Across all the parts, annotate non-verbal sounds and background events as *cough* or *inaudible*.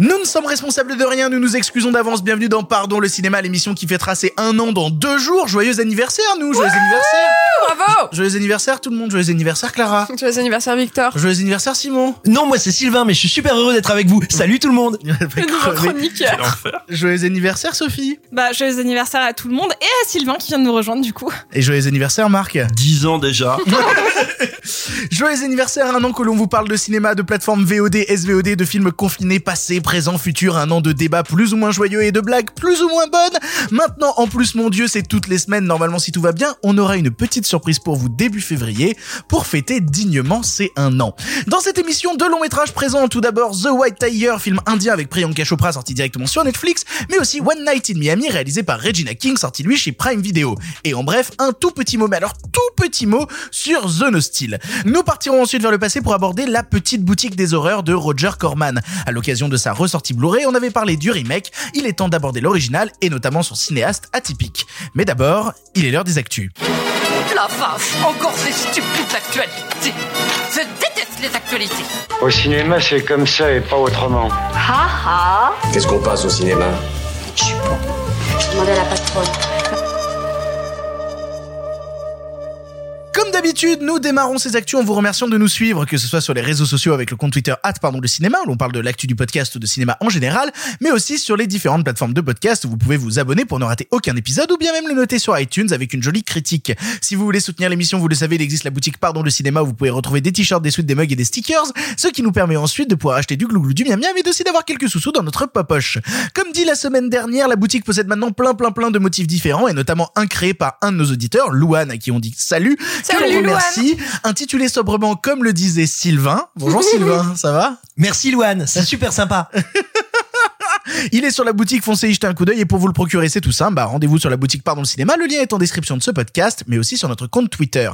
Nous ne sommes responsables de rien, nous nous excusons d'avance. Bienvenue dans Pardon le cinéma, l'émission qui fêtera ses un an dans deux jours. Joyeux anniversaire, nous, joyeux anniversaire. Bravo Joyeux anniversaire tout le monde, joyeux anniversaire Clara. Joyeux anniversaire Victor. Joyeux anniversaire Simon. Non, moi c'est Sylvain, mais je suis super heureux d'être avec vous. Salut tout le monde. *laughs* Le chroniqueur. Joyeux anniversaire Sophie. Bah, joyeux anniversaire à tout le monde et à Sylvain qui vient de nous rejoindre du coup. Et joyeux anniversaire Marc. 10 ans déjà. *laughs* Joyeux anniversaire, un an que l'on vous parle de cinéma, de plateformes VOD, SVOD, de films confinés, passés, présents, futurs, un an de débats plus ou moins joyeux et de blagues plus ou moins bonnes. Maintenant, en plus, mon dieu, c'est toutes les semaines, normalement si tout va bien, on aura une petite surprise pour vous début février, pour fêter dignement ces un an. Dans cette émission, deux longs métrages présents, tout d'abord The White Tiger, film indien avec Priyanka Chopra sorti directement sur Netflix, mais aussi One Night in Miami réalisé par Regina King sorti lui chez Prime Video. Et en bref, un tout petit mot, mais alors tout petit mot sur The No Nous partirons ensuite vers le passé pour aborder la petite boutique des horreurs de Roger Corman. À l'occasion de sa ressortie Blu-ray, on avait parlé du remake, il est temps d'aborder l'original et notamment son cinéaste atypique. Mais d'abord, il est l'heure des actus. La vache, encore ces stupides actualités. Je déteste les actualités. Au cinéma, c'est comme ça et pas autrement. Ha ha Qu'est-ce qu'on passe au cinéma? Je suis pas. Je demandais à la patronne. Comme d'habitude, nous démarrons ces actus en vous remerciant de nous suivre, que ce soit sur les réseaux sociaux avec le compte Twitter pardon le cinéma, où l'on parle de l'actu du podcast ou de cinéma en général, mais aussi sur les différentes plateformes de podcast où vous pouvez vous abonner pour ne rater aucun épisode ou bien même le noter sur iTunes avec une jolie critique. Si vous voulez soutenir l'émission, vous le savez, il existe la boutique Pardon le cinéma où vous pouvez retrouver des t-shirts, des suites, des mugs et des stickers, ce qui nous permet ensuite de pouvoir acheter du glouglou, du miam miam et aussi d'avoir quelques sous-sous dans notre poche. Comme dit la semaine dernière, la boutique possède maintenant plein plein plein de motifs différents et notamment un créé par un de nos auditeurs, Louane, à qui on dit salut, que Salut, l'on remercie, intitulé sobrement comme le disait Sylvain. Bonjour *laughs* Sylvain, ça va? Merci Louane, c'est super sympa. *laughs* Il est sur la boutique, foncez y jeter un coup d'œil et pour vous le procurer, c'est tout simple. Bah, rendez-vous sur la boutique Pardon le cinéma. Le lien est en description de ce podcast, mais aussi sur notre compte Twitter.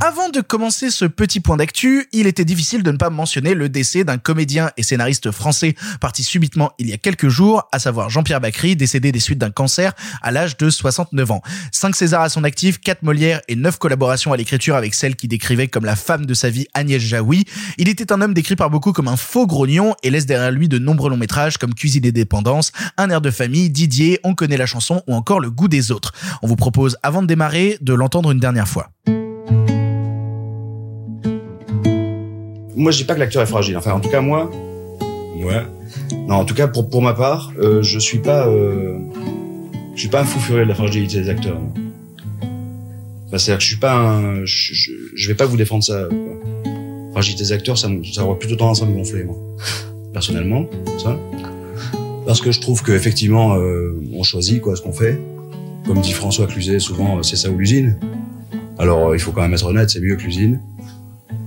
Avant de commencer ce petit point d'actu, il était difficile de ne pas mentionner le décès d'un comédien et scénariste français parti subitement il y a quelques jours, à savoir Jean-Pierre Bacry, décédé des suites d'un cancer à l'âge de 69 ans. 5 Césars à son actif, 4 Molières et 9 collaborations à l'écriture avec celle qui décrivait comme la femme de sa vie Agnès Jaoui. Il était un homme décrit par beaucoup comme un faux grognon et laisse derrière lui de nombreux longs métrages comme Cuisine et Un air de famille, Didier, On connaît la chanson ou encore Le goût des autres. On vous propose, avant de démarrer, de l'entendre une dernière fois. Moi, je dis pas que l'acteur est fragile. Enfin, en tout cas, moi. Ouais. Non, en tout cas, pour, pour ma part, euh, je suis pas. Euh, je suis pas un fou furieux de la fragilité des acteurs. Enfin, c'est-à-dire que je suis pas un. Je, je, je vais pas vous défendre ça. Quoi. Fragilité des acteurs, ça, me- ça aurait plutôt tendance à me gonfler, moi. Personnellement, ça. Parce que je trouve que effectivement, euh, on choisit quoi ce qu'on fait. Comme dit François Cluzet, souvent, euh, c'est ça ou l'usine. Alors, euh, il faut quand même être honnête, c'est mieux que l'usine.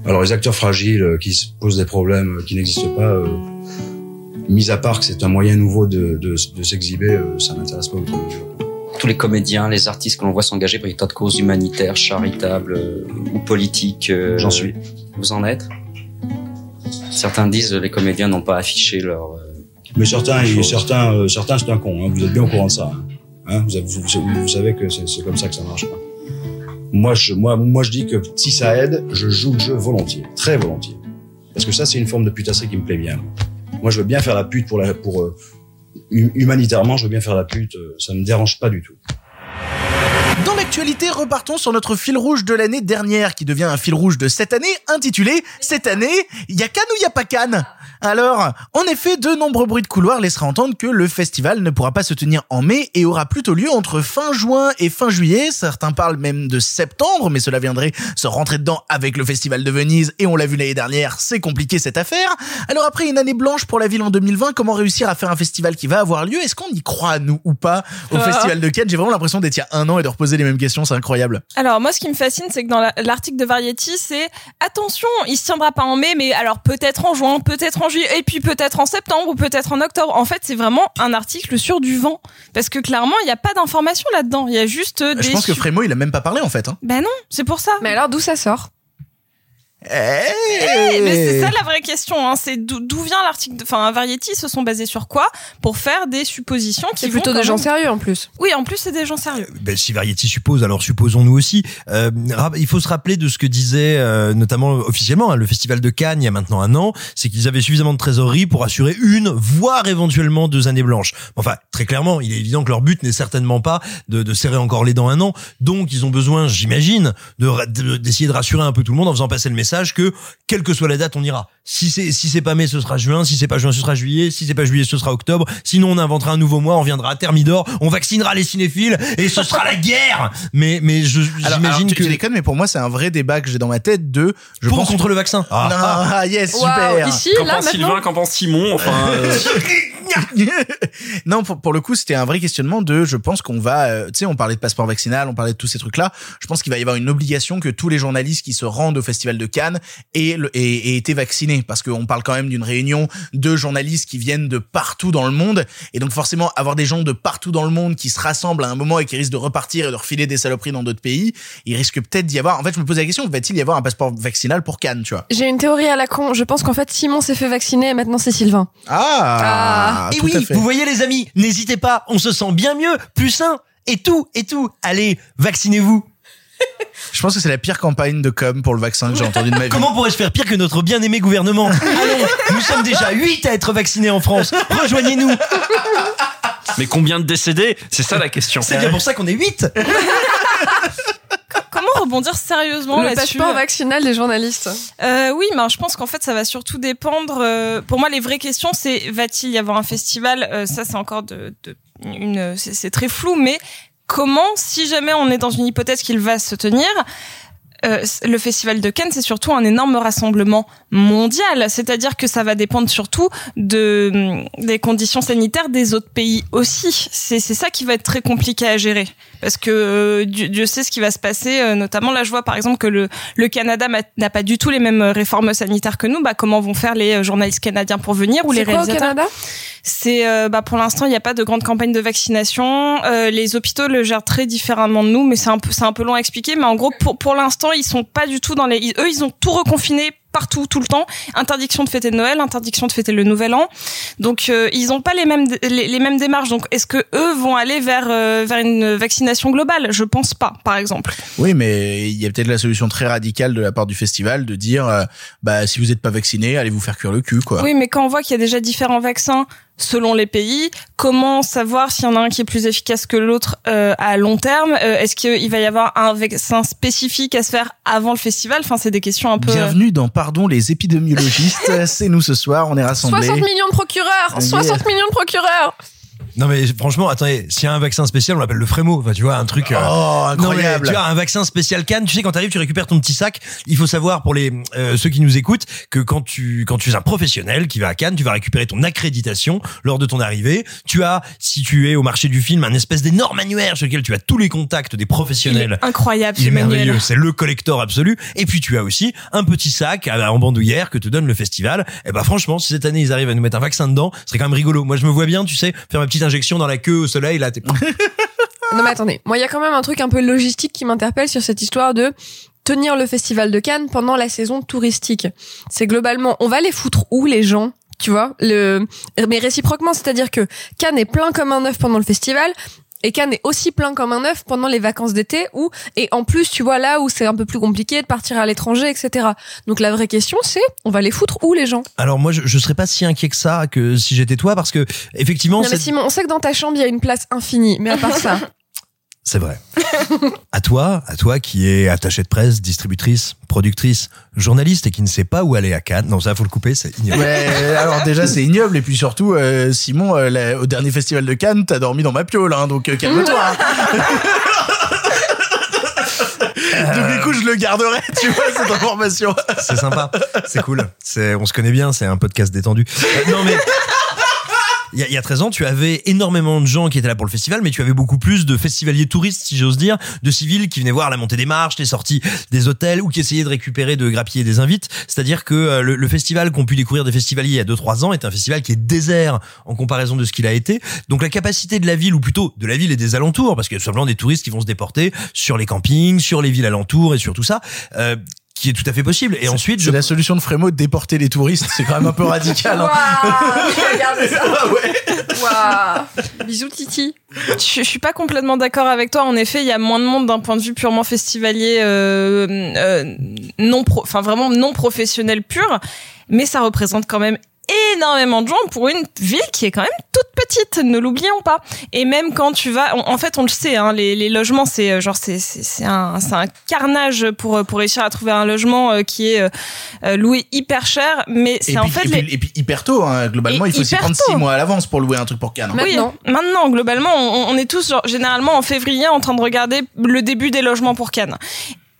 Alors les acteurs fragiles qui se posent des problèmes qui n'existent pas, euh, mis à part que c'est un moyen nouveau de, de, de s'exhiber, euh, ça m'intéresse pas autant. tous les comédiens, les artistes que l'on voit s'engager pour des tas de causes humanitaires, charitables euh, ou politiques. euh, J'en suis. Vous en êtes? Certains disent euh, les comédiens n'ont pas affiché leur. Mais certains, certains, euh, certains, c'est un con. Hein, vous êtes bien au courant de ça. Hein, Hein, vous, avez- vous, vous- vous savez que c'est c'est comme ça que ça marche. Quoi. Moi, je, moi, moi, je dis que si ça aide, je joue le jeu volontiers, très volontiers, parce que ça, c'est une forme de putasserie qui me plaît bien. Moi, je veux bien faire la pute pour la, pour euh, hu- humanitairement, je veux bien faire la pute. euh, ça me dérange pas du tout. Dans l'actualité, repartons sur notre fil rouge de l'année dernière, qui devient un fil rouge de cette année, intitulé Cette année, y a Cannes ou y a pas Cannes? Alors, en effet, de nombreux bruits de couloir laisseraient entendre que le festival ne pourra pas se tenir en mai et aura plutôt lieu entre fin juin et fin juillet. Certains parlent même de septembre, mais cela viendrait se rentrer dedans avec le festival de Venise, et on l'a vu l'année dernière, c'est compliqué cette affaire. Alors après une année blanche pour la ville en 2020, comment réussir à faire un festival qui va avoir lieu? Est-ce qu'on y croit, nous, ou pas, au Ah. festival de Cannes J'ai vraiment l'impression d'être il y a un an et de reposer les mêmes c'est incroyable. Alors moi, ce qui me fascine, c'est que dans la- l'article de Variety, c'est attention, il se tiendra pas en mai, mais alors peut-être en juin, peut-être en juillet, et puis peut-être en septembre ou peut-être en octobre. En fait, c'est vraiment un article sur du vent, parce que clairement, il n'y a pas d'information là-dedans. Il y a juste euh, des. Je pense que Frémo, il a même pas parlé en fait. Hein. Ben non, c'est pour ça. Mais alors d'où ça sort? Eh, mais c'est ça la vraie question. Hein. C'est d'où vient l'article. de- Enfin, Variety se sont basés sur quoi? Pour faire des suppositions qui C'est plutôt des gens même- sérieux en plus. Oui, en plus c'est des gens sérieux. Ben, si Variety suppose, alors supposons-nous aussi. Euh, rap- il faut se rappeler de ce que disait euh, notamment officiellement hein, le Festival de Cannes il y a maintenant un an, c'est qu'ils avaient suffisamment de trésorerie pour assurer une, voire éventuellement deux années blanches. Enfin, très clairement, il est évident que leur but n'est certainement pas de, de serrer encore les dents un an. Donc, ils ont besoin, j'imagine, de ra- de- d'essayer de rassurer un peu tout le monde en faisant passer le message que, quelle que soit la date, on ira. Si c'est si c'est pas mai, ce sera juin. Si c'est pas juin, ce sera juillet. Si c'est pas juillet, ce sera octobre. Sinon, on inventera un nouveau mois. On viendra à Thermidor. On vaccinera les cinéphiles et ce sera la guerre. Mais mais je j'imagine que tu déconnes, mais pour moi, c'est un vrai débat que j'ai dans ma tête de. Je pour ou pense contre le vaccin. Non, ah, yes, super. ici, Qu'en pense maintenant. Sylvain, qu'en pense Simon Enfin, euh, *laughs* non, pour, pour le coup, c'était un vrai questionnement de. Je pense qu'on va. euh, tu sais, on parlait de passeport vaccinal, on parlait de tous ces trucs-là. Je pense qu'il va y avoir une obligation que tous les journalistes qui se rendent au festival de Cannes aient, le- été vaccinés, parce qu'on parle quand même d'une réunion de journalistes qui viennent de partout dans le monde, et donc forcément avoir des gens de partout dans le monde qui se rassemblent à un moment et qui risquent de repartir et de refiler des saloperies dans d'autres pays, il risque peut-être d'y avoir. En fait, je me posais la question va-t-il y avoir un passeport vaccinal pour Cannes, tu vois? J'ai une théorie à la con. Je pense qu'en fait, Simon s'est fait vacciner et maintenant c'est Sylvain. Ah, et tout oui, à fait. vous voyez les amis, n'hésitez pas, on se sent bien mieux, plus sain, et tout, et tout. Allez, vaccinez-vous. *laughs* Je pense que c'est la pire campagne de com pour le vaccin que j'ai entendu de ma vie. Comment pourrais-je faire pire que notre bien-aimé gouvernement *laughs* Allons, nous sommes déjà 8 à être vaccinés en France. Rejoignez-nous. mais combien de décédés C'est ça la question. C'est bien pour ça qu'on est 8. *laughs* Comment rebondir sérieusement le passeport vaccinal des journalistes. Euh, oui, mais je pense qu'en fait, ça va surtout dépendre. euh, pour moi, les vraies questions, c'est va-t-il y avoir un festival? Euh, Ça, c'est encore de, de une, c'est c'est très flou. Mais comment, si jamais on est dans une hypothèse qu'il va se tenir, euh, le festival de Cannes, c'est surtout un énorme rassemblement mondial. C'est-à-dire que ça va dépendre surtout de hum, des conditions sanitaires des autres pays aussi. C'est c'est ça qui va être très compliqué à gérer. Parce que euh, Dieu, sait ce qui va se passer. euh, notamment, là, je vois par exemple que le, le Canada n'a pas du tout les mêmes euh, réformes sanitaires que nous. Bah, comment vont faire les euh, journalistes canadiens pour venir ou les quoi au Canada? C'est euh, bah pour l'instant il n'y a pas de grande campagne de vaccination. Euh, les hôpitaux le gèrent très différemment de nous, mais c'est un peu c'est un peu long à expliquer. Mais en gros pour pour l'instant ils sont pas du tout dans les eux ils ont tout reconfiné partout tout le temps. Interdiction de fêter Noël, interdiction de fêter le Nouvel An. Donc euh, ils ont pas les mêmes les, les mêmes démarches. Donc est-ce que eux vont aller vers euh, vers une vaccination globale? Je pense pas par exemple. Oui, mais il y a peut-être la solution très radicale de la part du festival de dire, euh, bah si vous n'êtes pas vacciné, allez vous faire cuire le cul, quoi. Oui, mais quand on voit qu'il y a déjà différents vaccins selon les pays, comment savoir s'il y en a un qui est plus efficace que l'autre euh, à long terme? Euh, Est-ce qu'il va y avoir un vaccin spécifique à se faire avant le festival? Enfin, c'est des questions un peu. Bienvenue dans Pardon les épidémiologistes. *laughs* C'est nous ce soir, on est rassemblés. 60 millions de procureurs Yeah. 60 millions de procureurs Non mais franchement, attendez, s'il y a un vaccin spécial, on l'appelle le Frémo. Enfin, tu vois, un truc. euh, Oh, Non, mais incroyable. tu as un vaccin spécial Cannes. Tu sais, quand t'arrives, tu récupères ton petit sac. Il faut savoir pour les euh, ceux qui nous écoutent que quand tu quand tu es un professionnel qui va à Cannes, tu vas récupérer ton accréditation lors de ton arrivée. Tu as, si tu es au marché du film, un espèce d'énorme annuaire sur lequel tu as tous les contacts des Il professionnels. est incroyable, Il est merveilleux, c'est le collector absolu. Et puis tu as aussi un petit sac à- en bandoulière que te donne le festival. Et bah franchement, si cette année ils arrivent à nous mettre un vaccin dedans, ce serait quand même rigolo. Moi je me vois bien, tu sais, faire ma petite injection dans la queue au soleil là. t'es- *laughs* Non mais attendez, moi il y a quand même un truc un peu logistique qui m'interpelle sur cette histoire de tenir le festival de Cannes pendant la saison touristique. C'est globalement, on va les foutre où les gens tu vois, le mais réciproquement, c'est-à-dire que Cannes est plein comme un œuf pendant le festival et Cannes est aussi plein comme un œuf pendant les vacances d'été où et en plus tu vois là où c'est un peu plus compliqué de partir à l'étranger etc. Donc la vraie question c'est on va les foutre où les gens? Alors moi je, je serais pas si inquiet que ça que si j'étais toi parce que effectivement Non mais Simon, on sait que dans ta chambre il y a une place infinie, mais à part *laughs* ça, c'est vrai. *laughs* à toi, à toi qui est attachée de presse, distributrice, productrice, journaliste et qui ne sait pas où aller à Cannes. Non, ça faut le couper, c'est ignoble. Ouais, alors déjà c'est ignoble et puis surtout euh, Simon euh, la- au dernier festival de Cannes t'as dormi dans ma piole hein, donc euh, calme-toi. hein. *laughs* donc du coup je le garderai tu vois cette information. C'est sympa, c'est cool. C'est, on se connaît bien, c'est un podcast détendu. Euh, non mais. Il y, a, il y a 13 ans, tu avais énormément de gens qui étaient là pour le festival, mais tu avais beaucoup plus de festivaliers touristes, si j'ose dire, de civils qui venaient voir la montée des marches, les sorties des hôtels, ou qui essayaient de récupérer, de grappiller des invites. C'est-à-dire que euh, le, le festival qu'ont pu découvrir des festivaliers il y a 2-3 ans est un festival qui est désert en comparaison de ce qu'il a été. Donc la capacité de la ville, ou plutôt de la ville et des alentours, parce qu'il y a simplement des touristes qui vont se déporter sur les campings, sur les villes alentours et sur tout ça, euh, qui est tout à fait possible. Et ensuite, je la solution de Frémo de déporter les touristes. C'est quand même un peu radical. hein. Regardez ça. Ah Waouh. Bisous Titi. Je, je suis pas complètement d'accord avec toi. En effet, il y a moins de monde d'un point de vue purement festivalier, euh, euh, non, pro, enfin vraiment non professionnel pur, mais ça représente quand même énormément de gens pour une ville qui est quand même toute petite, ne l'oublions pas. Et même quand tu vas, en, en fait, on le sait, hein, les, les logements, c'est euh, genre c'est c'est c'est un c'est un carnage pour euh, pour réussir à trouver un logement euh, qui est loué hyper cher, mais c'est en fait et, les puis, et puis hyper tôt, hein. globalement, Et il faut s'y prendre six mois à l'avance pour louer un truc pour Cannes. hein. oui, maintenant, globalement, on, on est tous genre, généralement en février en train de regarder le début des logements pour Cannes.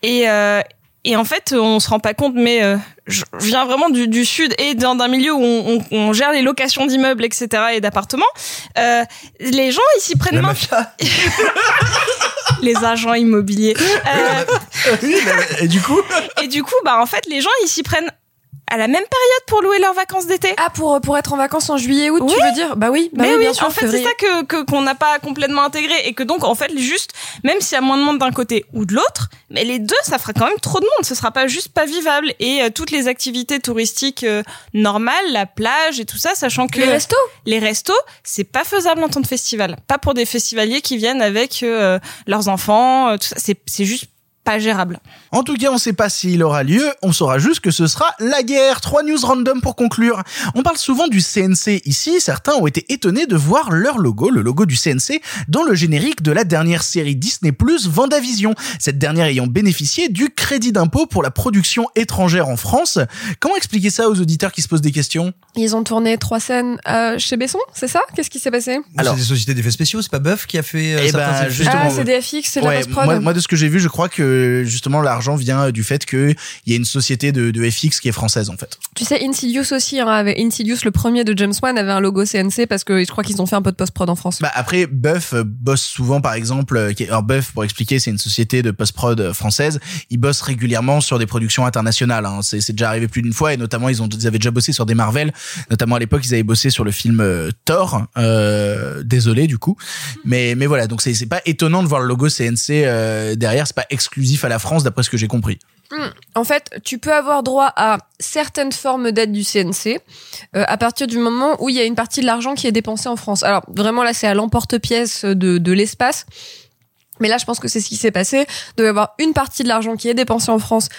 Et, euh, et en fait, on se rend pas compte, mais euh, je viens vraiment du, du sud et d'un milieu où on, on- on gère les locations d'immeubles, etc. et d'appartements. Euh, les gens, ils s'y prennent La main- *laughs* les agents immobiliers. Euh, *laughs* et du coup *laughs* Et du coup, bah en fait, les gens, ils s'y prennent à la même période pour louer leurs vacances d'été. Ah, pour, pour être en vacances en juillet, août, tu veux dire? Bah oui, bah mais oui, oui, bien sûr, en fait, c'est ça que que- qu'on n'a pas complètement intégré et que donc en fait juste même s'il y a moins de monde d'un côté ou de l'autre, mais les deux ça fera quand même trop de monde, ce sera pas juste pas vivable. Et euh, toutes les activités touristiques euh, normales, la plage et tout ça, sachant que Les restos? les restos, c'est pas faisable en temps de festival, pas pour des festivaliers qui viennent avec euh, leurs enfants, euh, tout ça, c'est c'est juste pas gérable. En tout cas, on sait pas s'il aura lieu, on saura juste que ce sera la guerre. Trois news random pour conclure. On parle souvent du CNC ici, certains ont été étonnés de voir leur logo, le logo du CNC, dans le générique de la dernière série Disney+, Vendavision. Cette dernière ayant bénéficié du crédit d'impôt pour la production étrangère en France. Comment expliquer ça aux auditeurs qui se posent des questions? Ils ont tourné trois scènes euh, chez Besson, c'est ça? Qu'est-ce qui s'est passé? Alors, c'est des sociétés d'effets spéciaux, c'est pas Buff qui a fait euh, Eh certains justement, Ah, c'est des FX, c'est la Ouais, post-prod. moi, moi, de ce que j'ai vu, je crois que justement l'argent vient du fait qu'il y a une société de, de FX qui est française en fait. Tu sais, Insidious aussi, hein, Insidious, le premier de James Wan, avait un logo CNC parce que je crois qu'ils ont fait un peu de post-prod en France. Bah après, Buff euh, bosse souvent, par exemple, euh, alors Buff, pour expliquer, c'est une société de post-prod euh, française. Ils bossent régulièrement sur des productions internationales. Hein. C'est, déjà arrivé plus d'une fois, et notamment ils ont, ils avaient déjà bossé sur des Marvel. Notamment à l'époque, ils avaient bossé sur le film euh, Thor. Euh, désolé du coup, mais mais voilà. Donc c'est, c'est pas étonnant de voir le logo CNC euh, derrière. C'est pas exclusif à la France, d'après que j'ai compris. Hmm. En fait, tu peux avoir droit à certaines formes d'aide du CNC euh, à partir du moment où il y a une partie de l'argent qui est dépensée en France. Alors vraiment là, c'est à l'emporte-pièce de, de l'espace. Mais là, je pense que c'est ce qui s'est passé. Il doit y avoir une partie de l'argent qui est dépensée en France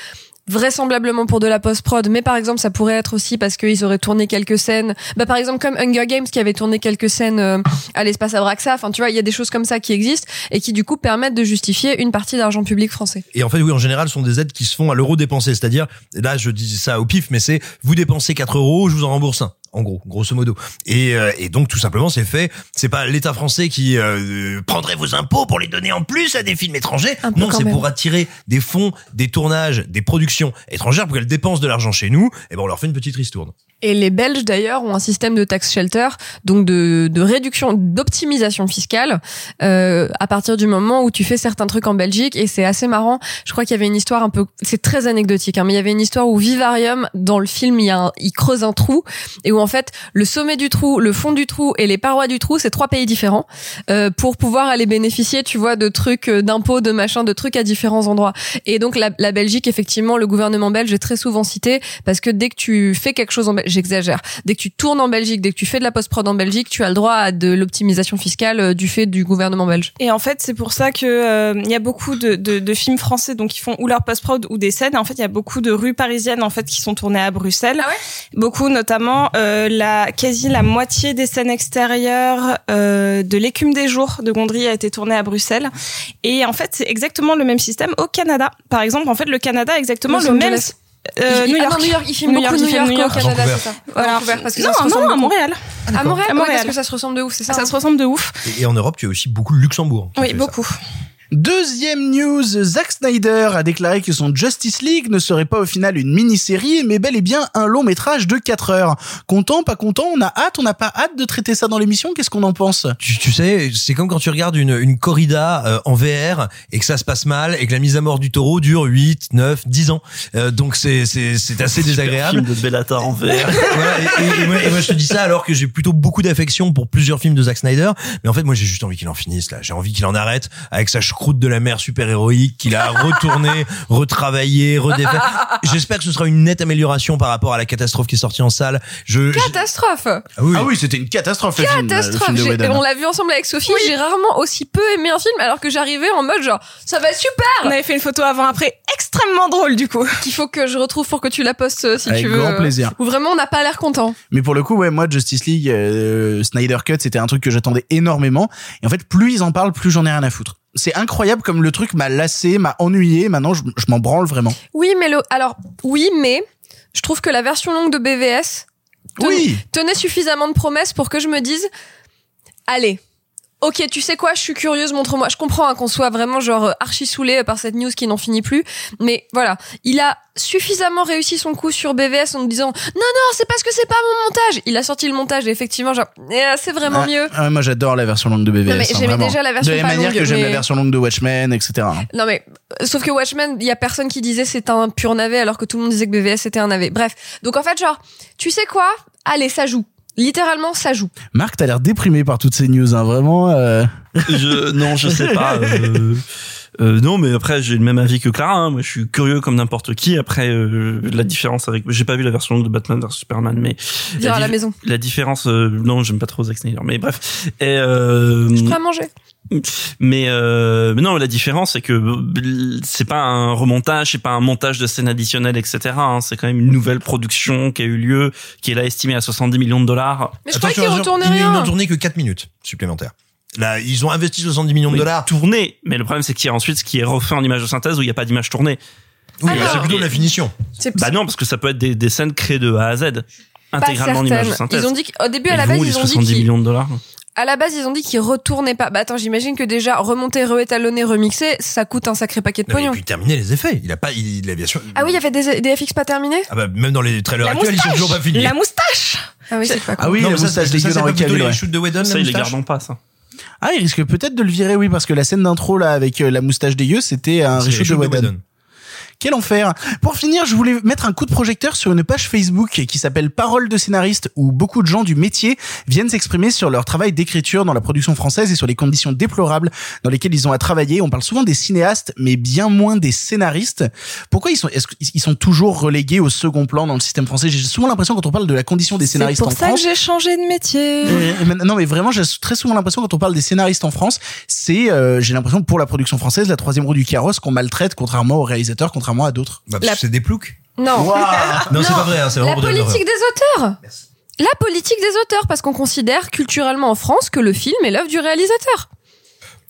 vraisemblablement pour de la post-prod, mais par exemple, ça pourrait être aussi parce qu'ils auraient tourné quelques scènes. Bah, par exemple, comme Hunger Games qui avait tourné quelques scènes euh, à l'espace Abraxa. Enfin, tu vois, il y a des choses comme ça qui existent et qui, du coup, permettent de justifier une partie d'argent public français. Et en fait, oui, en général, ce sont des aides qui se font à l'euro dépensé. C'est-à-dire, là, je dis ça au pif, mais c'est vous dépensez 4 euros, je vous en rembourse un. En gros, grosso modo. Et, euh, et donc, tout simplement, c'est fait. C'est pas l'État français qui euh, prendrait vos impôts pour les donner en plus à des films étrangers. Non, c'est pour attirer des fonds, des tournages, des productions étrangères pour qu'elles dépensent de l'argent chez nous. Et ben, on leur fait une petite ristourne. Et les Belges d'ailleurs ont un système de tax shelter, donc de, de réduction, d'optimisation fiscale, euh, à partir du moment où tu fais certains trucs en Belgique. Et c'est assez marrant. Je crois qu'il y avait une histoire un peu, c'est très anecdotique, hein, mais il y avait une histoire où Vivarium dans le film, il y a un, il creuse un trou et où en fait le sommet du trou, le fond du trou et les parois du trou, c'est trois pays différents euh, pour pouvoir aller bénéficier, tu vois, de trucs, euh, d'impôts, de machin, de trucs à différents endroits. Et donc la, la Belgique, effectivement, le gouvernement belge est très souvent cité parce que dès que tu fais quelque chose en Belgique, j'exagère, dès que tu tournes en Belgique, dès que tu fais de la post-prod en Belgique, tu as le droit à de l'optimisation fiscale euh, du fait du gouvernement belge. Et en fait, c'est pour ça que euh, il y a beaucoup de, de, de films français donc qui font ou leur post-prod ou des scènes. En fait, il y a beaucoup de rues parisiennes en fait qui sont tournées à Bruxelles. beaucoup, notamment euh, la quasi la moitié des scènes extérieures euh, de l'écume des jours de Gondry a été tournée à Bruxelles. Et en fait, c'est exactement le même système au Canada. Par exemple, en fait, le Canada a exactement Los le même. Euh, Il- New ah York. non, New York, il filme beaucoup New il filme York au Canada, c'est ça. Voilà. Vancouver, parce que non, ça se non, à beaucoup. Montréal. À Montréal, À ouais, Montréal. parce que ça se ressemble de ouf, c'est ça. Ça se ressemble de ouf. Et, et en Europe, tu as aussi beaucoup le Luxembourg. Oui, fait ça. Deuxième news, Zack Snyder a déclaré que son Justice League ne serait pas au final une mini-série, mais bel et bien un long métrage de 4 heures. Content, pas content, on a hâte, on n'a pas hâte de traiter ça dans l'émission, qu'est-ce qu'on en pense? Tu, tu sais, c'est comme quand tu regardes une, une corrida euh, en VR et que ça se passe mal et que la mise à mort du taureau dure 8, 9, 10 ans. Euh, donc c'est c'est c'est assez désagréable. Film de Bellatar en VR. Voilà, et, et- et moi, et moi, je te dis ça alors que j'ai plutôt beaucoup d'affection pour plusieurs films de Zack Snyder, mais en fait moi j'ai juste envie qu'il en finisse là, j'ai envie qu'il en arrête avec sa croûte de la mer super héroïque qu'il a retourné, *laughs* retravaillé, redéfait. J'espère que ce sera une nette amélioration par rapport à la catastrophe qui est sortie en salle. Je, je- Catastrophe. Ah oui. Ah oui, c'était une catastrophe. le film, le Catastrophe. film de. On l'a vu ensemble avec Sophie. J'ai rarement aussi peu aimé un film alors que j'arrivais en mode genre ça va être super. On avait fait une photo avant-après extrêmement drôle du coup. Qu'il faut que je retrouve pour que tu la postes euh, si Avec tu veux. grand plaisir. Ou vraiment on n'a pas l'air content. Mais pour le coup, ouais, moi, Justice League, euh, Snyder Cut, c'était un truc que j'attendais énormément. Et en fait, plus ils en parlent, plus j'en ai rien à foutre. C'est incroyable comme le truc m'a lassé, m'a ennuyé. Maintenant, je, je m'en branle vraiment. Oui, mais le alors oui, mais je trouve que la version longue de BVS ten- Oui. tenait suffisamment de promesses pour que je me dise allez. Ok, tu sais quoi, je suis curieuse, montre-moi. Je comprends hein, qu'on soit vraiment genre euh, archi saoulé par cette news qui n'en finit plus, mais voilà, il a suffisamment réussi son coup sur BVS en nous disant non non, c'est parce que c'est pas mon montage. Il a sorti le montage et effectivement genre eh, c'est vraiment Ah, mieux. ah, moi, j'adore la version longue de BVS. Non, mais hein, j'aimais déjà la version De la même manière longue, que j'aime mais- la version longue de Watchmen, etc. hein. Non mais euh, sauf que Watchmen, il y a personne qui disait c'est un pur navet alors que tout le monde disait que BVS c'était un navet. Bref, donc en fait genre tu sais quoi? Allez, ça joue. Littéralement, ça joue. Marc, t'as l'air déprimé par toutes ces news, hein, vraiment. euh. je, non, je sais pas. euh, *laughs* euh, non, mais après j'ai le même avis que Clara. hein. Moi, je suis curieux comme n'importe qui. Après, euh, la différence avec, j'ai pas vu la version longue de Batman vs Superman, mais Dire à la maison. La différence, euh, non, j'aime pas trop Zack Snyder, mais bref. Et, euh, Je prends à manger. mais, euh, mais non, la différence c'est que c'est pas un remontage, c'est pas un montage de scènes additionnelles, etc. hein. C'est quand même une nouvelle production qui a eu lieu, qui est là estimée à 70 millions de dollars. Mais je croyais qu'il retournait rien. n'ont tourné que 4 minutes supplémentaires. Là, ils ont investi 70 millions de dollars. Tourné, mais le problème c'est qu'il y a ensuite ce qui est refait en image de synthèse où il n'y a pas d'image tournée. Oui, Alors- c'est plutôt de la finition. C'est Bah non, parce que ça peut être des, des scènes créées de A à Z, intégralement en image de synthèse. Ils ont dit qu'au début à la base les ils ont dit 70 qu'ils millions de dollars. à la base ils ont dit qu'ils retournaient pas. Bah attends, j'imagine que déjà remonter, réétalonner, remixer, ça coûte un sacré paquet de pognon. puis terminer les effets. Il a pas, il, il a bien sûr. Ah oui, il y avait des, des FX pas terminés Ah bah, même dans les trailers La actuels, ils sont moustache toujours pas finis. La moustache Ah oui, c'est pas Ah con. oui, Non, la moustache c'est d'Henri pas plutôt Cavill, les shoots de Whedon, Ça, ils les moustache gardent pas, ça. Ah, il risque peut-être de le virer, oui, parce que la scène d'intro là avec euh, la moustache dégueu, c'était un reshoot de Whedon. Quel enfer Pour finir, je voulais mettre un coup de projecteur sur une page Facebook qui s'appelle Parole de scénariste où beaucoup de gens du métier viennent s'exprimer sur leur travail d'écriture dans la production française et sur les conditions déplorables dans lesquelles ils ont à travailler. On parle souvent des cinéastes, mais bien moins des scénaristes. Pourquoi ils sont est-ce qu'ils sont toujours relégués au second plan dans le système français? J'ai souvent l'impression quand on parle de la condition des C'est scénaristes pour en ça France. que j'ai changé de métier. Euh, non mais vraiment j'ai très souvent l'impression quand on parle des scénaristes en France c'est euh, j'ai l'impression pour la production française la troisième roue du carrosse qu'on maltraite contrairement aux réalisateurs contrairement à d'autres Bah, que c'est des ploucs. Non. *laughs* Non, c'est pas vrai, hein, c'est La politique des auteurs. La politique des auteurs, parce qu'on considère culturellement en France que le film est l'œuvre du réalisateur.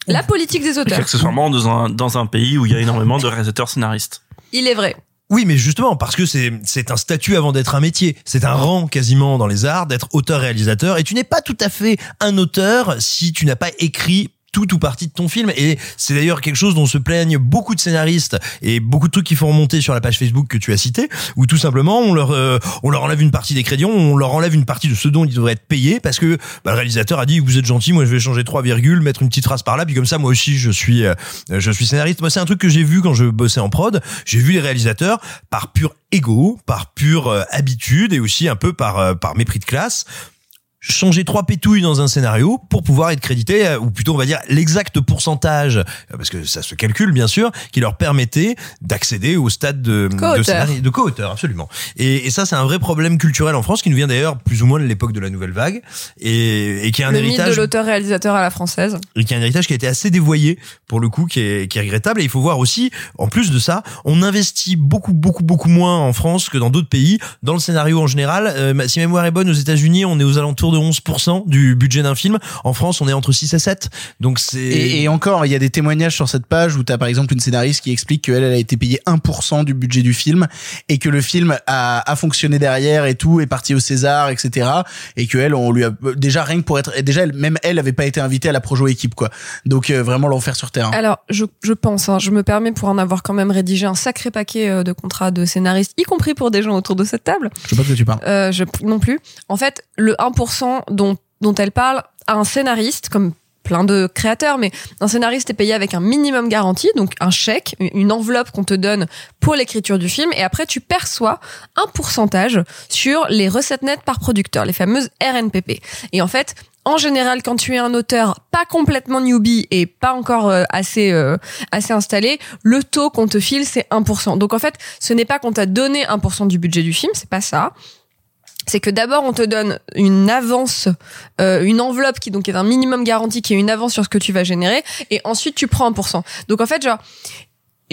La politique des Et auteurs. accessoirement dans un, dans un pays où il y a énormément de réalisateurs scénaristes. Il est vrai. Oui, mais justement, parce que c'est, c'est un statut avant d'être un métier. C'est un rang quasiment dans les arts d'être auteur-réalisateur. Et tu n'es pas tout à fait un auteur si tu n'as pas écrit tout ou partie de ton film. Et c'est d'ailleurs quelque chose dont se plaignent beaucoup de scénaristes et beaucoup de trucs qui font remonter sur la page Facebook que tu as cité, où tout simplement on leur euh, on leur enlève une partie des crédits, on leur enlève une partie de ce dont ils devraient être payés parce que bah, le réalisateur a dit vous êtes gentil, moi je vais changer trois virgules, mettre une petite trace par là, puis comme ça moi aussi je suis euh, je suis scénariste. Moi c'est un truc que j'ai vu quand je bossais en prod. J'ai vu les réalisateurs par pur ego, par pure euh, habitude et aussi un peu par euh, par mépris de classe changer trois pétouilles dans un scénario pour pouvoir être crédité, euh, ou plutôt on va dire l'exact pourcentage, euh, parce que ça se calcule bien sûr, qui leur permettait d'accéder au stade de, de, Co-auteur. scénari- de co-auteur, absolument. Et, et ça c'est un vrai problème culturel en France qui nous vient d'ailleurs plus ou moins de l'époque de la nouvelle vague, et, et qui est un le mythe de héritage l'auteur-réalisateur à la française. et qui est un héritage qui a été assez dévoyé pour le coup, qui est, qui est regrettable. Et il faut voir aussi, en plus de ça, on investit beaucoup, beaucoup, beaucoup moins en France que dans d'autres pays dans le scénario en général. Euh, si ma mémoire est bonne, aux États-Unis, on est aux alentours de 11% du budget d'un film. En France, on est entre 6 et 7. Donc c'est et, et encore il y a des témoignages sur cette page où t'as par exemple une scénariste qui explique qu'elle elle a été payée 1% du budget du film et que le film a, a fonctionné derrière et tout est parti au César etc et que elle on lui a déjà rien que pour être déjà elle, même elle avait pas été invitée à la Projo équipe quoi donc euh, vraiment l'enfer sur terre hein. Alors, je, je pense, hein, je me permets pour en avoir quand même rédigé un sacré paquet euh, de contrats de scénaristes, y compris pour des gens autour de cette table. je sais pas de quoi tu parles Euh, je, non plus. En fait, le 1% dont, dont elle parle à un scénariste, comme plein de créateurs, mais un scénariste est payé avec un minimum garanti, donc un chèque, une enveloppe qu'on te donne pour l'écriture du film, et après tu perçois un pourcentage sur les recettes nettes par producteur, les fameuses RNPP. Et en fait, en général, quand tu es un auteur pas complètement newbie et pas encore euh, assez euh, assez installé, le taux qu'on te file c'est 1%. Donc en fait, ce n'est pas qu'on t'a donné 1% du budget du film, c'est pas ça. C'est que d'abord on te donne une avance, euh, une enveloppe qui donc est un minimum garanti, qui est une avance sur ce que tu vas générer, et ensuite tu prends 1%. Donc en fait, genre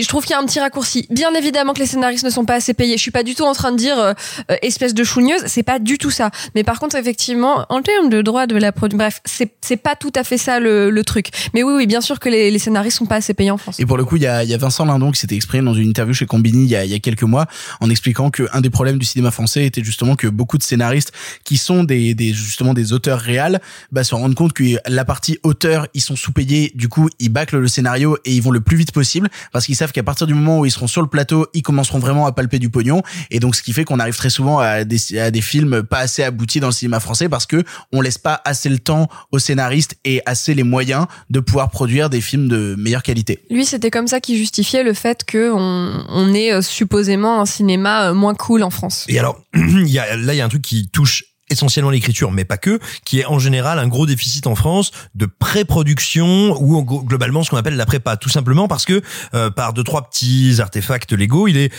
je trouve qu'il y a un petit raccourci. Bien évidemment que les scénaristes ne sont pas assez payés. Je suis pas du tout en train de dire euh, euh, espèce de chougneuse. C'est pas du tout ça. Mais par contre, effectivement, en termes de droit de la production, bref, c'est c'est pas tout à fait ça le, le truc. Mais oui, oui, bien sûr que les, les scénaristes sont pas assez payés en France. Et pour le coup, il y a, y a Vincent Lindon qui s'était exprimé dans une interview chez Combini il y a, y a quelques mois en expliquant que un des problèmes du cinéma français était justement que beaucoup de scénaristes qui sont des, des justement des auteurs réels bah, se rendent compte que la partie auteur ils sont sous-payés du coup ils bâclent le scénario et ils vont le plus vite possible parce qu'ils savent qu'à partir du moment où ils seront sur le plateau ils commenceront vraiment à palper du pognon et donc ce qui fait qu'on arrive très souvent à des, à des films pas assez aboutis dans le cinéma français parce que on laisse pas assez le temps aux scénaristes et assez les moyens de pouvoir produire des films de meilleure qualité. Lui, c'était comme ça qu'il justifiait le fait que on, on est euh, supposément un cinéma euh, moins cool en France. Et alors, *clears throat* il y a, là, il y a un truc qui touche essentiellement l'écriture, mais pas que, qui est en général un gros déficit en France de pré-production ou globalement ce qu'on appelle la prépa, tout simplement parce que euh, par deux trois petits artefacts légaux, il est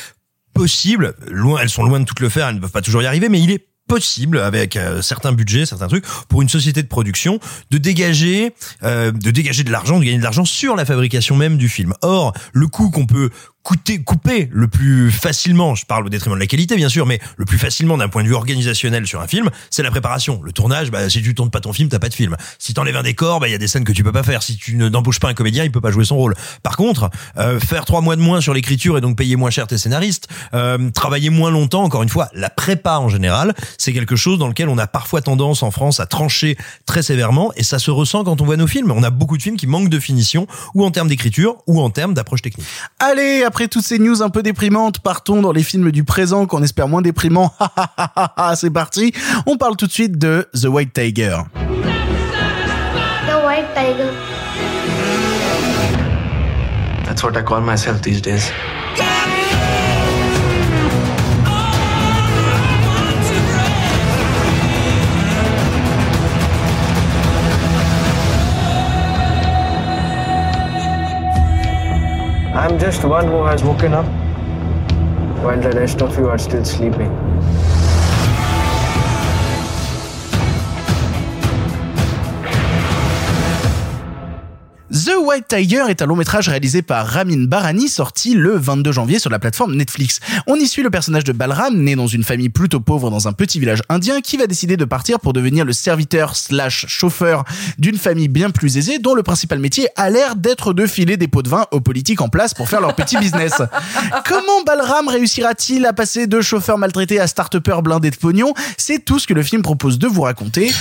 possible, loin, elles sont loin de tout le faire, elles ne peuvent pas toujours y arriver, mais il est possible avec euh, certains budgets, certains trucs pour une société de production de dégager euh, de dégager de l'argent, de gagner de l'argent sur la fabrication même du film. Or, le coût qu'on peut coûter, couper le plus facilement, je parle au détriment de la qualité bien sûr, mais le plus facilement d'un point de vue organisationnel sur un film, c'est la préparation. Le tournage, bah, si tu tournes pas ton film, t'as pas de film. Si t'enlèves un décor, bah il y a des scènes que tu peux pas faire. Si tu ne n'embauches pas un comédien, il peut pas jouer son rôle. Par contre, euh, faire trois mois de moins sur l'écriture et donc payer moins cher tes scénaristes, euh, travailler moins longtemps, encore une fois, la prépa en général, c'est quelque chose dans lequel on a parfois tendance en France à trancher très sévèrement et ça se ressent quand on voit nos films. On a beaucoup de films qui manquent de finition ou en termes d'écriture ou en termes d'approche technique. Allez, après toutes ces news un peu déprimantes, partons dans les films du présent qu'on espère moins déprimants. *laughs* C'est parti. On parle tout de suite de The White Tiger. The White Tiger. That's what I call myself these days. I'm just one who has woken up while the rest of you are still sleeping. White Tiger est un long métrage réalisé par Ramin Barani, sorti le 22 janvier sur la plateforme Netflix. On y suit le personnage de Balram, né dans une famille plutôt pauvre dans un petit village indien, qui va décider de partir pour devenir le serviteur slash chauffeur d'une famille bien plus aisée, dont le principal métier a l'air d'être de filer des pots de vin aux politiques en place pour faire leur petit business. *laughs* Comment Balram réussira-t-il à passer de chauffeur maltraité à start-upper blindé de pognon? C'est tout ce que le film propose de vous raconter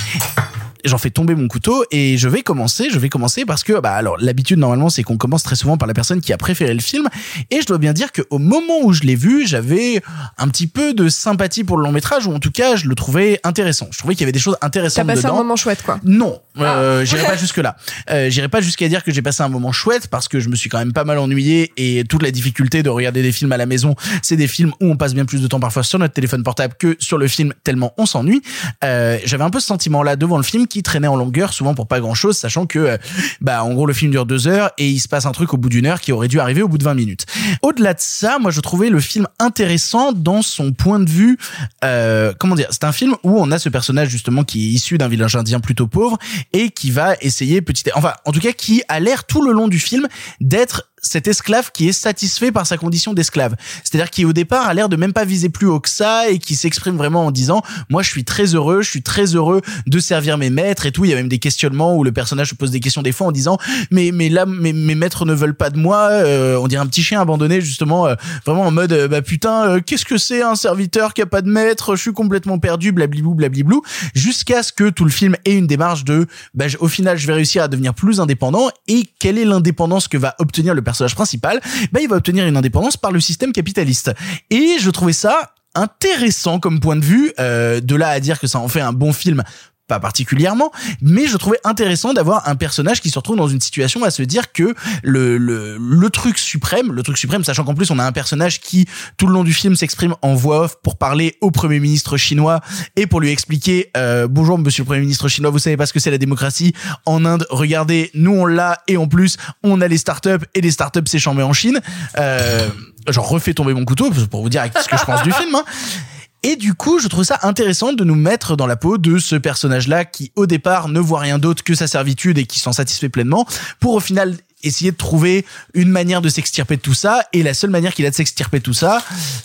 j'en fais tomber mon couteau et je vais commencer, je vais commencer parce que bah alors l'habitude normalement c'est qu'on commence très souvent par la personne qui a préféré le film et je dois bien dire que au moment où je l'ai vu, j'avais un petit peu de sympathie pour le long métrage ou en tout cas, je le trouvais intéressant. Je trouvais qu'il y avait des choses intéressantes T'as passé dedans. un moment chouette, quoi. Non, euh, j'irai pas jusque là. Euh, j'irai pas jusqu'à dire que j'ai passé un moment chouette parce que je me suis quand même pas mal ennuyé et toute la difficulté de regarder des films à la maison, c'est des films où on passe bien plus de temps parfois sur notre téléphone portable que sur le film tellement on s'ennuie. Euh, j'avais un peu ce sentiment là devant le film qui traînait en longueur souvent pour pas grand chose, sachant que euh, bah en gros le film dure deux heures et il se passe un truc au bout d'une heure qui aurait dû arriver au bout de 20 minutes. Au-delà de ça, moi je trouvais le film intéressant dans son point de vue. Euh, comment dire C'est un film où on a ce personnage justement qui est issu d'un village indien plutôt pauvre et qui va essayer petit, enfin en tout cas qui a l'air tout le long du film d'être cet esclave qui est satisfait par sa condition d'esclave. C'est-à-dire qui au départ a l'air de même pas viser plus haut que ça et qui s'exprime vraiment en disant moi je suis très heureux, je suis très heureux de servir mes maîtres et tout. Il y a même des questionnements où le personnage se pose des questions des fois en disant mais mais là mes, mes maîtres ne veulent pas de moi. Euh, on dirait un petit chien abandonné justement euh, vraiment en mode euh, bah putain euh, qu'est-ce que c'est un serviteur qui a pas de maître? Je suis complètement perdu blabliblou blabliblou jusqu'à ce que tout le film ait une démarche de bah, au final je vais réussir à devenir plus indépendant et quelle est l'indépendance que va obtenir le personnage principal bah, il va obtenir une indépendance par le système capitaliste. Et je trouvais ça intéressant comme point de vue euh, de là à dire que ça en fait un bon film pas particulièrement, mais je trouvais intéressant d'avoir un personnage qui se retrouve dans une situation à se dire que le, le, le truc suprême, le truc suprême, sachant qu'en plus on a un personnage qui tout le long du film s'exprime en voix off pour parler au premier ministre chinois et pour lui expliquer euh, bonjour monsieur le premier ministre chinois, vous savez pas ce que c'est la démocratie en Inde, regardez, nous on l'a et en plus on a les startups et les startups c'est en Chine. Euh, genre refais tomber mon couteau pour vous dire ce que je pense du film. Hein. *laughs* Et du coup, je trouve ça intéressant de nous mettre dans la peau de ce personnage-là qui, au départ, ne voit rien d'autre que sa servitude et qui s'en satisfait pleinement, pour au final essayer de trouver une manière de s'extirper de tout ça. Et la seule manière qu'il a de s'extirper de tout ça,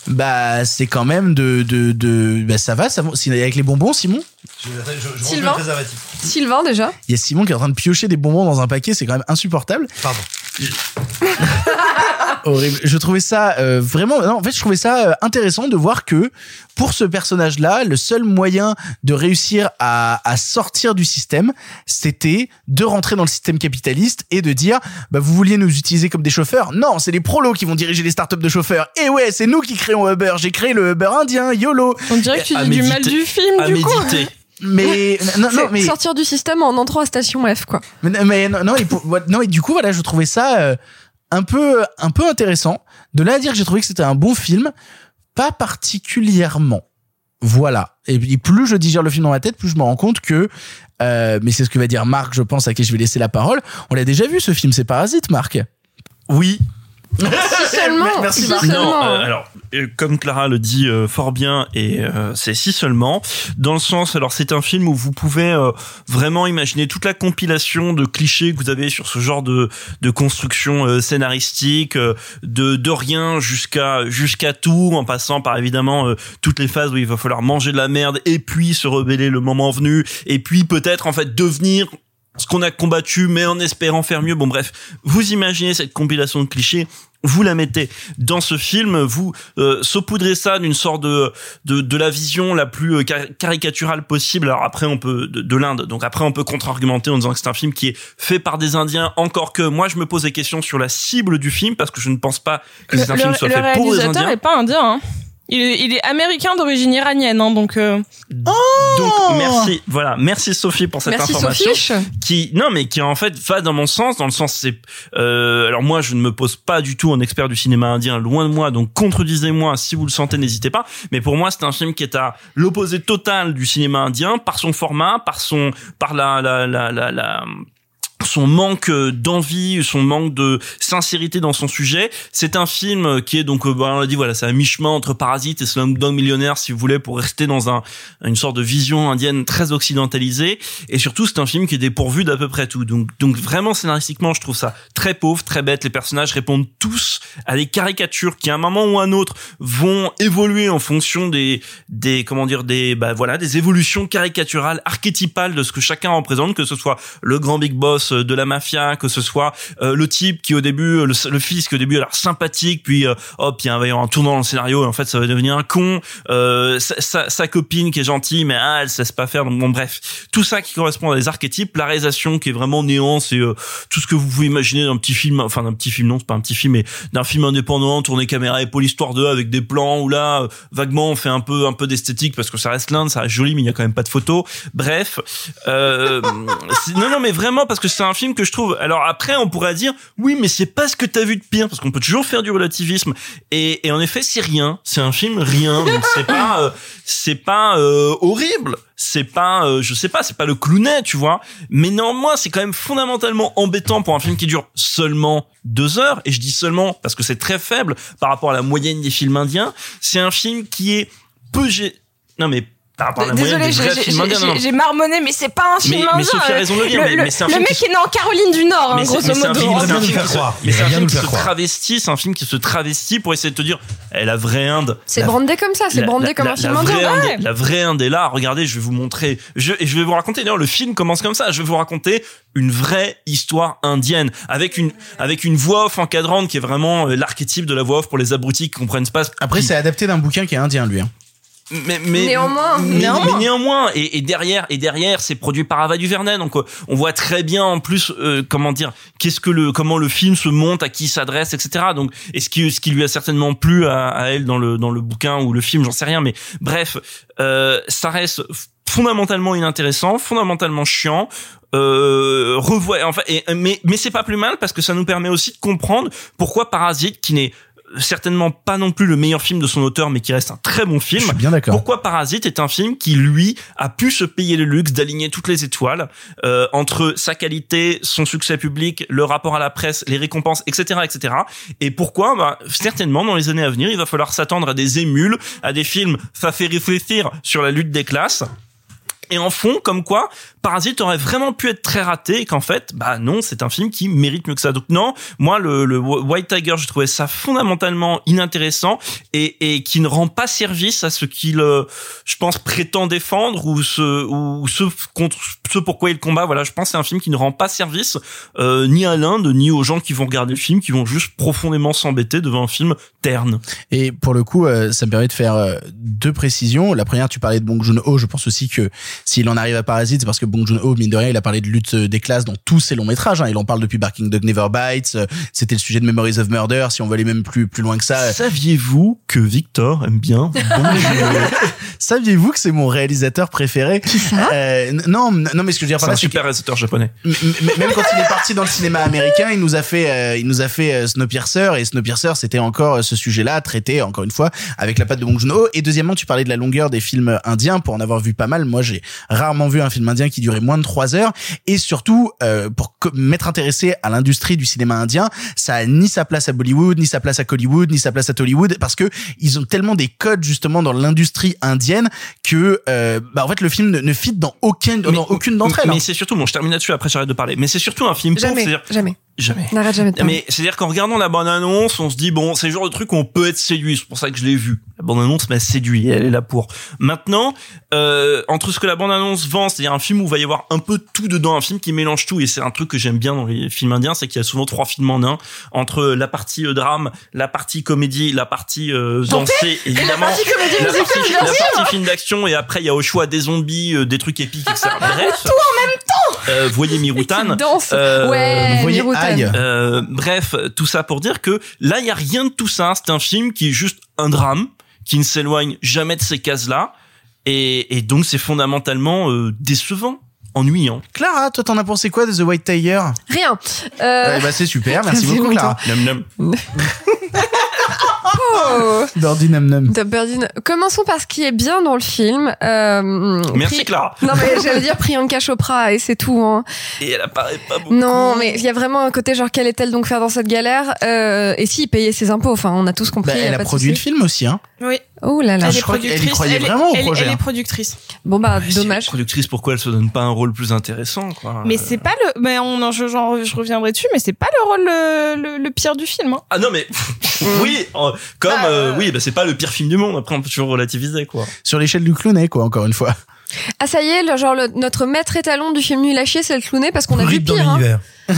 bah, c'est quand même de, de, de, bah, ça va, ça va. Avec les bonbons, Simon? Je, je, je Sylvain. Sylvain, déjà. Il y a Simon qui est en train de piocher des bonbons dans un paquet, c'est quand même insupportable. Pardon. *laughs* horrible. Je trouvais ça euh, vraiment. Non, en fait, je trouvais ça euh, intéressant de voir que pour ce personnage-là, le seul moyen de réussir à, à sortir du système, c'était de rentrer dans le système capitaliste et de dire, bah, vous vouliez nous utiliser comme des chauffeurs? Non, c'est les prolos qui vont diriger les startups de chauffeurs. Et ouais, c'est nous qui créons Uber. J'ai créé le Uber indien, YOLO. On dirait que tu À dis du mal du film, À du coup. méditer. *laughs* Mais non, non, C'est mais sortir du système en entrant à station F, quoi. Mais, mais non, non, et pour- ouais, non, et du coup, voilà, je trouvais ça euh, un peu, un peu intéressant. De là à dire que j'ai trouvé que c'était un bon film, pas particulièrement. Voilà. Et plus je digère le film dans ma tête, plus je me rends compte que, euh, mais c'est ce que va dire Marc, je pense, à qui je vais laisser la parole. On l'a déjà vu ce film, c'est Parasite, Marc. Oui. Si seulement. Merci, si Marc. seulement. Non, euh, alors euh, comme Clara le dit euh, fort bien et euh, c'est si seulement dans le sens alors c'est un film où vous pouvez euh, vraiment imaginer toute la compilation de clichés que vous avez sur ce genre de de construction euh, scénaristique euh, de de rien jusqu'à jusqu'à tout en passant par évidemment euh, toutes les phases où il va falloir manger de la merde et puis se rebeller le moment venu et puis peut-être en fait devenir ce qu'on a combattu, mais en espérant faire mieux. Bon, bref, vous imaginez cette compilation de clichés, vous la mettez dans ce film, vous euh, saupoudrez ça d'une sorte de, de de la vision la plus euh, car- caricaturale possible. Alors après, on peut de, de l'Inde, donc après on peut contre-argumenter en disant que c'est un film qui est fait par des Indiens. Encore que moi, je me pose des questions sur la cible du film parce que je ne pense pas que c'est un le, film le- soit le fait pour réalisateur Indiens. est pas indien. Hein. Il, est, il est américain d'origine iranienne, hein, donc. euh, Donc merci, voilà, merci Sophie pour cette Merci information. Sophie. qui non mais qui en fait va dans mon sens dans le sens c'est euh, alors moi je ne me pose pas du tout en expert du cinéma indien loin de moi donc contredisez-moi si vous le sentez n'hésitez pas mais pour moi c'est un film qui est à l'opposé total du cinéma indien par son format par son par la la la la, la son manque euh, d'envie, son manque de sincérité dans son sujet. C'est un film qui est donc, euh, bah, on l'a dit, voilà, c'est à mi-chemin entre Parasite et Slumdog Millionnaire, si vous voulez, pour rester dans un, une sorte de vision indienne très occidentalisée. Et surtout, c'est un film qui est dépourvu d'à peu près tout. Donc, donc vraiment, scénaristiquement, je trouve ça très pauvre, très bête. Les personnages répondent tous à des caricatures qui, à un moment ou à un autre, vont évoluer en fonction des, des, comment dire, des, bah voilà, des évolutions caricaturales, archétypales de ce que chacun représente, que ce soit le grand big boss de la mafia, que ce soit euh, le type qui au début, le, le fils qui au début a l'air sympathique, puis euh, hop, il va y avoir un tournant dans le scénario et en fait ça va devenir un con. Euh, sa, sa, sa copine qui est gentille, mais ah, elle se laisse pas faire. Donc bon, bref, tout ça qui correspond à des archétypes, la réalisation qui est vraiment néant, c'est euh, tout ce que vous pouvez imaginer d'un petit film, enfin d'un petit film, non, c'est pas un petit film, mais d'un film indépendant, tourné caméra épaule histoire 2 avec des plans où là, euh, vaguement, on fait un peu, un peu d'esthétique parce que ça reste l'Inde, ça reste joli, mais il y a quand même pas de photos. Bref, euh, *laughs* non, non, mais vraiment parce que c'est un film que je trouve. Alors après, on pourrait dire, oui, mais c'est pas ce que t'as vu de pire parce qu'on peut toujours faire du relativisme. Et, en effet, c'est rien. C'est un film rien. C'est pas, euh, c'est euh, horrible. C'est pas, euh, je sais pas, c'est pas le clownet, tu vois. Mais néanmoins, c'est quand même fondamentalement embêtant pour un film qui dure seulement deux heures. Et je dis seulement parce que c'est très faible par rapport à la moyenne des films indiens. C'est un film qui est peu. Non mais Désolé, j'ai marmonné, mais c'est pas un film Mais- mais indien. Sophie a raison de le dire, mais- le, mais c'est un le film mec qui- est né en Caroline du Nord, hein, Mais c'est- grosso mais c'est un modo. film- hein. c'est un film qui se- mais travestit, c'est un film qui se travestit pour essayer de te dire, eh, la vraie Inde. C'est brandé comme ça, c'est brandé la- comme la- un film la indien. vraie Inde, Ouais. La vraie Inde est là. Regardez, je vais vous montrer. Je, et je vais vous raconter. D'ailleurs, le film commence comme ça. Je vais vous raconter une vraie histoire indienne avec une avec une voix off encadrante qui est vraiment euh, l'archétype de la voix off pour les abrutis qui comprennent pas. Après, c'est adapté d'un bouquin qui est indien, lui. Mais, mais Néanmoins. mais, Néanmoins. mais néanmoins et, et derrière et derrière c'est produit par Ava DuVernay donc euh, on voit très bien en plus euh, comment dire qu'est-ce que le comment le film se monte à qui s'adresse etc donc et ce qui ce qui lui a certainement plu à, à elle dans le dans le bouquin ou le film j'en sais rien mais bref euh, ça reste fondamentalement inintéressant, fondamentalement chiant. Euh, revoit, enfin, et, mais mais c'est pas plus mal parce que ça nous permet aussi de comprendre pourquoi Parasite, qui n'est certainement pas non plus le meilleur film de son auteur, mais qui reste un très bon film. Je suis bien d'accord. Pourquoi Parasite est un film qui lui a pu se payer le luxe d'aligner toutes les étoiles euh, entre sa qualité, son succès public, le rapport à la presse, les récompenses, etc., etc. Et pourquoi? Bah, certainement dans les années à venir, il va falloir s'attendre à des émules, à des films ça fait réfléchir sur la lutte des classes. Et en fond, comme quoi, Parasite aurait vraiment pu être très raté et qu'en fait, bah non, c'est un film qui mérite mieux que ça. Donc non, moi, le, le White Tiger, je trouvais ça fondamentalement inintéressant et, et qui ne rend pas service à ce qu'il, euh, je pense, prétend défendre ou ce, ou ce contre ce pourquoi il combat. Voilà, je pense c'est un film qui ne rend pas service euh, ni à l'Inde, ni aux gens qui vont regarder le film, qui vont juste profondément s'embêter devant un film terne. Et pour le coup, euh, ça me permet de faire euh, deux précisions. La première, tu parlais de Bong Joon-ho. Je pense aussi que s'il en arrive à Parasite, c'est parce que Bong Joon-ho, mine de rien, il a parlé de lutte euh, des classes dans tous ses longs métrages. Hein. Il en parle depuis Barking Dog Never Bites. euh, C'était le sujet de Memories of Murder. Si on veut aller même plus plus loin que ça. Saviez-vous que Victor aime bien Bong Joon-ho? *laughs* Saviez-vous que c'est mon réalisateur préféré? Qui ça? Non, non, mais ce que je veux dire C'est par un là, c'est super réalisateur japonais. M- même quand il est parti dans le cinéma américain, il nous a fait, euh, il nous a fait euh, Snowpiercer et Snowpiercer, c'était encore euh, ce sujet-là traité encore une fois avec la patte de Bong Joon-ho. Et deuxièmement, tu parlais de la longueur des films indiens pour en avoir vu pas mal. Moi, j'ai rarement vu un film indien qui durait moins de trois heures. Et surtout, euh, pour m'être intéressé à l'industrie du cinéma indien, ça a ni sa place à Bollywood, ni sa place à Hollywood, ni sa place à Tollywood, parce que ils ont tellement des codes justement dans l'industrie indienne que, euh, bah en fait, le film ne, ne fit dans aucun, dans aucune d'entre elles. Mais hein. c'est surtout, bon, je termine là-dessus, après j'arrête de parler. Mais c'est surtout un film pour, Jamais, jamais. Jamais. N'arrête jamais de parler. Mais c'est-à-dire qu'en regardant la bande-annonce, on se dit bon, c'est le genre de truc où on peut être séduit. C'est pour ça que je l'ai vu. La bande-annonce m'a séduit. Elle est là pour. Maintenant, euh, entre ce que la bande-annonce vend, c'est-à-dire un film où il va y avoir un peu tout dedans, un film qui mélange tout, et c'est un truc que j'aime bien dans les films indiens, c'est qu'il y a souvent trois films en un, entre la partie euh, drame, la partie comédie, la partie euh, dansée, évidemment, La partie comédie la partie, la film d'action, et après il y a au choix des zombies, euh, des trucs épiques, *laughs* etc. Bref. Tout en même temps Euh, voyez danse. Euh, Ouais, Voyez Mirutan. Aïe. Euh, bref, tout ça pour dire que là, il y a rien de tout ça. C'est un film qui est juste un drame, qui ne s'éloigne jamais de ces cases-là, et, et donc c'est fondamentalement euh, décevant, ennuyant. Clara, toi, t'en as pensé quoi de The White Tiger? Rien. Euh... Ouais, bah c'est super, merci *laughs* beaucoup Clara. Nam nam. *laughs* Oh. *laughs* Birdie. The Birdie- Commençons par ce qui est bien dans le film. Euh, Merci, Pri- Clara. Non mais j'allais dire Priyanka Chopra et c'est tout. Hein. Et elle apparaît pas beaucoup. Non mais il y a vraiment un côté genre qu'allait-elle donc faire dans cette galère? Euh, Et si payer ses impôts Enfin on a tous compris. Bah, a elle a produit le film aussi, hein. Oui. Oh là là. Ah, je crois qu'elle y croyait elle est- vraiment au elle- projet. Elle est hein. productrice. Bon bah Si elle est dommage. Productrice, pourquoi elle se donne pas un rôle plus intéressant, quoi? Mais c'est pas le. Mais on, en- je, reviendrai dessus, mais c'est pas le rôle le, le, le pire du film. Hein. Ah non mais *laughs* oui, euh, comme euh, oui, bah c'est pas le pire film du monde. Après on peut toujours relativiser quoi. Sur l'échelle du clownet, quoi, encore une fois. Ah ça y est, le, genre le- notre maître étalon du film nul à chier, c'est le clownet parce qu'on a vu pire. Hein. *laughs*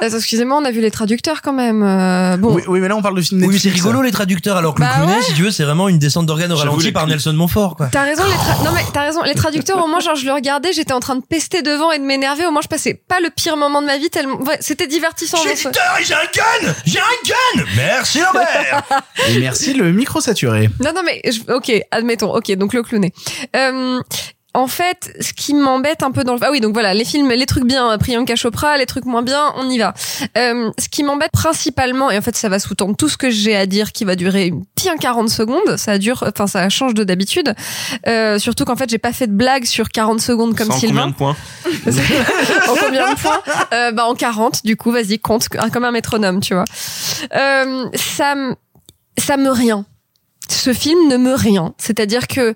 Excusez-moi, on a vu les traducteurs quand même. euh, bon. Oui, oui, mais là, on parle de film Oui, mais Netflix. c'est rigolo les traducteurs, alors que Bah le clownet, ouais. si tu veux, c'est vraiment une descente d'organes au ralenti par Nelson Montfort, quoi. T'as raison, les tra- non mais t'as raison, les traducteurs au moins genre je le regardais, j'étais en train de pester devant et de m'énerver, au moins je passais pas le pire moment de ma vie tellement ouais, c'était divertissant. Et j'ai un gun J'ai un gun Merci Lambert Et merci le micro saturé. Non non mais je- OK, admettons. OK, donc le clownet. Euh, en fait, ce qui m'embête un peu dans le... Ah oui, donc voilà, les films, les trucs bien, euh, Priyanka Chopra, les trucs moins bien, on y va. Euh, ce qui m'embête principalement, et en fait ça va sous-tendre tout ce que j'ai à dire qui va durer bien 40 secondes, ça dure, enfin ça change de d'habitude, euh, surtout qu'en fait j'ai pas fait de blague sur 40 secondes comme Sylvain. combien de points *laughs* en combien de points? Euh, Bah en 40, du coup, vas-y, compte comme un métronome, tu vois. Euh, ça, me- ça me rien. Ce film ne me rien. C'est-à-dire que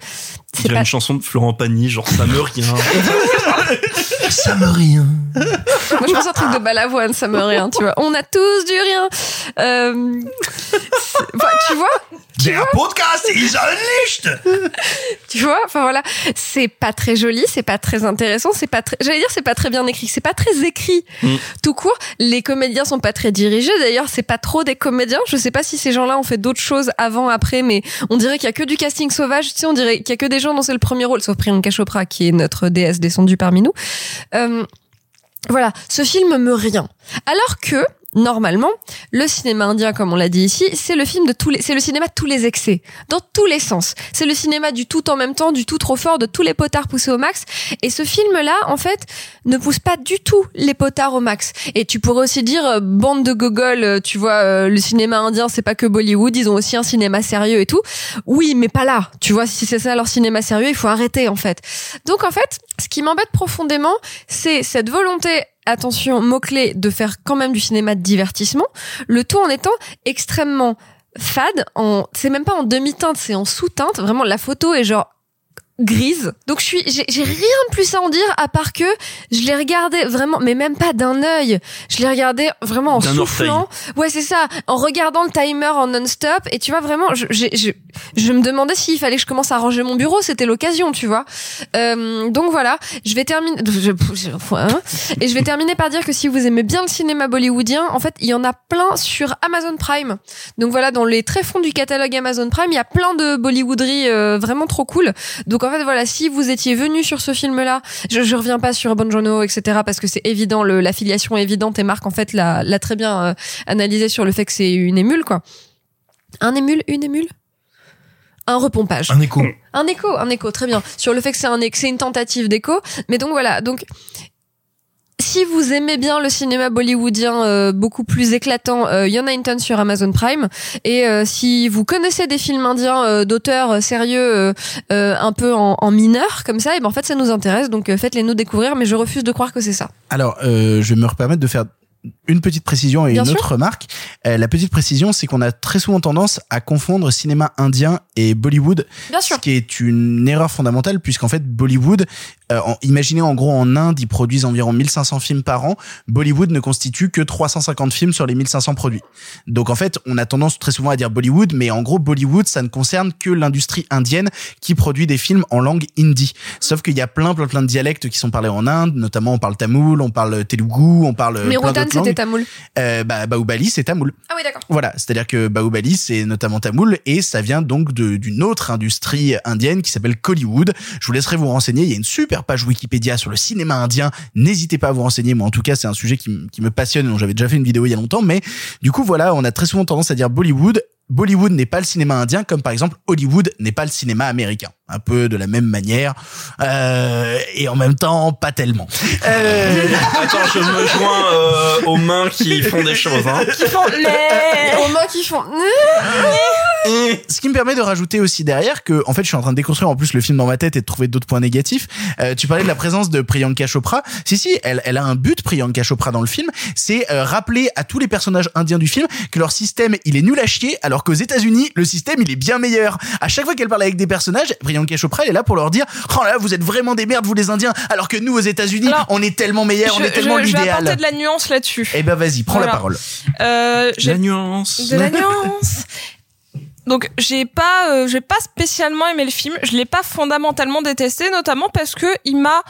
C'est pas. une chanson de Florent Pagny, genre ça me rien. *laughs* *laughs* Ça me rien. Moi, je pense à un truc de balavoine, ça me rien, tu vois. On a tous du rien. Euh, enfin, tu vois Der podcast is unleashed Tu vois, enfin voilà, c'est pas très joli, c'est pas très intéressant, c'est pas très, j'allais dire c'est pas très bien écrit, c'est pas très écrit. Mm. Tout court, les comédiens sont pas très dirigés. D'ailleurs, c'est pas trop des comédiens. Je sais pas si ces gens-là ont fait d'autres choses avant, après, mais on dirait qu'il y a que du casting sauvage. Tu sais, on dirait qu'il y a que des gens dont c'est le premier rôle, sauf Priyanka Chopra qui est notre déesse descendue parmi nous. Euh, voilà, ce film me rien. Alors que normalement, le cinéma indien, comme on l'a dit ici, c'est le film de tous les, c'est le cinéma de tous les excès, dans tous les sens. C'est le cinéma du tout en même temps, du tout trop fort, de tous les potards poussés au max. Et ce film-là, en fait, ne pousse pas du tout les potards au max. Et tu pourrais aussi dire euh, bande de gogoles, euh, tu vois, euh, le cinéma indien, c'est pas que Bollywood, ils ont aussi un cinéma sérieux et tout. Oui, mais pas là. Tu vois, si c'est ça leur cinéma sérieux, il faut arrêter en fait. Donc en fait, ce qui m'embête profondément, c'est cette volonté attention, mot-clé, de faire quand même du cinéma de divertissement, le tout en étant extrêmement fade, en, c'est même pas en demi-teinte, c'est en sous-teinte, vraiment la photo est genre grise. Donc je suis, j'ai rien de plus à en dire à part que je l'ai regardé vraiment, mais même pas d'un œil. Je l'ai regardé vraiment en soufflant. Ouais, c'est ça. En regardant le timer en non-stop. Et tu vois vraiment, je, j'ai- je, je me demandais s'il fallait que je commence à ranger mon bureau. C'était l'occasion, tu vois. Euh, donc voilà. Je vais terminer. je- je- hein. Et je vais terminer par dire que si vous aimez bien le cinéma bollywoodien, en fait, il y en a plein sur Amazon Prime. Donc voilà, dans les tréfonds du catalogue Amazon Prime, il y a plein de Bollywooderies euh, vraiment trop cool. Donc en fait, voilà, si vous étiez venu sur ce film-là, je, je reviens pas sur Bonjourno, etc. parce que c'est évident, l'affiliation est évidente et Marc en fait l'a, très bien euh, analysé sur le fait que c'est une émule, quoi. Un émule, une émule? Un repompage. Un écho. Un écho, un écho, très bien. Sur le fait que c'est un, que c'est une tentative d'écho. Mais donc voilà, donc si vous aimez bien le cinéma bollywoodien euh, beaucoup plus éclatant, euh, il tonne sur Amazon Prime. Et euh, si vous connaissez des films indiens euh, d'auteurs euh, sérieux, euh, euh, un peu en, en mineur comme ça, et ben en fait ça nous intéresse. Donc euh, faites-les nous découvrir. Mais je refuse de croire que c'est ça. Alors, euh, je vais me permettre de faire une petite précision et Bien une sûr. autre remarque. Euh, la petite précision, c'est qu'on a très souvent tendance à confondre cinéma indien et Bollywood. Bien sûr. Ce qui est une erreur fondamentale puisqu'en fait Bollywood, euh, en- imaginez en gros en Inde, ils produisent environ 1500 films par an. Bollywood ne constitue que 350 films sur les 1500 produits. Donc en fait, on a tendance très souvent à dire Bollywood, mais en gros Bollywood, ça ne concerne que l'industrie indienne qui produit des films en langue hindi. Sauf qu'il y a plein plein plein de dialectes qui sont parlés en Inde, notamment on parle tamoul, on parle telugu, on parle Mais plein d'autres langues. Tamoul. Euh, bah, Bahubali, c'est tamoul. Ah oui d'accord. Voilà, c'est-à-dire que Bahubali, c'est notamment tamoul et ça vient donc d'une autre industrie indienne qui s'appelle Kollywood. Je vous laisserai vous renseigner. Il y a une super page Wikipédia sur le cinéma indien. N'hésitez pas à vous renseigner. Moi, en tout cas, c'est un sujet qui me passionne et dont j'avais déjà fait une vidéo il y a longtemps. Mais du coup, voilà, on a très souvent tendance à dire Bollywood. Bollywood n'est pas le cinéma indien, comme par exemple Hollywood n'est pas le cinéma américain. Un peu de la même manière, euh, et en même temps, pas tellement. Euh, *laughs* Attends, je me joins euh, aux mains qui font des choses. Hein. Qui font *laughs* les... Aux mains qui font... *laughs* Ce qui me permet de rajouter aussi derrière que, en fait, je suis en train de déconstruire en plus le film dans ma tête et de trouver d'autres points négatifs. Euh, tu parlais de la présence de Priyanka Chopra. Si, si, elle, elle a un but, Priyanka Chopra, dans le film. C'est euh, rappeler à tous les personnages indiens du film que leur système, il est nul à chier, alors qu'aux États-Unis, le système, il est bien meilleur. À chaque fois qu'elle parle avec des personnages, Priyanka Chopra, elle est là pour leur dire, oh là, là, vous êtes vraiment des merdes, vous les Indiens, alors que nous, aux États-Unis, Alors, on est tellement meilleurs, on est tellement je- je vais l'idéal. apporter de la nuance là-dessus. Eh ben, vas-y, prends la parole. Euh, j'ai- La nuance. de la nuance. Donc j'ai pas euh, j'ai pas spécialement aimé le film, je l'ai pas fondamentalement détesté notamment parce que il m'a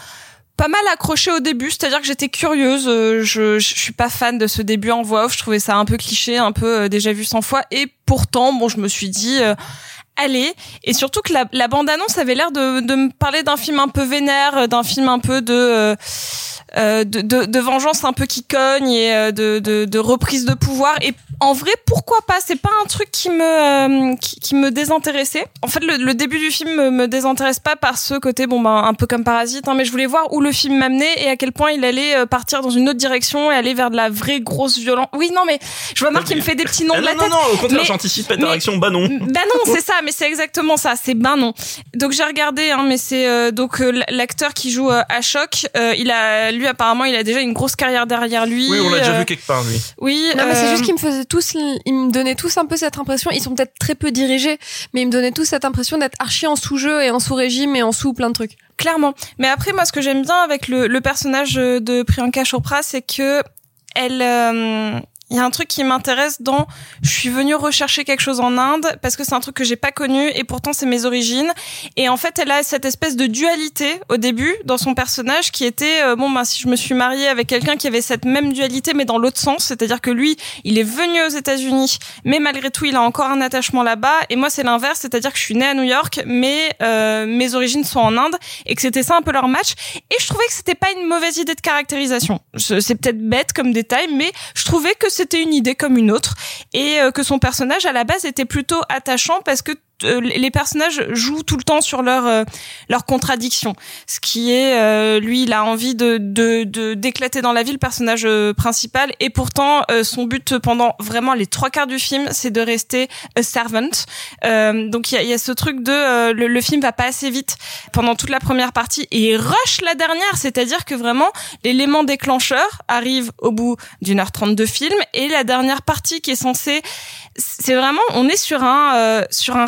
pas mal accroché au début, c'est-à-dire que j'étais curieuse, euh, je, je suis pas fan de ce début en voix off, je trouvais ça un peu cliché, un peu euh, déjà vu 100 fois et pourtant bon, je me suis dit euh, allez et surtout que la, bande-annonce avait l'air de, me parler d'un film un peu vénère, d'un film un peu de de, de, vengeance un peu qui cogne et de, de, de reprise de pouvoir. Et en vrai, pourquoi pas? C'est pas un truc qui me euh, qui, qui me désintéressait. En fait, le, le début du film me, me désintéresse pas par ce côté, bon ben un peu comme Parasite, hein, mais je voulais voir où le film m'amenait et à quel point il allait euh, partir dans une autre direction et aller vers de la vraie grosse violence. Oui, non, mais je vois Marc qui me fait des petits noms Ah de la non, tête. non, non, au contraire, j'anticipe ta mais- réaction. Bah non. *laughs* bah non, c'est ça, mais c'est exactement ça, c'est ben non. Donc j'ai regardé, hein, mais c'est euh, donc euh, l'acteur qui joue euh, Ashok, euh, il a, lui apparemment, il a déjà une grosse carrière derrière lui. Oui, on l'a déjà vu quelque part, lui. Oui. Non, mais c'est juste qu'ils me faisaient tous, ils me donnaient tous un peu cette impression. Ils sont peut-être très peu dirigés, mais ils me donnaient tous cette impression d'être archi en sous-jeu et en sous-régime et en sous plein de trucs. Clairement. Mais après, moi, ce que j'aime bien avec le, le personnage de Priyanka Chopra, c'est que elle, euh, il y a un truc qui m'intéresse dans je suis venue rechercher quelque chose en Inde parce que c'est un truc que j'ai pas connu et pourtant c'est mes origines. Et en fait elle a cette espèce de dualité au début dans son personnage qui était euh, bon bah si je me suis mariée avec quelqu'un qui avait cette même dualité mais dans l'autre sens c'est-à-dire que lui il est venu aux États-Unis mais malgré tout il a encore un attachement là-bas. Et moi c'est l'inverse c'est-à-dire que je suis née à New York mais euh, mes origines sont en Inde et que c'était ça un peu leur match. Et je trouvais que c'était pas une mauvaise idée de caractérisation. C'est peut-être bête comme détail mais je trouvais que c'était une idée comme une autre. Et euh, que son personnage à la base était plutôt attachant parce que les personnages jouent tout le temps sur leur euh, leur contradiction. Ce qui est euh, lui, il a envie de de d'éclater dans la vie le personnage euh, principal et pourtant euh, son but pendant vraiment les trois quarts du film, c'est de rester a servant. Euh, donc il y a, y a ce truc de euh, le, le film va pas assez vite pendant toute la première partie et rush la dernière, c'est-à-dire que vraiment l'élément déclencheur arrive au bout d'une heure trente de film et la dernière partie qui est censée c'est vraiment on est sur un euh, sur un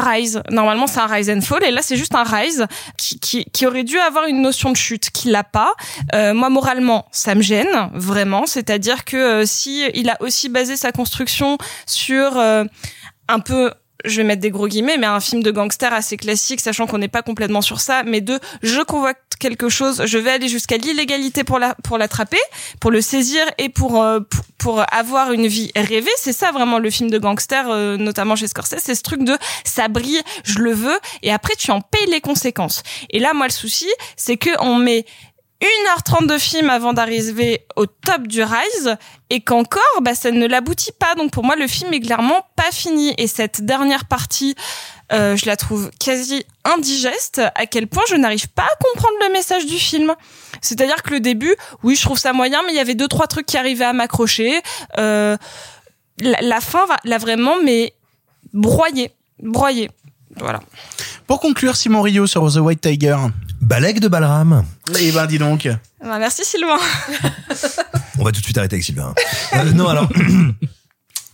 normalement c'est un rise and fall. Et là c'est juste un rise qui, qui qui aurait dû avoir une notion de chute qui l'a pas. Euh, moi moralement ça me gêne vraiment. C'est-à-dire que euh, si il a aussi basé sa construction sur euh, un peu je vais mettre des gros guillemets, mais un film de gangster assez classique, sachant qu'on n'est pas complètement sur ça, mais de je convoque quelque chose, je vais aller jusqu'à l'illégalité pour la pour l'attraper, pour le saisir et pour, euh, pour pour avoir une vie rêvée. C'est ça vraiment le film de gangster, euh, notamment chez Scorsese, c'est ce truc de ça brille, je le veux, et après tu en payes les conséquences. Et là, moi, le souci, c'est que on met 1h30 de film avant d'arriver au top du Rise et qu'encore bah ça ne l'aboutit pas. Donc pour moi le film est clairement pas fini. Et cette dernière partie euh, je la trouve quasi indigeste à quel point je n'arrive pas à comprendre le message du film. C'est-à-dire que le début oui je trouve ça moyen mais il y avait deux trois trucs qui arrivaient à m'accrocher. Euh, la, fin va l'a vraiment mais broyé broyé voilà. Pour conclure, Simon Rio sur The White Tiger. Balek de Balram. Eh ben, dis donc. Bah, merci Sylvain On va tout de suite arrêter avec Sylvain. Euh, non, alors. *clears throat*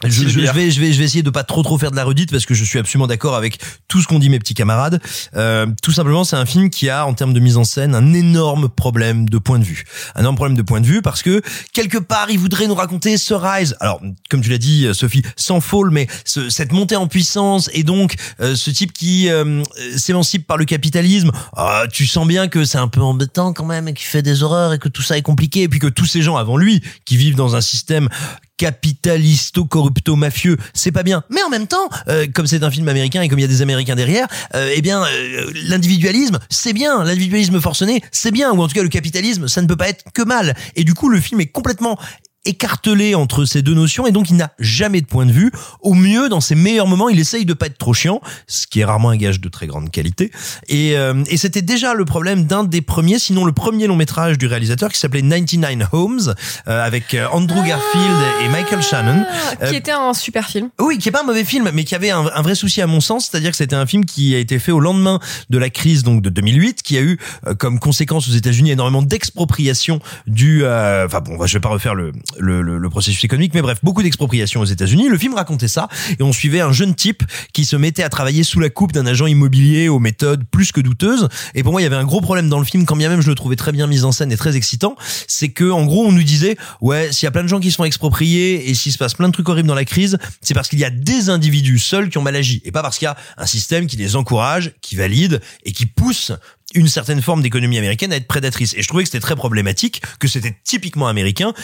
Je, je- je vais, je vais, je vais essayer de pas trop trop faire de la redite parce que je suis absolument d'accord avec tout ce qu'ont dit mes petits camarades. Euh, tout simplement, c'est un film qui a, en termes de mise en scène, un énorme problème de point de vue. Un énorme problème de point de vue parce que quelque part, il voudrait nous raconter ce rise. Alors, comme tu l'as dit, Sophie, sans fall, mais ce- cette montée en puissance et donc euh, ce type qui euh, s'émancipe par le capitalisme. Ah, tu sens bien que c'est un peu embêtant quand même et qu'il fait des horreurs et que tout ça est compliqué et puis que tous ces gens avant lui qui vivent dans un système capitalisto-corrupto-mafieux, c'est pas bien. Mais en même temps, euh, comme c'est un film américain et comme il y a des Américains derrière, euh, eh bien, euh, l'individualisme, c'est bien. L'individualisme forcené, c'est bien. Ou en tout cas, le capitalisme, ça ne peut pas être que mal. Et du coup, le film est complètement écartelé entre ces deux notions et donc il n'a jamais de point de vue. Au mieux, dans ses meilleurs moments, il essaye de pas être trop chiant, ce qui est rarement un gage de très grande qualité. Et, euh, et c'était déjà le problème d'un des premiers, sinon le premier long métrage du réalisateur qui s'appelait 99 Homes euh, avec euh, Andrew Garfield et Michael Shannon. Euh, qui était un super film. oui, qui est pas un mauvais film, mais qui avait un, un vrai souci à mon sens, c'est-à-dire que c'était un film qui a été fait au lendemain de la crise donc de 2008, qui a eu euh, comme conséquence aux États-Unis énormément d'expropriation du, euh, enfin bon, je vais pas refaire le, le, le, le processus économique, mais bref, beaucoup d'expropriation aux États-Unis. Le film racontait ça, et on suivait un jeune type qui se mettait à travailler sous la coupe d'un agent immobilier aux méthodes plus que douteuses. Et pour moi, il y avait un gros problème dans le film, quand bien même je le trouvais très bien mis en scène et très excitant, c'est que en gros, on nous disait, ouais, s'il y a plein de gens qui se font exproprier et s'il se passe plein de trucs horribles dans la crise, c'est parce qu'il y a des individus seuls qui ont mal agi, et pas parce qu'il y a un système qui les encourage, qui valide et qui pousse une certaine forme d'économie américaine à être prédatrice. Et je trouvais que c'était très problématique, que c'était typiquement américain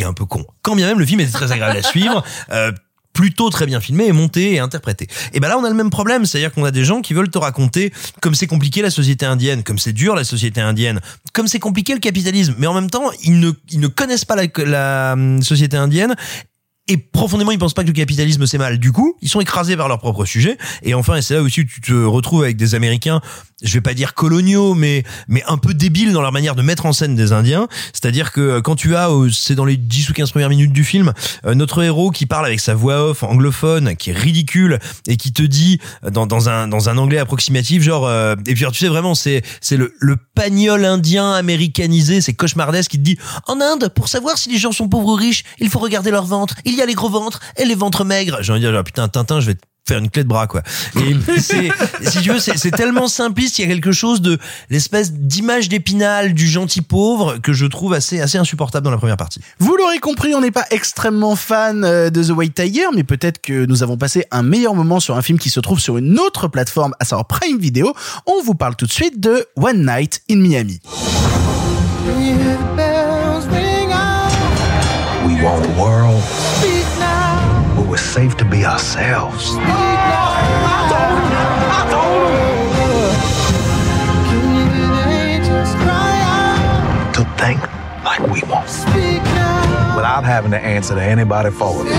et un peu con. Quand bien même le film était très agréable à suivre. *laughs* euh, plutôt très bien filmé et monté et interprété. Et ben là on a le même problème, c'est-à-dire qu'on a des gens qui veulent te raconter comme c'est compliqué la société indienne, comme c'est dur la société indienne, comme c'est compliqué le capitalisme, mais en même temps ils ne ils ne connaissent pas la, la hum, société indienne et profondément ils pensent pas que le capitalisme c'est mal. Du coup, ils sont écrasés par leur propre sujet. Et enfin, et c'est là aussi où tu te retrouves avec des Américains, je vais pas dire coloniaux, mais mais un peu débiles dans leur manière de mettre en scène des Indiens. C'est-à-dire que quand tu as, euh, c'est dans les 10 ou 15 premières minutes du film, euh, notre héros qui parle avec sa voix off anglophone, qui est ridicule et qui te dit euh, dans, dans un dans un anglais approximatif, genre euh, et puis alors, tu sais vraiment c'est c'est le le pagnol indien américanisé, c'est cauchemardesque qui te dit en Inde pour savoir si les gens sont pauvres ou riches, il faut regarder leur ventre. A les gros ventres et les ventres maigres. J'ai envie de dire genre, putain Tintin, je vais te faire une clé de bras quoi. Et c'est si tu veux c'est tellement simpliste, il y a quelque chose de l'espèce d'image d'épinal du gentil pauvre que je trouve assez assez insupportable dans la première partie. Vous l'aurez compris, on n'est pas extrêmement fan euh, de The White Tiger, mais peut-être que nous avons passé un meilleur moment sur un film qui se trouve sur une autre plateforme, à savoir Prime Video. On vous parle tout de suite de One Night in Miami. We want a world safe to be ourselves. To think like we want. without having to answer to anybody for it.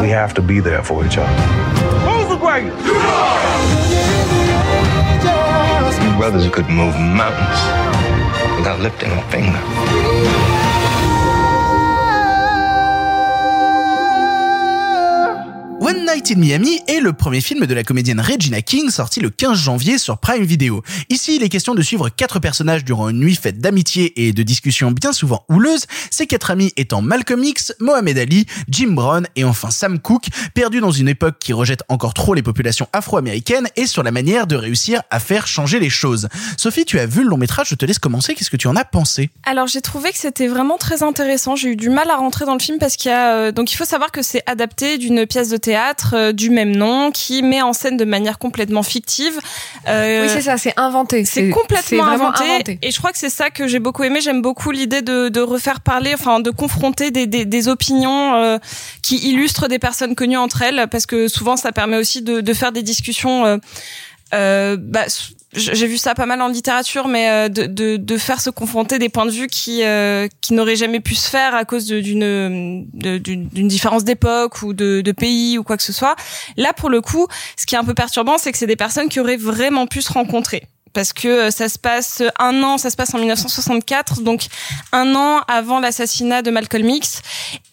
We have to be there for each other. Who's the greatest? You brothers could move mountains without lifting a finger. One Night in Miami est le premier film de la comédienne Regina King sorti le 15 janvier sur Prime Video. Ici, il est question de suivre quatre personnages durant une nuit faite d'amitié et de discussions bien souvent houleuses, ces quatre amis étant Malcolm X, Mohamed Ali, Jim Brown et enfin Sam Cooke, perdus dans une époque qui rejette encore trop les populations afro-américaines et sur la manière de réussir à faire changer les choses. Sophie, tu as vu le long métrage, je te laisse commencer, qu'est-ce que tu en as pensé? Alors j'ai trouvé que c'était vraiment très intéressant. J'ai eu du mal à rentrer dans le film parce qu'il y a euh, donc il faut savoir que c'est adapté d'une pièce de théâtre euh, du même nom qui met en scène de manière complètement fictive. Euh, Oui, c'est ça, c'est inventé. C'est complètement inventé, inventé. et je crois que c'est ça que j'ai beaucoup aimé. J'aime beaucoup l'idée de, de refaire parler, enfin de confronter des, des, des opinions euh, qui illustrent des personnes connues entre elles, parce que souvent ça permet aussi de, de faire des discussions. Euh, bah, j'ai vu ça pas mal en littérature, mais euh, de, de, de faire se confronter des points de vue qui euh, qui n'auraient jamais pu se faire à cause d'une d'une différence d'époque ou de, de pays ou quoi que ce soit. Là, pour le coup, ce qui est un peu perturbant, c'est que c'est des personnes qui auraient vraiment pu se rencontrer parce que euh, ça se passe un an, ça se passe en 1964, donc un an avant l'assassinat de Malcolm X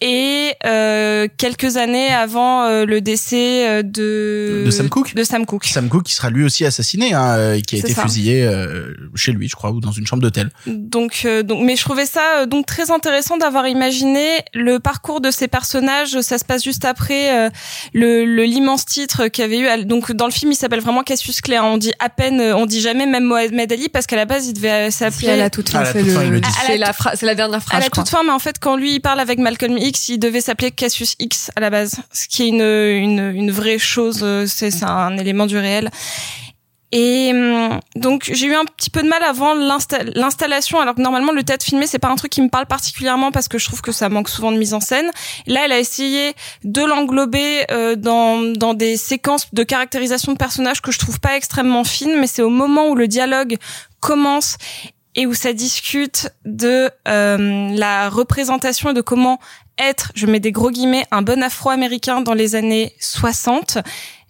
et euh, quelques années avant euh, le décès de De Sam Cooke? De Sam Cooke. Sam Cooke qui sera lui aussi assassiné, hein, qui a été ça. fusillé euh, chez lui, je crois, ou dans une chambre d'hôtel. Donc, donc, mais je trouvais ça donc très intéressant d'avoir imaginé le parcours de ces personnages. Ça se passe juste après le l'immense titre qu'il y avait eu. Donc, dans le film, il s'appelle vraiment Cassius Clay. hein. On dit à peine, on dit jamais même Mohamed Ali parce qu'à la base, il devait euh, s'appeler. Si, à la toute fin, À la c'est le, la, c'est la dernière À phrase. la je crois. toute fin, mais en fait, quand lui il parle avec Malcolm X, il devait s'appeler Cassius X à la base, ce qui est une une, une vraie chose. euh, C'est c'est un élément du réel. Et hum, donc j'ai eu un petit peu de mal avant l'insta- l'installation, alors que normalement le théâtre filmé c'est pas un truc qui me parle particulièrement parce que je trouve que ça manque souvent de mise en scène. Là, elle a essayé de l'englober euh, dans dans des séquences de caractérisation de personnages que je trouve pas extrêmement fines, mais c'est au moment où le dialogue commence et où ça discute de euh, la représentation et de comment être, je mets des gros guillemets, un bon afro-américain dans les années 60.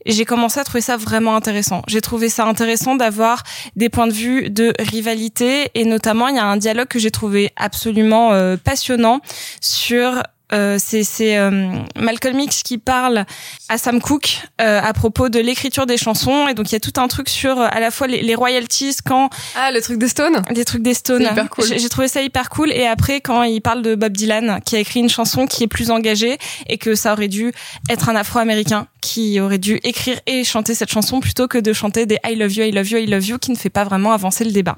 J'ai commencé à trouver ça vraiment intéressant. J'ai trouvé ça intéressant d'avoir des points de vue de rivalité et notamment il y a un dialogue que j'ai trouvé absolument euh, passionnant sur euh, c'est euh, Malcolm X qui parle à Sam Cooke euh, à propos de l'écriture des chansons et donc il y a tout un truc sur euh, à la fois les, les royalties quand Ah, le truc des Stones des trucs des Stones. Cool. J'ai trouvé ça hyper cool. Et après, quand il parle de Bob Dylan, qui a écrit une chanson qui est plus engagée et que ça aurait dû être un Afro-Américain qui aurait dû écrire et chanter cette chanson plutôt que de chanter des I love you, I love you, I love you, qui ne fait pas vraiment avancer le débat.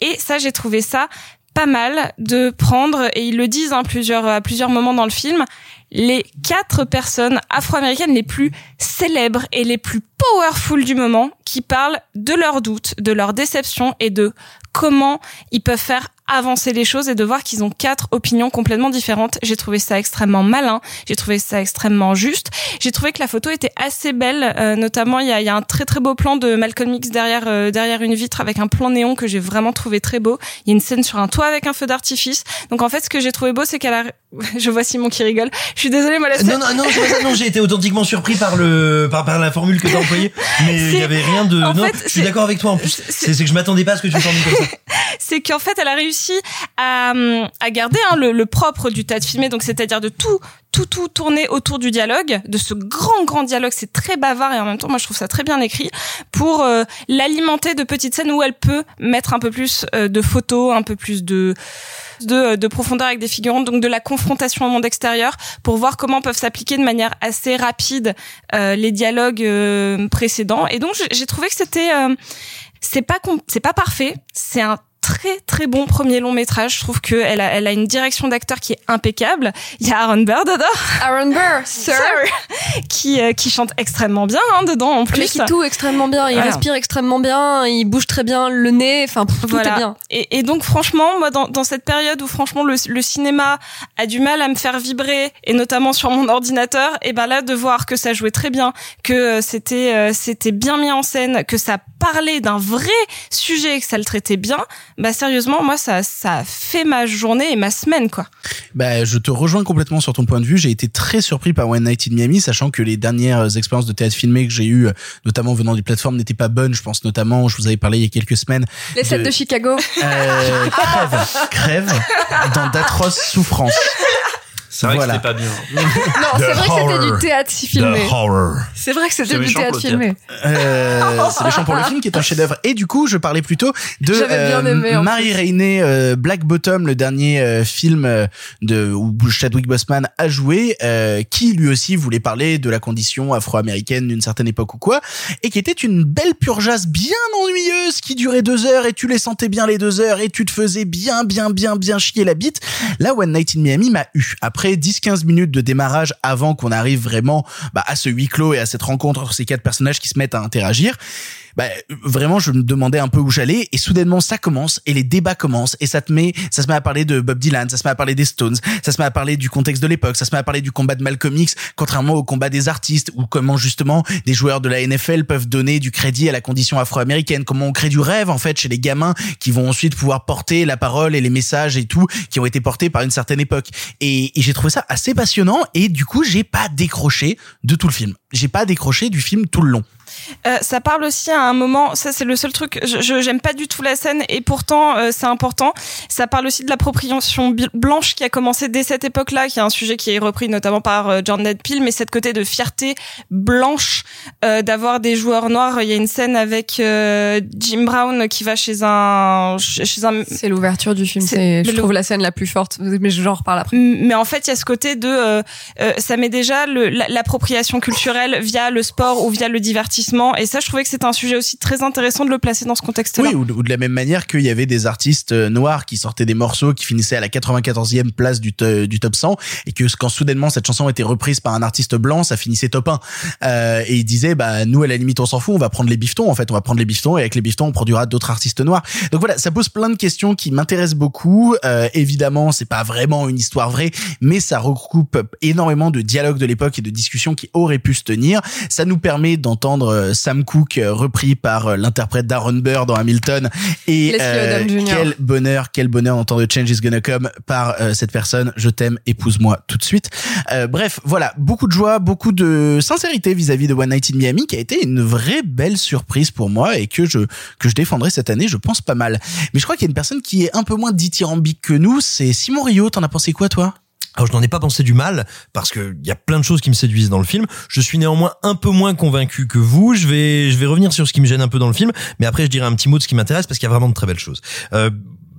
Et ça, j'ai trouvé ça pas mal de prendre, et ils le disent hein, plusieurs, à plusieurs moments dans le film, les quatre personnes afro-américaines les plus célèbres et les plus powerful du moment qui parlent de leurs doutes, de leurs déceptions et de comment ils peuvent faire avancer les choses et de voir qu'ils ont quatre opinions complètement différentes. J'ai trouvé ça extrêmement malin, j'ai trouvé ça extrêmement juste. J'ai trouvé que la photo était assez belle, euh, notamment il y a, y a un très très beau plan de Malcolm X derrière euh, derrière une vitre avec un plan néon que j'ai vraiment trouvé très beau. Il y a une scène sur un toit avec un feu d'artifice. Donc en fait, ce que j'ai trouvé beau, c'est qu'elle a... *laughs* Je vois Simon qui rigole. Je suis désolée, moi la Non, non, non, ça, non, j'ai été authentiquement surpris par le, par, par la formule que t'as employée. Mais *laughs* il y avait rien de, en non, fait, je suis d'accord avec toi en plus. C'est c'est que je m'attendais pas à ce que tu me formules comme ça. *laughs* c'est qu'en fait, elle a réussi à, hum, à garder hein, le, le propre du théâtre filmé, donc c'est-à-dire de tout, tout, tout tourner autour du dialogue, de ce grand, grand dialogue. C'est très bavard et en même temps, moi, je trouve ça très bien écrit pour euh, l'alimenter de petites scènes où elle peut mettre un peu plus euh, de photos, un peu plus de de, de profondeur avec des figurants, donc de la confrontation au monde extérieur, pour voir comment peuvent s'appliquer de manière assez rapide euh, les dialogues euh, précédents. Et donc j'ai- trouvé que c'était euh, c'est pas c'est pas parfait, c'est un très très bon premier long métrage. Je trouve que elle a, elle a une direction d'acteur qui est impeccable. Il y a Aaron Burr dedans. Aaron Burr, *laughs* sir. qui euh, qui chante extrêmement bien hein, dedans en plus. il tout extrêmement bien, il Voilà. respire extrêmement bien, il bouge très bien le nez, enfin, tout Voilà. est bien. Et, et donc franchement, moi dans, dans cette période où franchement le, le cinéma a du mal à me faire vibrer et notamment sur mon ordinateur, et ben là de voir que ça jouait très bien, que euh, c'était euh, c'était bien mis en scène, que ça parlait d'un vrai sujet, et que ça le traitait bien, bah sérieusement, moi ça ça fait ma journée et ma semaine quoi. Bah, je te rejoins complètement sur ton point de vue. J'ai été très surpris par One Night in Miami, sachant que les dernières expériences de théâtre filmé que j'ai eues, notamment venant des plateformes, n'étaient pas bonnes. Je pense notamment, je vous avais parlé il y a quelques semaines. Les sets de Chicago. Euh, crève, crève dans d'atroces souffrances. C'est vrai Voilà. que c'était pas bien. *laughs* Non, c'est vrai que c'était du théâtre si filmé. C'est vrai que c'était du théâtre filmé. Euh, c'est méchant pour le film qui est un chef-d'œuvre. Et du coup, je parlais plutôt de aimé, en Marie. Rainey euh, Black Bottom, le dernier euh, film euh, de où Chadwick Boseman a joué, euh, qui lui aussi voulait parler de la condition afro-américaine d'une certaine époque ou quoi, et qui était une belle purgeasse bien ennuyeuse qui durait deux heures et tu les sentais bien les deux heures et tu te faisais bien bien bien bien chier la bite. Là, One Night in Miami m'a eu. Après 10-15 minutes de démarrage avant qu'on arrive vraiment bah, à ce huis clos et à cette rencontre entre ces quatre personnages qui se mettent à interagir, bah, vraiment, je me demandais un peu où j'allais et soudainement ça commence et les débats commencent et ça te met, ça se met à parler de Bob Dylan, ça se met à parler des Stones, ça se met à parler du contexte de l'époque, ça se met à parler du combat de Malcolm X, contrairement au combat des artistes ou comment justement des joueurs de la NFL peuvent donner du crédit à la condition afro-américaine, comment on crée du rêve en fait chez les gamins qui vont ensuite pouvoir porter la parole et les messages et tout qui ont été portés par une certaine époque. Et, j'ai trouvé ça assez passionnant et du coup j'ai pas décroché de tout le film. J'ai pas décroché du film tout le long. Euh, ça parle aussi à un moment, ça c'est le seul truc, je j'aime pas du tout la scène et pourtant euh, c'est important. Ça parle aussi de l'appropriation blanche qui a commencé dès cette époque-là, qui est un sujet qui est repris notamment par euh, Jordan Peele, mais cette côté de fierté blanche euh, d'avoir des joueurs noirs. Il y a une scène avec euh, Jim Brown qui va chez un chez un C'est l'ouverture du film. C'est- je trouve la scène la plus forte. Mais j'en reparle après. mais en fait, il y a ce côté de, euh, euh, ça met déjà l'appropriation culturelle via le sport ou via le divertissement. Et ça, je trouvais que c'était un sujet aussi très intéressant de le placer dans ce contexte-là. Oui, ou de, la même manière qu'il y avait des artistes euh, noirs qui sortaient des morceaux qui finissaient à la 94e place du, du top 100 et que quand soudainement cette chanson était reprise par un artiste blanc, ça finissait top 1. Euh, et ils disaient, bah nous à la limite on s'en fout, on va prendre les biftons en fait, on va prendre les biftons et avec les biftons on produira d'autres artistes noirs. Donc voilà, ça pose plein de questions qui m'intéressent beaucoup. Euh, évidemment, c'est pas vraiment une histoire vraie, mais ça regroupe énormément de dialogues de l'époque et de discussions qui auraient pu se tenir. Ça nous permet d'entendre euh, Sam Cooke euh, repris par euh, l'interprète d'Aaron Burr dans Hamilton et euh, quel bonheur, quel bonheur d'entendre Change is Gonna Come par euh, cette personne. Je t'aime, épouse-moi tout de suite. Euh, bref, voilà, beaucoup de joie, beaucoup de sincérité vis-à-vis de One Night in Miami, qui a été une vraie belle surprise pour moi et que je que je défendrai cette année, je pense pas mal. Mais je crois qu'il y a une personne qui est un peu moins dithyrambique que nous, c'est Simon Rio. T'en as pensé quoi, toi? Alors je n'en ai pas pensé du mal parce que il y a plein de choses qui me séduisent dans le film. Je suis néanmoins un peu moins convaincu que vous. Je vais je vais revenir sur ce qui me gêne un peu dans le film, mais après je dirai un petit mot de ce qui m'intéresse parce qu'il y a vraiment de très belles choses. Euh,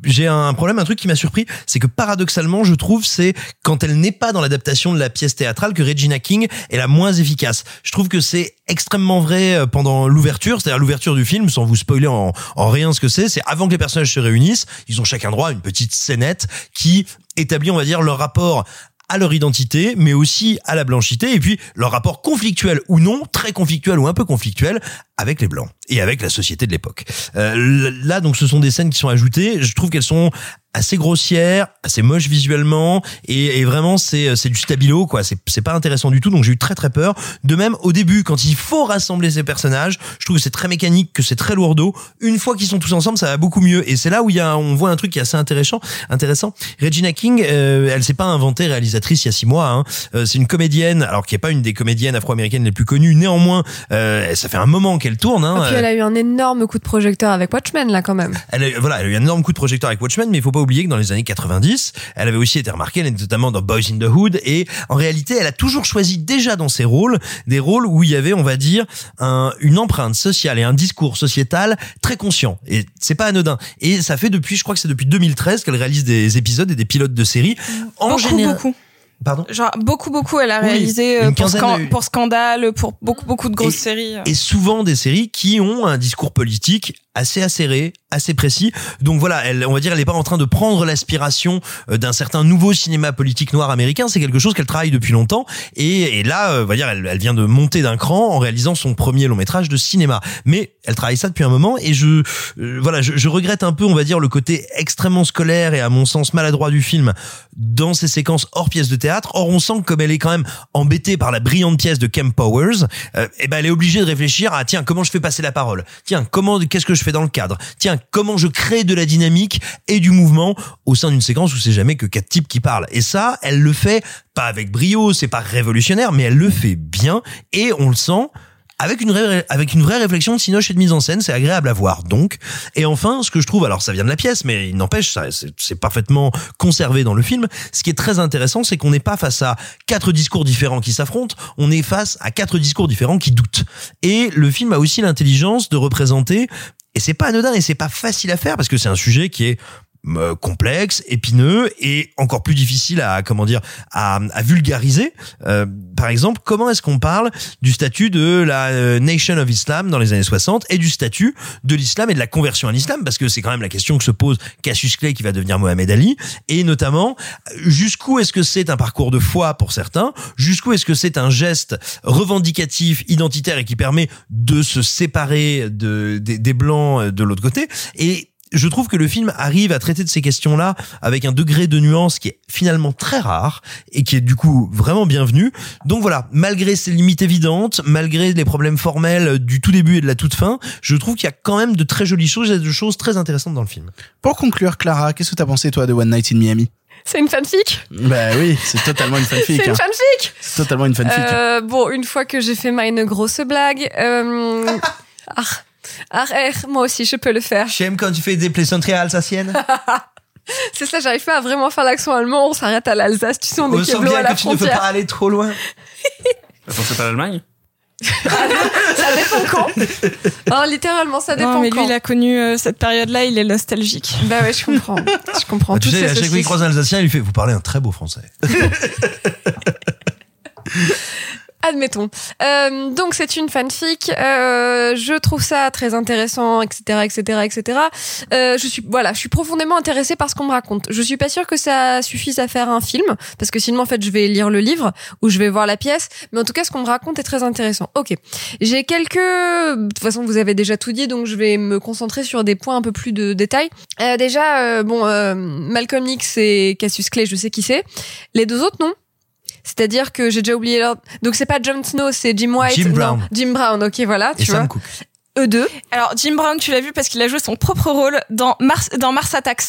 j'ai un problème, un truc qui m'a surpris, c'est que paradoxalement, je trouve, c'est quand elle n'est pas dans l'adaptation de la pièce théâtrale que Regina King est la moins efficace. Je trouve que c'est extrêmement vrai euh, pendant l'ouverture, c'est-à-dire l'ouverture du film, sans vous spoiler en, en rien ce que c'est, c'est avant que les personnages se réunissent, ils ont chacun droit à une petite scénette qui établit, on va dire, leur rapport à leur identité, mais aussi à la blanchité, et puis leur rapport conflictuel ou non, très conflictuel ou un peu conflictuel, avec les blancs et avec la société de l'époque. Euh, là, donc, ce sont des scènes qui sont ajoutées. Je trouve qu'elles sont assez grossières, assez moches visuellement, et, et vraiment c'est c'est du stabilo quoi. C'est c'est pas intéressant du tout. Donc j'ai eu très très peur. De même au début, quand il faut rassembler ces personnages, je trouve que c'est très mécanique, que c'est très lourdeau. Une fois qu'ils sont tous ensemble, ça va beaucoup mieux. Et c'est là où il y a on voit un truc qui est assez intéressant. Intéressant. Regina King, euh, elle s'est pas inventée réalisatrice il y a six mois. Hein. Euh, c'est une comédienne, alors qui est pas une des comédiennes afro-américaines les plus connues. Néanmoins, euh, ça fait un moment qu'elle tourne. Hein. Et puis elle a eu un énorme coup de projecteur avec Watchmen là quand même. Elle a, voilà, elle a eu un énorme coup de projecteur avec Watchmen, mais il faut pas oublier que dans les années 90, elle avait aussi été remarquée, elle était notamment dans Boys in the Hood, et en réalité, elle a toujours choisi déjà dans ses rôles des rôles où il y avait, on va dire, un, une empreinte sociale et un discours sociétal très conscient. Et c'est pas anodin. Et ça fait depuis, je crois que c'est depuis 2013 qu'elle réalise des épisodes et des pilotes de séries. En beaucoup, général, beaucoup. Pardon Genre beaucoup beaucoup elle a Oui, réalisé euh, pour, Scan- de- pour Scandale, pour beaucoup beaucoup de grosses Et- séries. euh. et souvent des séries qui ont un discours politique assez acéré, assez précis. Donc voilà, elle, on va dire, elle n'est pas en train de prendre l'aspiration euh, d'un certain nouveau cinéma politique noir américain. C'est quelque chose qu'elle travaille depuis longtemps. Et, et là, euh, on va dire, elle, vient de monter d'un cran en réalisant son premier long métrage de cinéma. Mais elle travaille ça depuis un moment. Et je, euh, voilà, je, je regrette un peu, on va dire, le côté extrêmement scolaire et à mon sens maladroit du film dans ces séquences hors pièce de théâtre. Or, on sent que comme elle est quand même embêtée par la brillante pièce de Kemp Powers, euh, eh ben elle est obligée de réfléchir à tiens comment je fais passer la parole? Tiens comment qu'est-ce que je je fais dans le cadre Tiens, comment je crée de la dynamique et du mouvement au sein d'une séquence où c'est jamais que quatre types qui parlent. Et ça, elle le fait pas avec brio, c'est pas révolutionnaire, mais elle le fait bien et on le sent avec une vraie, avec une vraie réflexion de cinoche et de mise en scène, c'est agréable à voir. Donc, et enfin, ce que je trouve, alors ça vient de la pièce, mais il n'empêche, c'est parfaitement conservé dans le film. Ce qui est très intéressant, c'est qu'on n'est pas face à quatre discours différents qui s'affrontent, on est face à quatre discours différents qui doutent. Et le film a aussi l'intelligence de représenter et c'est pas anodin et c'est pas facile à faire parce que c'est un sujet qui est complexe, épineux et encore plus difficile à comment dire à, à vulgariser. Euh, par exemple, comment est-ce qu'on parle du statut de la euh, Nation of Islam dans les années 60 et du statut de l'islam et de la conversion à l'islam? Parce que c'est quand même la question que se pose Cassius Clay qui va devenir Mohamed Ali. Et notamment jusqu'où est-ce que c'est un parcours de foi pour certains, jusqu'où est-ce que c'est un geste revendicatif, identitaire et qui permet de se séparer de des, des blancs de l'autre côté? Et je trouve que le film arrive à traiter de ces questions-là avec un degré de nuance qui est finalement très rare et qui est du coup vraiment bienvenu. Donc voilà, malgré ses limites évidentes, malgré les problèmes formels du tout début et de la toute fin, je trouve qu'il y a quand même de très jolies choses et de choses très intéressantes dans le film. Pour conclure, Clara, qu'est-ce que t'as pensé toi de One Night in Miami? C'est une fanfic? Bah oui, c'est totalement une fanfic. C'est une hein. fanfic C'est totalement une fanfic. Euh, bon, une fois que j'ai fait ma une grosse blague, euh... *laughs* ah, ah, eh, moi aussi je peux le faire. J'aime quand tu fais des plaisanteries alsaciennes. *laughs* C'est ça, j'arrive pas à vraiment faire l'accent allemand, on s'arrête à l'Alsace, tu sais, on est sent Keblo à bien la que tu ne peux frontière. pas aller trop loin. *laughs* Attends, c'est pas l'Allemagne Ça dépend quand. *laughs* Ah, littéralement, ça dépend Non, mais quand. lui, il a connu euh, cette période-là, il est nostalgique. Bah ouais, je comprends. Je comprends. Ah, tu sais, à chaque fois qu'il croise un Alsacien, il lui fait Vous parlez un très beau français. Admettons. Euh, donc c'est une fanfic. Euh, je trouve ça très intéressant, etc., etc., etc. Euh, je suis voilà, je suis profondément intéressée par ce qu'on me raconte. Je suis pas sûre que ça suffise à faire un film, parce que sinon en fait je vais lire le livre ou je vais voir la pièce. Mais en tout cas, ce qu'on me raconte est très intéressant. Ok. J'ai quelques. De toute façon, vous avez déjà tout dit, donc je vais me concentrer sur des points un peu plus de détails. Euh, déjà, euh, bon, euh, Malcolm X et Cassius Clay, je sais qui c'est. Les deux autres, non. C'est-à-dire que j'ai déjà oublié leur... Donc c'est pas Jon Snow, c'est Jim White. Jim non, Brown. Jim Brown, ok, voilà, Et tu vois. Sam Cooke. Eux deux. Alors, Jim Brown, tu l'as vu parce qu'il a joué son propre rôle dans Mars, dans Mars Attacks.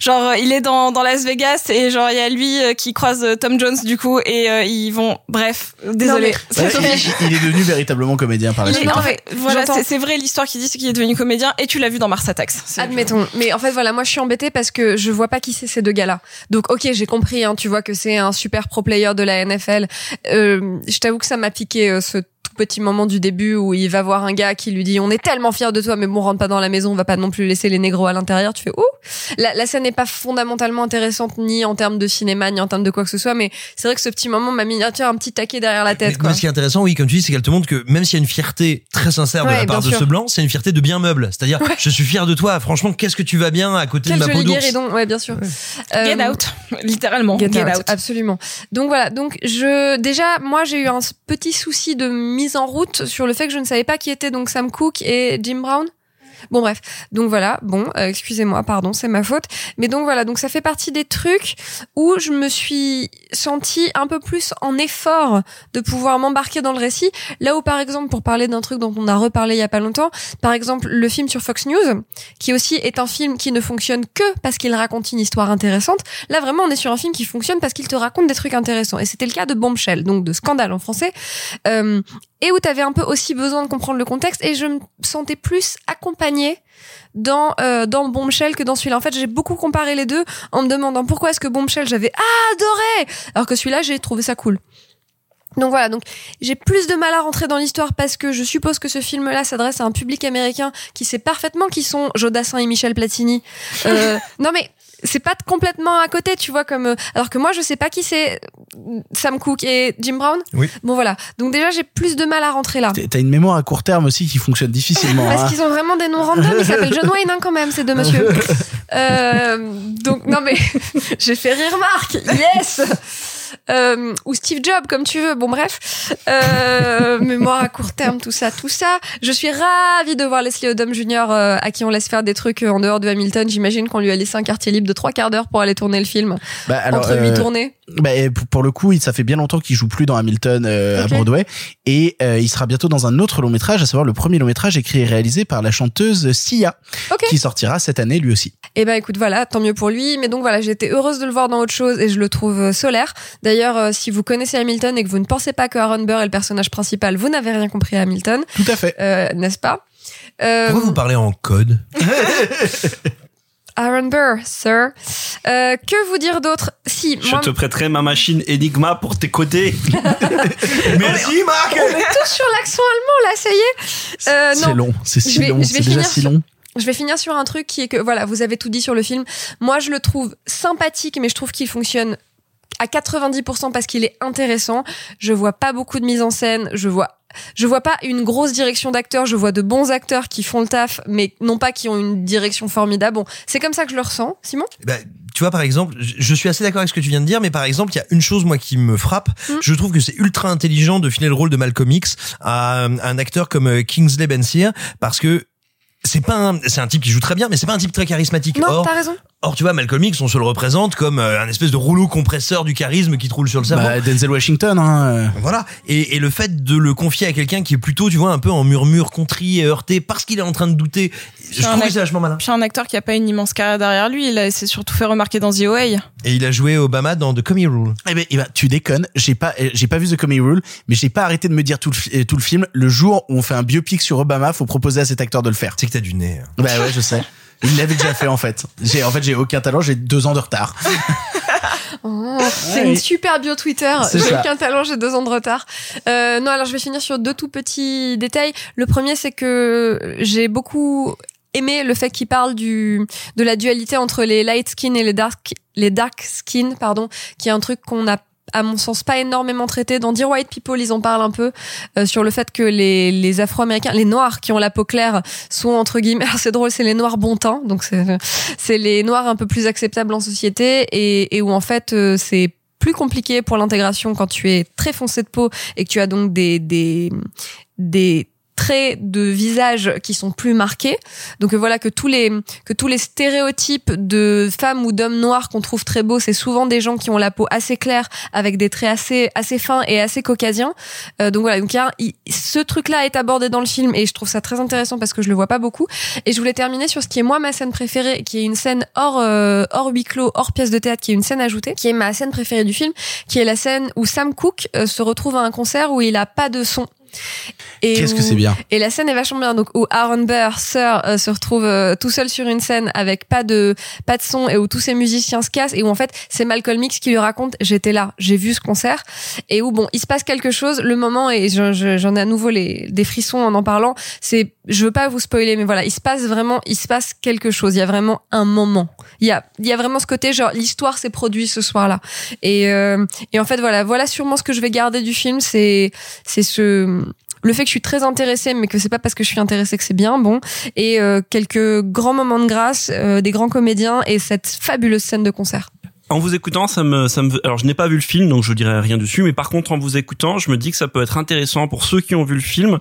Genre, euh, il est dans, dans Las Vegas et genre, il y a lui euh, qui croise euh, Tom Jones, du coup, et euh, ils vont, bref, désolé. mais- Ouais, il, il est devenu véritablement comédien par la suite. en fait, voilà, c'est c'est vrai l'histoire qui dit c'est qu'il est devenu comédien et tu l'as vu dans Mars Attacks. Admettons. Mais en fait, voilà, moi je suis embêtée parce que je vois pas qui c'est ces deux gars-là. Donc, ok, j'ai compris, hein, tu vois que c'est un super pro player de la NFL. Euh, je t'avoue que ça m'a piqué euh, ce tout petit moment du début où il va voir un gars qui lui dit on est tellement fiers de toi mais bon rentre pas dans la maison on va pas non plus laisser les négros à l'intérieur tu fais ouh la, la scène n'est pas fondamentalement intéressante ni en termes de cinéma ni en termes de quoi que ce soit mais c'est vrai que ce petit moment m'a mis ah, tiens, un petit taquet derrière la tête Mais- quoi mais ce qui est intéressant, oui, comme tu dis, c'est qu'elle te montre que même s'il y a une fierté très sincère de la part de sûr. ce blanc, c'est une fierté de bien meuble. C'est-à-dire, je suis fier de toi. Franchement, qu'est-ce que tu vas bien à côté quel de ma peau d'ours. guéridon ouais bien sûr Get Euh, out, *laughs* littéralement. Get, Get, out, out. absolument. Donc voilà, donc je déjà moi j'ai eu un petit souci de mise en route sur le fait que je ne savais pas qui étaient donc Sam Cooke et Jim Brown. Bon bref, donc voilà, bon, euh, excusez-moi, pardon, c'est ma faute. Mais donc voilà, donc ça fait partie des trucs où je me suis sentie un peu plus en effort de pouvoir m'embarquer dans le récit. Là où par exemple, pour parler d'un truc dont on a reparlé il y a pas longtemps, par exemple le film sur Fox News, qui aussi est un film qui ne fonctionne que parce qu'il raconte une histoire intéressante. Là vraiment, on est sur un film qui fonctionne parce qu'il te raconte des trucs intéressants. Et c'était le cas de Bombshell, donc de Scandale en français. Euh, et où tu avais un peu aussi besoin de comprendre le contexte et je me sentais plus accompagnée dans euh, dans Bombshell que dans celui-là. En fait, j'ai beaucoup comparé les deux en me demandant pourquoi est-ce que Bombshell j'avais adoré alors que celui-là j'ai trouvé ça cool. Donc voilà, donc j'ai plus de mal à rentrer dans l'histoire parce que je suppose que ce film-là s'adresse à un public américain qui sait parfaitement qui sont Jodassin et Michel Platini. Euh, *laughs* non mais c'est pas complètement à côté, tu vois, comme euh, alors que moi je sais pas qui c'est Sam Cooke et Jim Brown. Oui. Bon voilà, donc déjà j'ai plus de mal à rentrer là. T'as une mémoire à court terme aussi qui fonctionne difficilement. Parce hein. qu'ils ont vraiment des noms random. Ils s'appellent John Wayne hein, quand même, ces deux monsieur. *laughs* Euh, donc non mais *laughs* j'ai fait rire Marc. Yes. Euh, ou Steve Jobs, comme tu veux. Bon, bref, euh, mémoire à court terme, tout ça, tout ça. Je suis ravie de voir Leslie Odom Jr. euh, à qui on laisse faire des trucs euh, en dehors de Hamilton. J'imagine qu'on lui a laissé un quartier libre de trois quarts d'heure pour aller tourner le film. Bah, alors, Entre huit euh, tournées. Bah, et pour- le coup, ça fait bien longtemps qu'il joue plus dans Hamilton à Broadway et il sera bientôt dans un autre long métrage, à savoir le premier long métrage écrit et réalisé par la chanteuse Sia, Ok. qui sortira cette année lui aussi. Eh ben écoute, voilà, tant mieux pour lui. Mais donc voilà, j'étais heureuse de le voir dans autre chose et je le trouve solaire. D'ailleurs, euh, si vous connaissez Hamilton et que vous ne pensez pas que Aaron Burr est le personnage principal, vous n'avez rien compris à Hamilton. Tout à fait. Euh, N'est-ce pas Euh, Pourquoi vous parlez en code *laughs* Aaron Burr, sir. Euh, que vous dire d'autre Si, Je moi, te prêterai ma machine Enigma pour tes côtés. *laughs* Merci Marc on est tous sur l'accent allemand là, ça y est. Euh, C'est long, c'est si vais- long, c'est déjà si sur- long. Je vais finir sur un truc qui est que, voilà, vous avez tout dit sur le film. Moi, je le trouve sympathique, mais je trouve qu'il fonctionne à 90% parce qu'il est intéressant. Je vois pas beaucoup de mise en scène. Je vois, je vois pas une grosse direction d'acteurs. Je vois de bons acteurs qui font le taf, mais non pas qui ont une direction formidable. Bon, c'est comme ça que je le ressens, Simon? Bah, tu vois, par exemple, je suis assez d'accord avec ce que tu viens de dire, mais par exemple, il y a une chose, moi, qui me frappe. Hmm. Je trouve que c'est ultra intelligent de filer le rôle de Malcolm X à un- un acteur comme euh, Kingsley Ben-Sear, parce que c'est pas un, c'est un type qui joue très bien, mais c'est pas un type très charismatique. Non, Or, t'as raison. Or, tu vois, Malcolm X, on se le représente comme euh, un espèce de rouleau compresseur du charisme qui te roule sur le cerveau. Bah, Denzel Washington, hein. euh. Voilà. Et, et le fait de le confier à quelqu'un qui est plutôt, tu vois, un peu en murmure, contrit et heurté parce qu'il est en train de douter, je trouve que c'est vachement malin. Puis un acteur qui a pas une immense carrière derrière lui, il a- s'est surtout fait remarquer dans The OA. Et il a joué Obama dans The Comey Rule. Eh ben, eh ben, tu déconnes. J'ai pas, eh, j'ai pas vu The Comey Rule, mais j'ai pas arrêté de me dire tout le, eh, tout le film. Le jour où on fait un biopic sur Obama, faut proposer à cet acteur de le faire. C'est que t'as du nez. Bah ouais, je sais. Il l'avait déjà fait en fait. J'ai, en fait, j'ai aucun talent. J'ai deux ans de retard. *laughs* Oh, c'est une super bio Twitter. J'ai aucun talent, j'ai deux ans de retard. Euh, non, alors je vais finir sur deux tout petits détails. Le premier, c'est que j'ai beaucoup aimé le fait qu'il parle du de la dualité entre les light skin et les dark les dark skin, pardon, qui est un truc qu'on a à mon sens pas énormément traité. Dans Dear White People ils en parlent un peu euh, sur le fait que les, les afro-américains les noirs qui ont la peau claire sont entre guillemets *laughs* c'est drôle c'est les noirs bon teint donc c'est c'est les noirs un peu plus acceptables en société et, et où en fait euh, c'est plus compliqué pour l'intégration quand tu es très foncé de peau et que tu as donc des des des traits de visage qui sont plus marqués. Donc voilà que tous les que tous les stéréotypes de femmes ou d'hommes noirs qu'on trouve très beaux, c'est souvent des gens qui ont la peau assez claire avec des traits assez assez fins et assez caucasiens. Euh, donc voilà, donc ce truc-là est abordé dans le film et je trouve ça très intéressant parce que je le vois pas beaucoup. Et je voulais terminer sur ce qui est moi ma scène préférée, qui est une scène hors euh, hors huis clos, hors pièce de théâtre, qui est une scène ajoutée, qui est ma scène préférée du film, qui est la scène où Sam Cooke euh, se retrouve à un concert où il a pas de son. Et Qu'est-ce que c'est bien. Et la scène est vachement bien. Donc où Aaron Burr, Sir, euh, se retrouve euh, tout seul sur une scène avec pas de pas de son et où tous ces musiciens se cassent et où en fait c'est Malcolm X qui lui raconte j'étais là, j'ai vu ce concert et où bon il se passe quelque chose. Le moment et je- je- j'en ai à nouveau les des frissons en en parlant. C'est je veux pas vous spoiler mais voilà il se passe vraiment il se passe quelque chose. Il y a vraiment un moment. Il y a y a vraiment ce côté genre l'histoire s'est produite ce soir-là et euh, et en fait voilà voilà sûrement ce que je vais garder du film c'est c'est ce le fait que je suis très intéressée, mais que c'est pas parce que je suis intéressée que c'est bien, bon, et euh, quelques grands moments de grâce, euh, des grands comédiens et cette fabuleuse scène de concert. En vous écoutant, ça me, ça me, alors je n'ai pas vu le film, donc je dirais rien dessus, mais par contre, en vous écoutant, je me dis que ça peut être intéressant pour ceux qui ont vu le film,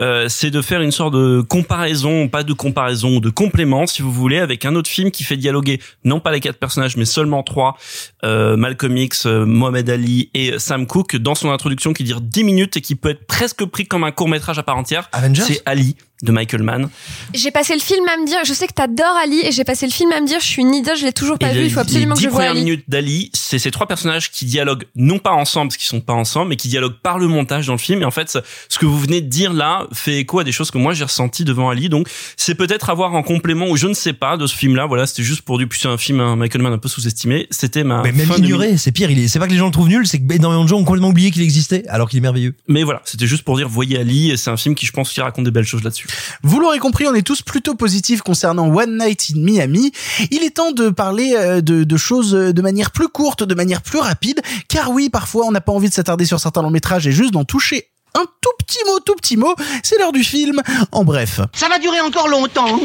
euh, c'est de faire une sorte de comparaison, pas de comparaison, de complément, si vous voulez, avec un autre film qui fait dialoguer non pas les quatre personnages, mais seulement trois, euh, Malcolm X, euh, Mohamed Ali et Sam Cooke, dans son introduction qui dure 10 minutes et qui peut être presque pris comme un court métrage à part entière. Avengers? C'est Ali de Michael Mann. J'ai passé le film à me dire, je sais que t'adores Ali, et j'ai passé le film à me dire, je suis une idole, je l'ai toujours pas Et vu, les- il faut absolument les que je voie premières Ali. minutes d'Ali, c'est ces trois personnages qui dialoguent non pas ensemble, parce qu'ils sont pas ensemble, mais qui dialoguent par le montage dans le film. Et en fait, ce- que vous venez de dire là fait écho à des choses que moi j'ai ressenti devant Ali. Donc, c'est peut-être à voir en complément ou je ne sais pas de ce film-là. Voilà, c'était juste pour du plus un film, un Michael Mann un peu sous-estimé. C'était ma. Mais même ignoré, c'est pire. Il est, c'est pas que les gens le trouvent nul, c'est que énormément de gens ont complètement oublié qu'il existait, alors qu'il est merveilleux. Mais voilà, c'était juste pour dire, voyez Ali, et c'est un film qui, je pense, qui raconte des belles choses là-dessus. Vous l'aurez compris, on est tous plutôt positifs concernant One Night in Miami. Il est temps de parler euh, de, de choses euh, de manière plus courte, de manière plus rapide, car oui, parfois on n'a pas envie de s'attarder sur certains longs métrages et juste d'en toucher un tout petit mot, tout petit mot. C'est l'heure du film. En bref. Ça va durer encore longtemps.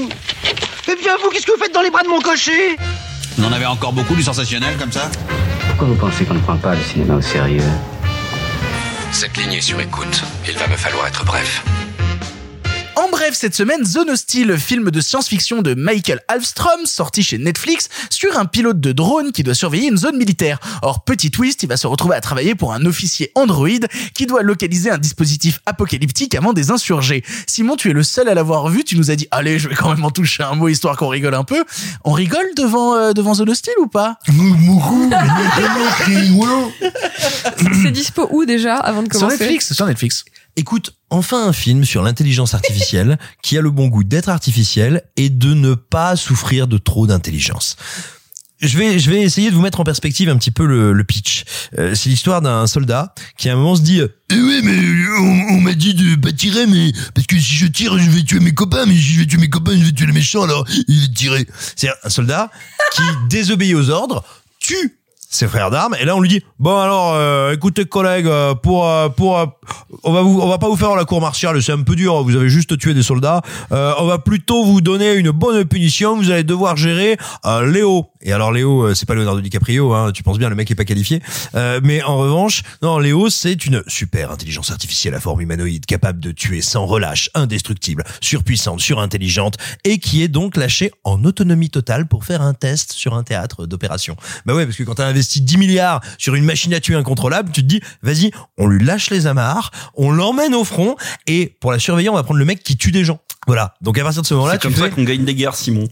Eh bien, vous, qu'est-ce que vous faites dans les bras de mon cocher? On en avait encore beaucoup du sensationnel comme ça Pourquoi vous pensez qu'on ne prend pas le cinéma au sérieux? Cette ligne est sur écoute. Il va me falloir être bref. En bref, cette semaine, Zone Hostile, film de science-fiction de Michael Alfstrom, sorti chez Netflix, sur un pilote de drone qui doit surveiller une zone militaire. Or, petit twist, il va se retrouver à travailler pour un officier Android qui doit localiser un dispositif apocalyptique avant des insurgés. Simon, tu es le seul à l'avoir vu, tu nous as dit, allez, je vais quand même en toucher un mot histoire qu'on rigole un peu. On rigole devant, euh, devant Zone Hostile ou pas? C'est dispo où déjà avant de Sur commencer? Netflix, sur Netflix. Écoute, enfin un film sur l'intelligence artificielle *laughs* qui a le bon goût d'être artificiel et de ne pas souffrir de trop d'intelligence. Je vais, je vais essayer de vous mettre en perspective un petit peu le, le pitch. Euh, c'est l'histoire d'un soldat qui à un moment se dit eh oui mais on, on m'a dit de pas tirer mais parce que si je tire je vais tuer mes copains mais si je vais tuer mes copains je vais tuer les méchants alors il va tirer. C'est un soldat qui *laughs* désobéit aux ordres, tue ses frères d'armes. Et là on lui dit bon alors euh, écoutez collègues euh, pour euh, pour euh, on va vous on va pas vous faire la cour martiale c'est un peu dur vous avez juste tué des soldats. On va plutôt vous donner une bonne punition vous allez devoir gérer Léo et alors Léo euh, c'est pas Leonardo DiCaprio hein, tu penses bien le mec est pas qualifié. Euh, mais en revanche non Léo c'est une super intelligence artificielle à forme humanoïde capable de tuer sans relâche indestructible surpuissante surintelligente et qui est donc lâchée en autonomie totale pour faire un test sur un théâtre d'opération. Bah ouais parce que quand t'as investi 10 milliards sur une machine à tuer incontrôlable tu te dis vas-y on lui lâche les amarres on l'emmène au front et pour la surveiller on va prendre le mec qui tue des gens. Voilà. Donc à partir de ce moment-là C'est comme fais ça qu'on gagne des guerres, Simon.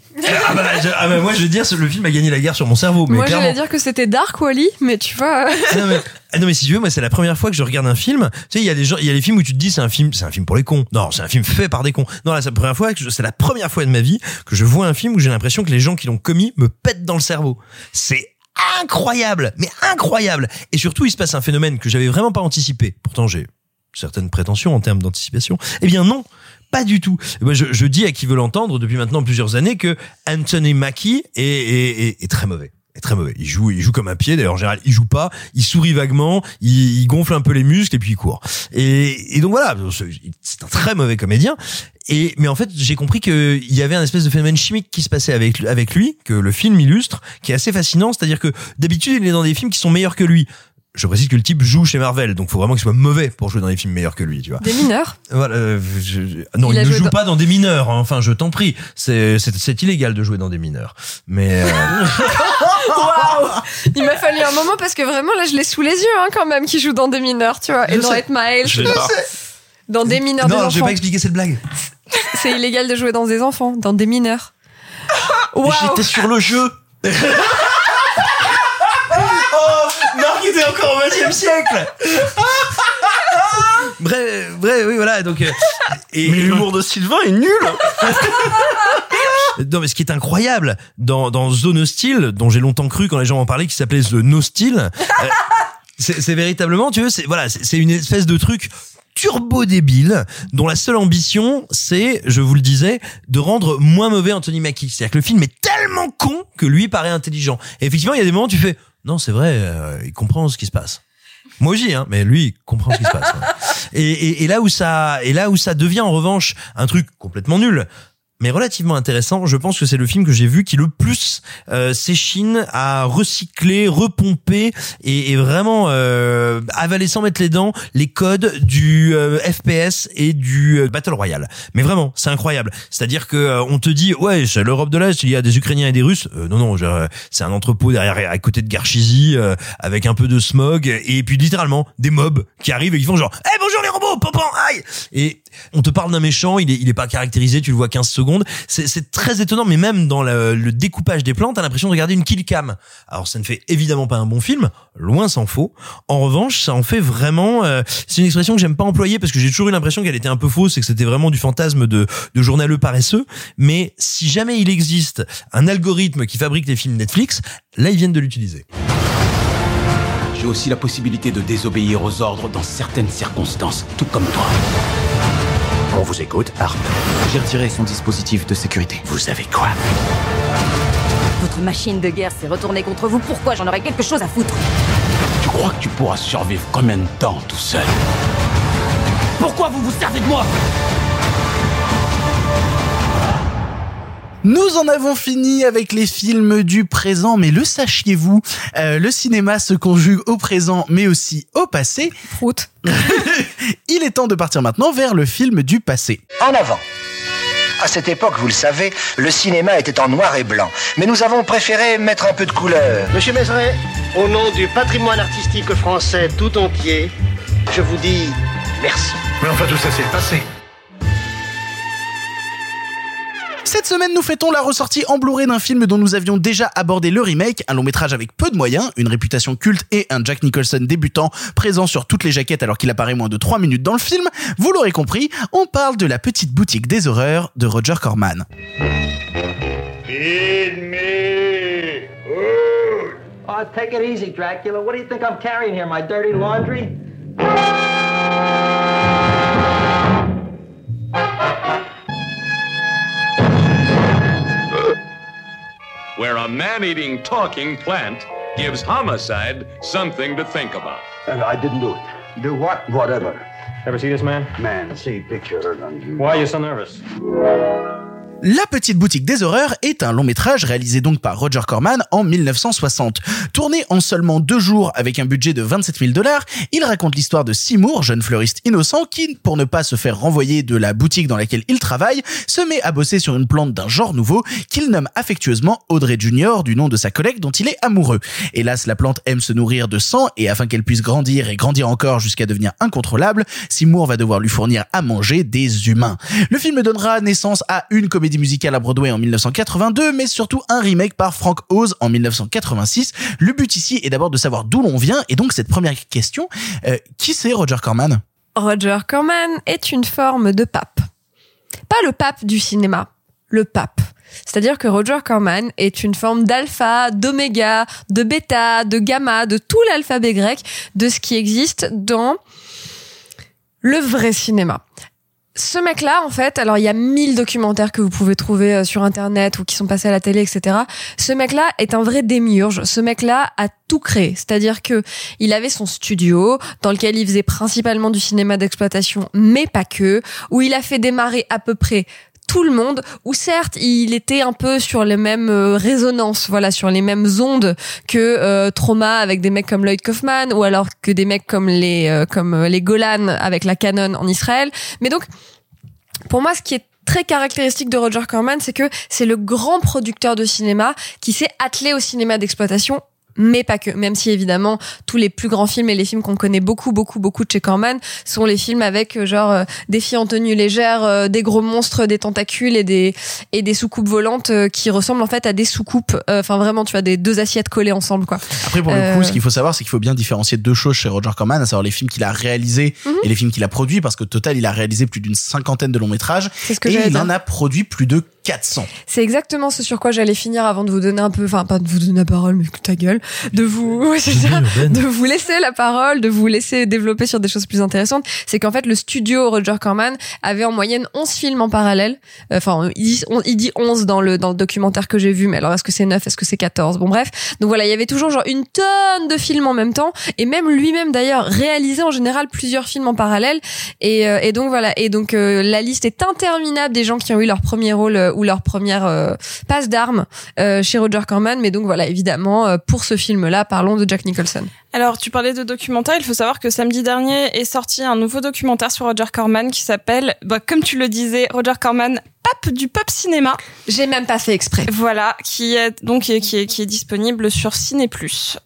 ah bah, je- ah bah, moi je veux dire le film a gagné la guerre sur mon cerveau mais Moi clairement. j'allais dire que c'était Dark Wally, mais tu vois. ah non, mais, ah non mais si tu veux moi c'est la première fois que je regarde un film. Tu sais il y a des gens il y a des films où tu te dis c'est un film c'est un film pour les cons. Non c'est un film fait par des cons. Non là c'est la première fois que c'est la première fois de ma vie que je vois un film où j'ai l'impression que les gens qui l'ont commis me pètent dans le cerveau. C'est incroyable mais incroyable. Et surtout il se passe un phénomène que j'avais vraiment pas anticipé. Pourtant j'ai certaines prétentions en termes d'anticipation. Eh bien non pas du tout. Moi, je, je dis à qui veut l'entendre depuis maintenant plusieurs années que Anthony Mackie est, est, est, très mauvais. Est très mauvais. Il joue, il joue comme un pied. D'ailleurs, en général, il joue pas. Il sourit vaguement. Il, il gonfle un peu les muscles et puis il court. Et, et donc voilà, c'est un très mauvais comédien. Et mais en fait, j'ai compris qu'il y avait un espèce de phénomène chimique qui se passait avec avec lui, que le film illustre, qui est assez fascinant. C'est-à-dire que d'habitude, il est dans des films qui sont meilleurs que lui. Je précise que le type joue chez Marvel, donc faut vraiment qu'il soit mauvais pour jouer dans des films meilleurs que lui, tu vois. Des mineurs? Voilà, euh, je- je- non, Il ne joue dans- pas dans des mineurs. hein. Enfin, je t'en prie, c'est illégal de jouer dans des mineurs. Mais euh, *laughs* Waouh Il m'a fallu un moment parce que vraiment là je l'ai sous les yeux hein, quand même qui joue dans des mineurs, tu vois. Et Je dans. 8 Miles. Je. Dans des mineurs non, des je vais pas expliquer cette blague. C'est illégal de jouer dans des enfants, dans des mineurs. Waouh J'étais sur le jeu. *laughs* oh, Marc 20 siècle. *laughs* bref, bref, oui, voilà. Donc, euh, et Mais l'humour de Sylvain est nul. *laughs* Non, mais ce qui est incroyable dans, dans Zone Hostile, dont j'ai longtemps cru quand les gens m'en parlaient, qui s'appelait The No Style, euh, c'est véritablement, tu veux, c'est voilà, c'est c'est une espèce de truc turbo débile dont la seule ambition c'est je vous le disais de rendre moins mauvais Anthony Mackie c'est-à-dire que le film est tellement con que lui paraît intelligent et effectivement il y a des moments où tu fais non c'est vrai euh, il comprend ce qui se passe moi aussi, hein, mais lui, il comprend ce qui se passe. et là où ça, et là où ça devient en revanche un truc complètement nul, mais relativement intéressant, je pense que c'est le film que j'ai vu qui le plus euh, s'échine à recycler, repomper et, et vraiment euh, avaler sans mettre les dents les codes du euh, FPS et du euh, Battle Royale. Mais vraiment, c'est incroyable. C'est-à-dire que euh, on te dit ouais, c'est l'Europe de l'Est, il y a des Ukrainiens et des Russes. Euh, non non, c'est un entrepôt derrière à côté de Garchizy avec un peu de smog et puis littéralement des mobs qui arrivent et qui font genre "Eh bonjour les robots, pom aïe." Et on te parle d'un méchant, il est, pas caractérisé, tu le vois 15 secondes. C'est, très étonnant, mais même dans le, découpage des plans, t'as l'impression de regarder une kill cam. Alors ça ne fait évidemment pas un bon film, loin s'en faut. En revanche, ça en fait vraiment. euh, c'est une expression que j'aime pas employer parce que j'ai toujours eu l'impression qu'elle était un peu fausse et que c'était vraiment du fantasme de, de journaleux paresseux. Mais si jamais il existe un algorithme qui fabrique les films Netflix, là ils viennent de l'utiliser. J'ai aussi la possibilité de désobéir aux ordres dans certaines circonstances, tout comme toi. On vous écoute, Harp. J'ai retiré son dispositif de sécurité. Vous savez quoi? Votre machine de guerre s'est retournée contre vous. Pourquoi J'en aurais quelque chose à foutre? Tu crois que tu pourras survivre combien de temps tout seul? Pourquoi vous vous servez de moi? Nous en avons fini avec les films du présent, mais le sachiez-vous, euh, le cinéma se conjugue au présent, mais aussi au passé. Route. *laughs* Il est temps de partir maintenant vers le film du passé. En avant. À cette époque, vous le savez, le cinéma était en noir et blanc. Mais nous avons préféré mettre un peu de couleur. Monsieur Mézeret, au nom du patrimoine artistique français tout entier, je vous dis merci. Mais enfin, tout ça, c'est le passé. Cette semaine, nous fêtons la ressortie en Blu-ray d'un film dont nous avions déjà abordé le remake, un long métrage avec peu de moyens, une réputation culte et un Jack Nicholson débutant présent sur toutes les jaquettes alors qu'il apparaît moins de 3 minutes dans le film. Vous l'aurez compris, on parle de la petite boutique des horreurs de Roger Corman. Feed me. Oh, take it easy, Dracula. What do you think I'm carrying here? My dirty laundry? Where a man-eating talking plant gives homicide something to think about. And I didn't do it. Do what? Whatever. Ever see this man? Man, see picture. Why are you so nervous? La petite boutique des horreurs est un long métrage réalisé donc par Roger Corman en 1960. Tourné en seulement deux jours avec un budget de 27 000 dollars, il raconte l'histoire de Seymour, jeune fleuriste innocent qui, pour ne pas se faire renvoyer de la boutique dans laquelle il travaille, se met à bosser sur une plante d'un genre nouveau qu'il nomme affectueusement Audrey Junior du nom de sa collègue dont il est amoureux. Hélas, la plante aime se nourrir de sang et afin qu'elle puisse grandir et grandir encore jusqu'à devenir incontrôlable, Seymour va devoir lui fournir à manger des humains. Le film donnera naissance à une musicale à Broadway en 1982, mais surtout un remake par Frank Oz en 1986. Le but ici est d'abord de savoir d'où l'on vient, et donc cette première question, euh, qui c'est Roger Corman? Roger Corman est une forme de pape. Pas le pape du cinéma, le pape. C'est-à-dire que Roger Corman est une forme d'alpha, d'oméga, de bêta, de gamma, de tout l'alphabet grec, de ce qui existe dans le vrai cinéma. Ce mec-là, en fait, alors il y a mille documentaires que vous pouvez trouver euh, sur internet ou qui sont passés à la télé, etc. Ce mec-là est un vrai démiurge. Ce mec-là a tout créé, c'est-à-dire que il avait son studio dans lequel il faisait principalement du cinéma d'exploitation, mais pas que, où il a fait démarrer à peu près tout le monde, où certes il était un peu sur les mêmes euh, résonances, voilà, sur les mêmes ondes que euh, Trauma avec des mecs comme Lloyd Kaufman, ou alors que des mecs comme les euh, comme euh, les Golan avec la Canon en Israël. Mais donc, pour moi, ce qui est très caractéristique de Roger Corman, c'est que c'est le grand producteur de cinéma qui s'est attelé au cinéma d'exploitation mais pas que. Même si évidemment tous les plus grands films et les films qu'on connaît beaucoup, beaucoup, beaucoup de chez Corman sont les films avec euh, genre euh, des filles en tenue légère, euh, des gros monstres, des tentacules et des et des soucoupes volantes euh, qui ressemblent en fait à des soucoupes. euh, Enfin vraiment, tu vois, des deux assiettes collées ensemble quoi. Après, pour le Euh, coup, ce qu'il faut savoir, c'est qu'il faut bien différencier deux choses chez Roger Corman, à savoir les films qu'il a réalisés Mhm. et les films qu'il a produits, parce qu'au total, il a réalisé plus d'une cinquantaine de longs métrages que et il en dire. a produit plus de 400. C'est exactement ce sur quoi j'allais finir avant de vous donner un peu, enfin pas de vous donner la parole, mais que ta gueule, de vous, *laughs* ouais, c'est ça, de vous laisser la parole, de vous laisser développer sur des choses plus intéressantes. C'est qu'en fait le studio Roger Corman avait en moyenne 11 films en parallèle. Euh, Enfin, il dit, on- il dit 11 dans le dans le documentaire que j'ai vu, mais alors est-ce que c'est 9, est-ce que c'est 14 Bon bref, donc voilà, il y avait toujours genre une tonne de films en même temps, et même lui-même d'ailleurs réalisait en général plusieurs films en parallèle. Et, euh, et donc voilà, et donc euh, la liste est interminable des gens qui ont eu leur premier rôle euh, ou leur première euh, passe d'armes euh, chez Roger Corman. Mais donc voilà, évidemment, euh, pour ce film-là, parlons de Jack Nicholson. Alors, tu parlais de documentaire. Il faut savoir que samedi dernier est sorti un nouveau documentaire sur Roger Corman qui s'appelle, bah, comme tu le disais, Roger Corman, pape du pop cinéma. J'ai même pas fait exprès. Voilà, qui est donc qui est, qui est, qui est disponible sur Ciné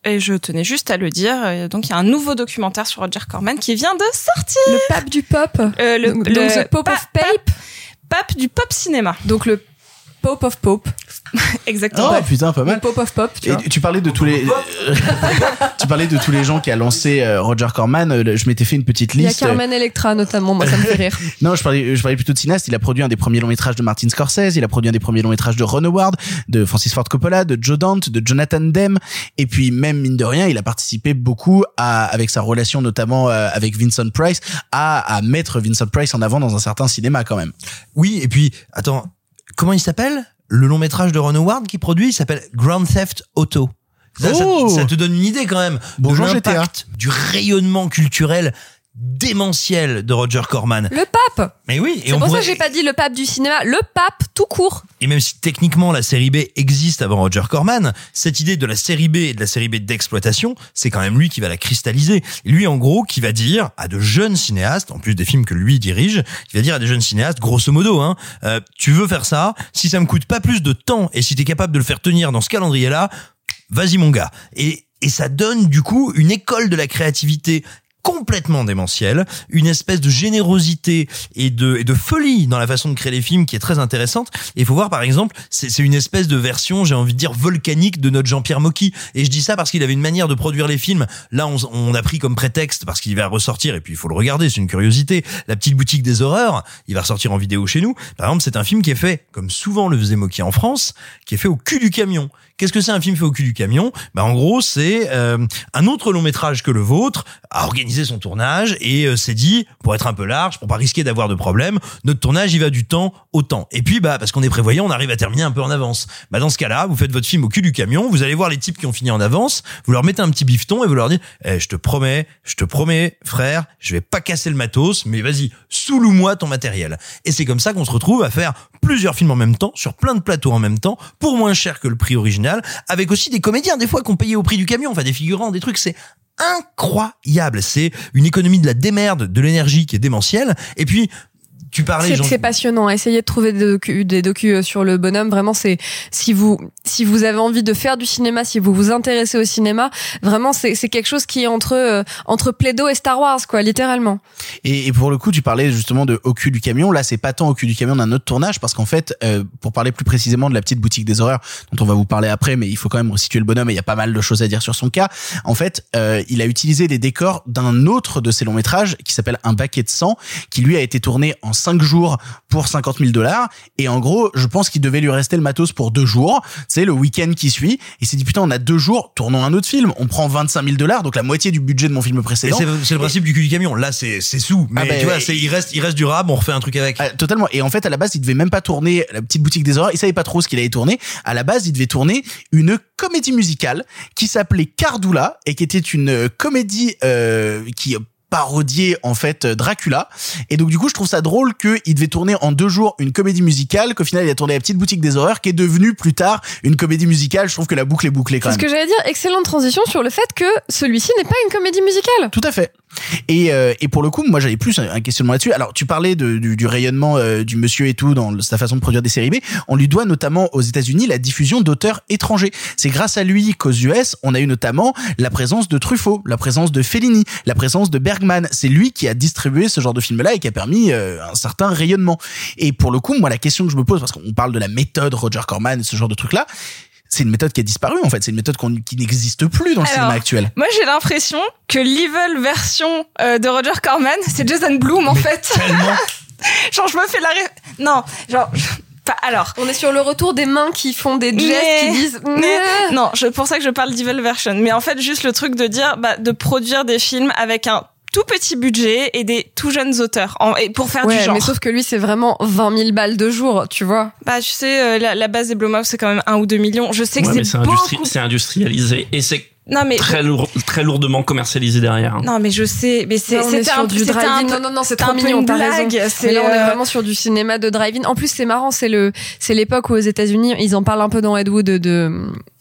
Et je tenais juste à le dire. Donc, il y a un nouveau documentaire sur Roger Corman qui vient de sortir. Le pape du pop. Euh, le, donc, le donc The Pope pa- of Pape. Pape du pop cinéma. Donc le Pope of Pope. *laughs* Exactement. Oh putain, pas mal. Le Pope of Pop. Tu Et tu parlais de tous les, *laughs* tu parlais de tous les gens qui a lancé euh, Roger Corman. euh, Je m'étais fait une petite Il y a liste. Carmen Electra notamment. Moi, ça me fait rire. *laughs* Non, je parlais, je parlais plutôt de cinéaste. Il a produit un des premiers longs métrages de Martin Scorsese. Il a produit un des premiers longs métrages de Ron Howard, de Francis Ford Coppola, de Joe Dante, de Jonathan Demme. Et puis même mine de rien, il a participé beaucoup à, avec sa relation notamment euh, avec Vincent Price, à, à mettre Vincent Price en avant dans un certain cinéma quand même. Oui, et puis, attends, comment il s'appelle Le long métrage de Ron Howard qui produit, il s'appelle Grand Theft Auto. Ça, Oh ça te donne une idée quand même Bonjour de l'impact, du rayonnement culturel démentiel de Roger Corman. Le pape. Mais oui, et C'est pour ça que j'ai pas dit le pape du cinéma, le pape tout court. Et même si techniquement la série B existe avant Roger Corman, cette idée de la série B et de la série B d'exploitation, c'est quand même lui qui va la cristalliser. Lui, en gros, qui va dire à de jeunes cinéastes, en plus des films que lui dirige, il va dire à des jeunes cinéastes, grosso modo, hein, euh, tu veux faire ça, si ça me coûte pas plus de temps et si t'es capable de le faire tenir dans ce calendrier-là, vas-y mon gars. Et, et ça donne du coup une école de la créativité complètement démentielle, une espèce de générosité et de, et de folie dans la façon de créer les films qui est très intéressante. Et il faut voir par exemple, c'est c'est une espèce de version, j'ai envie de dire, volcanique de notre Jean-Pierre Mocky. Et je dis ça parce qu'il avait une manière de produire les films. Là, on, on a pris comme prétexte, parce qu'il va ressortir, et puis il faut le regarder, c'est une curiosité, La Petite Boutique des Horreurs, il va ressortir en vidéo chez nous. Par exemple, c'est un film qui est fait, comme souvent le faisait Mocky en France, qui est fait au cul du camion. Qu'est-ce que c'est un film fait au cul du camion? Bah en gros, c'est euh, un autre long métrage que le vôtre a organisé son tournage et euh, s'est dit pour être un peu large, pour pas risquer d'avoir de problèmes, notre tournage il va du temps au temps. Et puis bah parce qu'on est prévoyant, on arrive à terminer un peu en avance. Bah dans ce cas-là, vous faites votre film au cul du camion, vous allez voir les types qui ont fini en avance, vous leur mettez un petit bifton et vous leur dites eh, je te promets, je te promets frère, je vais pas casser le matos, mais vas-y, sous-loue-moi ton matériel. Et c'est comme ça qu'on se retrouve à faire plusieurs films en même temps, sur plein de plateaux en même temps, pour moins cher que le prix original, avec aussi des comédiens, des fois, qu'on payait au prix du camion, enfin des figurants, des trucs, c'est incroyable. C'est une économie de la démerde, de l'énergie qui est démentielle. Et puis, tu parlais, C'est passionnant. Essayez de trouver des docus euh, sur le bonhomme. Vraiment, c'est si vous si vous avez envie de faire du cinéma, si vous vous intéressez au cinéma, vraiment c'est c'est quelque chose qui est entre euh, entre Plaido et Star Wars, quoi, littéralement. Et, et pour le coup, tu parlais justement de au cul du camion. Là, c'est pas tant au cul du camion d'un autre tournage, parce qu'en fait, euh, pour parler plus précisément de la petite boutique des horreurs, dont on va vous parler après, mais il faut quand même resituer le bonhomme et il y a pas mal de choses à dire sur son cas. En fait, euh, il a utilisé des décors d'un autre de ses longs métrages qui s'appelle Un baquet de sang, qui lui a été tourné en cinq jours pour 50 000 dollars. Et en gros, je pense qu'il devait lui rester le matos pour deux jours. C'est le week-end qui suit. Il s'est dit putain, on a deux jours, tournons un autre film. On prend 25 000 dollars, donc la moitié du budget de mon film précédent. c'est le principe du cul du camion. Là, c'est c'est sous. Mais Ah ben, tu vois, et- il reste, il reste durable. On refait un truc avec. Ah, totalement. Et en fait, à la base, il devait même pas tourner la petite boutique des horreurs. Il savait pas trop ce qu'il allait tourner. À la base, il devait tourner une comédie musicale qui s'appelait Cardula et qui était une euh, comédie euh, qui parodiait en fait Dracula et donc du coup je trouve ça drôle que il devait tourner en deux jours une comédie musicale qu'au final il a tourné la petite boutique des horreurs qui est devenue plus tard une comédie musicale je trouve que la boucle est bouclée quand C'est ce même que j'allais dire. Excellente transition sur le fait que celui-ci n'est pas une comédie musicale. Tout à fait. Et, euh, et pour le coup, moi j'avais plus un, questionnement là-dessus. Alors tu parlais de, du, du rayonnement euh, du monsieur et tout dans sa façon de produire des séries B. On lui doit notamment aux États-Unis la diffusion d'auteurs étrangers. C'est grâce à lui qu'aux US, on a eu notamment la présence de Truffaut, la présence de Fellini, la présence de Bergman. C'est lui qui a distribué ce genre de film-là et qui a permis euh, un certain rayonnement. Et pour le coup, moi la question que je me pose, parce qu'on parle de la méthode Roger Corman et ce genre de truc-là, c'est une méthode qui a disparu en fait. C'est une méthode qui n'existe plus dans le Alors, cinéma actuel. Moi, j'ai l'impression que l'evil version euh, de Roger Corman, c'est Jason Blum en fait. *laughs* genre, je me fais la ré... non, genre. alors, On est sur le retour des mains qui font des gestes Mais- qui disent mais- non, je, pour ça que je parle d'evil version. Mais en fait, juste le truc de dire, bah, de produire des films avec un tout petit budget et des tout jeunes auteurs en- et pour faire Ouais, du genre. mais sauf que lui, c'est vraiment 20 000 balles de jour, tu vois. Bah, tu sais, euh, la, la base des Blumhouse, c'est quand même un ou deux millions. Je sais que Ouais, mais c'est c'est beaucoup. industri- c'est industrialisé et c'est Non, mais très, lourd, très lourdement commercialisé derrière. hein. non, mais je sais, mais c'est un du drive-in. Non, non, non, c'est trop mignon, t'as raison. Mais là, on est euh, vraiment sur du cinéma de drive-in. En plus, c'est marrant, c'est le, c'est l'époque où aux États-Unis, ils en parlent un peu dans Ed Wood de, de,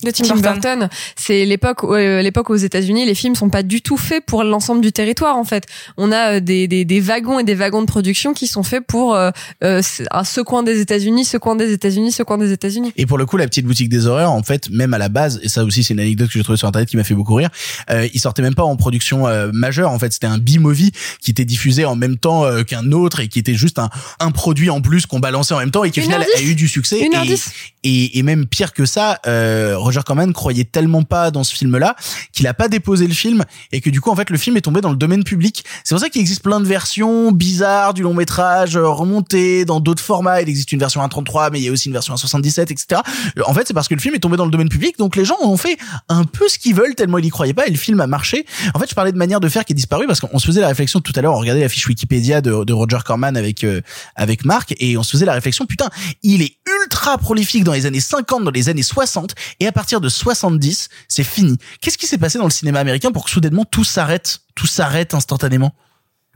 De Tim Tim Burton. Burton. C'est l'époque, où- euh, l'époque où aux États-Unis, les films sont pas du tout faits pour l'ensemble du territoire, en fait. On a euh, des, des, des wagons et des wagons de production qui sont faits pour euh, euh, ce coin des États-Unis, ce coin des États-Unis, ce coin des États-Unis. Et pour le coup, la petite boutique des horreurs, en fait, même à la base, et ça aussi c'est une anecdote que j'ai trouvée sur internet qui m'a fait beaucoup rire, euh, il sortait même pas en production euh, majeure. En fait, c'était un B-movie qui était diffusé en même temps euh, qu'un autre et qui était juste un, un produit en plus qu'on balançait en même temps et qui au final a eu du succès. Une et, et, et même pire que ça, Roger Corman croyait tellement pas dans ce film-là qu'il a pas déposé le film et que du coup, en fait, le film est tombé dans le domaine public. C'est pour ça qu'il existe plein de versions bizarres du long métrage remontées dans d'autres formats. Il existe une version 1.33, mais il y a aussi une version 1.77, etc. En fait, c'est parce que le film est tombé dans le domaine public, donc les gens ont fait un peu ce qu'ils veulent tellement ils y croyaient pas et le film a marché. En fait, je parlais de manière de faire qui est disparue parce qu'on se faisait la réflexion tout à l'heure, on regardait la fiche Wikipédia de, de Roger Corman avec euh, avec Marc et on se faisait la réflexion, putain, il est ultra prolifique dans les années 50, dans les années 60 et à partir de 70, c'est fini. Qu'est-ce qui s'est passé dans le cinéma américain pour que soudainement tout s'arrête, tout s'arrête instantanément?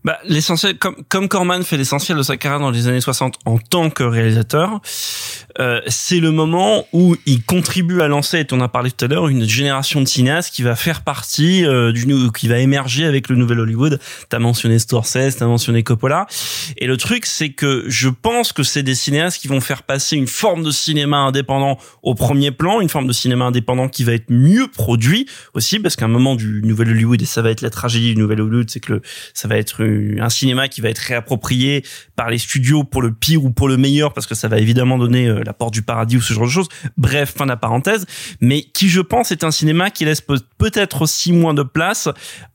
Bah, l'essentiel, comme, comme Corman fait l'essentiel de sa carrière dans les années 60 en tant que réalisateur, euh, c'est le moment où il contribue à lancer, et on a parlé tout à l'heure, une génération de cinéastes qui va faire partie euh, du qui va émerger avec le nouvel Hollywood. T'as mentionné Scorsese, t'as mentionné Coppola, et le truc c'est que je pense que c'est des cinéastes qui vont faire passer une forme de cinéma indépendant au premier plan, une forme de cinéma indépendant qui va être mieux produit aussi, parce qu'à un moment du nouvel Hollywood et ça va être la tragédie du nouvel Hollywood, c'est que le, ça va être une- un cinéma qui va être réapproprié par les studios pour le pire ou pour le meilleur, parce que ça va évidemment donner euh, la porte du paradis ou ce genre de choses. Bref, fin de la parenthèse, mais qui je pense est un cinéma qui laisse peut- peut-être aussi moins de place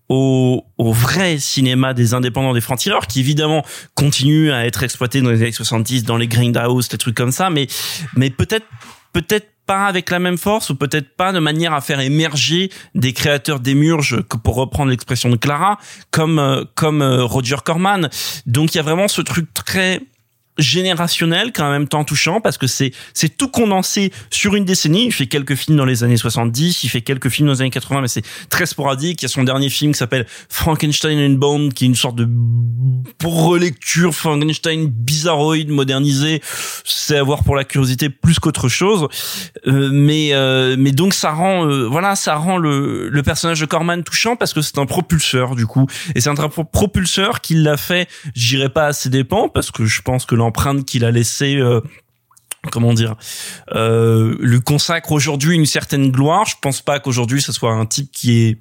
au, au vrai cinéma des indépendants des francs-tireurs qui évidemment continue à être exploité dans les années 70 dans les grindhouse des trucs comme ça. Mais mais peut-être peut-être pas avec la même force ou peut-être pas de manière à faire émerger des créateurs d'émurge que pour reprendre l'expression de Clara comme euh, comme euh, Roger Corman. Donc il y a vraiment ce truc très générationnel qu'en même temps touchant parce que c'est c'est tout condensé sur une décennie. Il fait quelques films dans les années 70 il fait quelques films dans les années 80 mais c'est très sporadique. Il y a son dernier film qui s'appelle Frankenstein and Bone qui est une sorte de relecture Frankenstein bizarroïde modernisé c'est à voir pour la curiosité plus qu'autre chose. Euh, mais euh, mais donc ça rend euh, voilà ça rend le le personnage de Corman touchant parce que c'est un propulseur du coup. Et c'est un propulseur qui l'a fait j'irai pas à ses dépens parce que je pense que l'empreinte qu'il a laissée euh, comment dire euh, lui consacre aujourd'hui une certaine gloire je pense pas qu'aujourd'hui ce soit un type qui est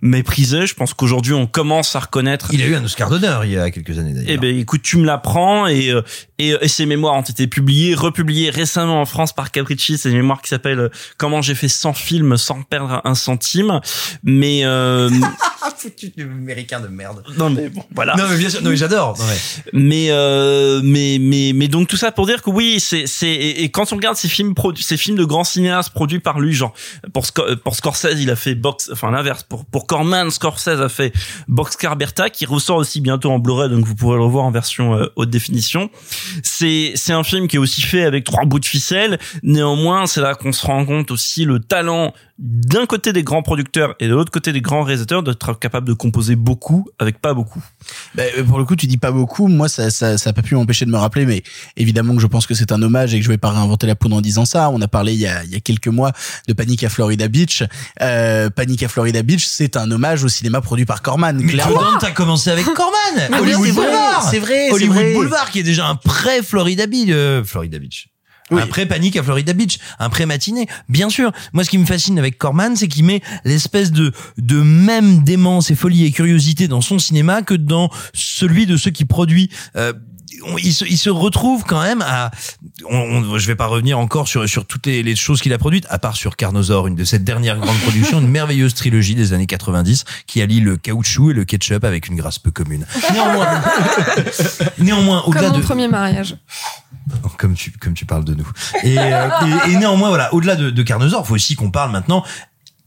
méprisé je pense qu'aujourd'hui on commence à reconnaître Il a eu un Oscar d'honneur il y a quelques années d'ailleurs. eh ben écoute, tu me l'apprends et, euh, et et ses mémoires ont été publiées, republiées récemment en France par Capricci. C'est une mémoire qui s'appelle euh, Comment j'ai fait 100 films sans perdre un centime. Mais euh, *laughs* Ah, foutu américain de merde. non mais bon, voilà. Non mais bien sûr, non mais j'adore. Non, mais- Mais euh, mais mais mais donc tout ça pour dire que oui, c'est c'est et, quand on regarde ces films produ- ces films de grands cinéastes produits par lui, genre pour Sco- pour Scorsese, il a fait Box, enfin l'inverse pour pour Corman, Scorsese a fait Boxcar Bertha qui ressort aussi bientôt en Blu-ray, donc vous pourrez le revoir en version euh, haute définition. C'est c'est un film qui est aussi fait avec trois bouts de ficelle. Néanmoins, c'est là qu'on se rend compte aussi le talent d'un côté des grands producteurs et de l'autre côté des grands réalisateurs d'être capable de composer beaucoup avec pas beaucoup. Bah, euh, pour le coup, tu dis pas beaucoup. Moi, ça, ça, ça a pas pu m'empêcher de me rappeler, mais évidemment que je pense que c'est un hommage et que je vais pas réinventer la poudre en disant ça. On a parlé il y a, il y a quelques mois de Panic à Florida Beach. Euh, Panic à Florida Beach, c'est un hommage au cinéma produit par Corman. Mais clairement. T'as commencé avec Corman. Mais Hollywood c'est vrai, Boulevard. c'est vrai, c'est Hollywood vrai. Boulevard qui est déjà un pré Florida Beach. euh, Florida Beach. Un pré panique à Florida Beach, un pré matinée. Bien sûr. Moi, ce qui me fascine avec Corman, c'est qu'il met l'espèce de de même démence et folie et curiosité dans son cinéma que dans celui de ceux qui produit. Euh, on- il se, il se retrouve quand même à. On, on- je vais pas revenir encore sur sur toutes les, les choses qu'il a produites, à part sur Carnosaur, une de ses dernières grandes *laughs* productions, une merveilleuse trilogie des années 90 qui allie le caoutchouc et le ketchup avec une grâce peu commune. Néanmoins, *laughs* néanmoins, au-delà mon de premier mariage. comme tu comme tu parles de nous. Et, euh, et, et néanmoins voilà, au-delà de, de Carnosaur, faut aussi qu'on parle maintenant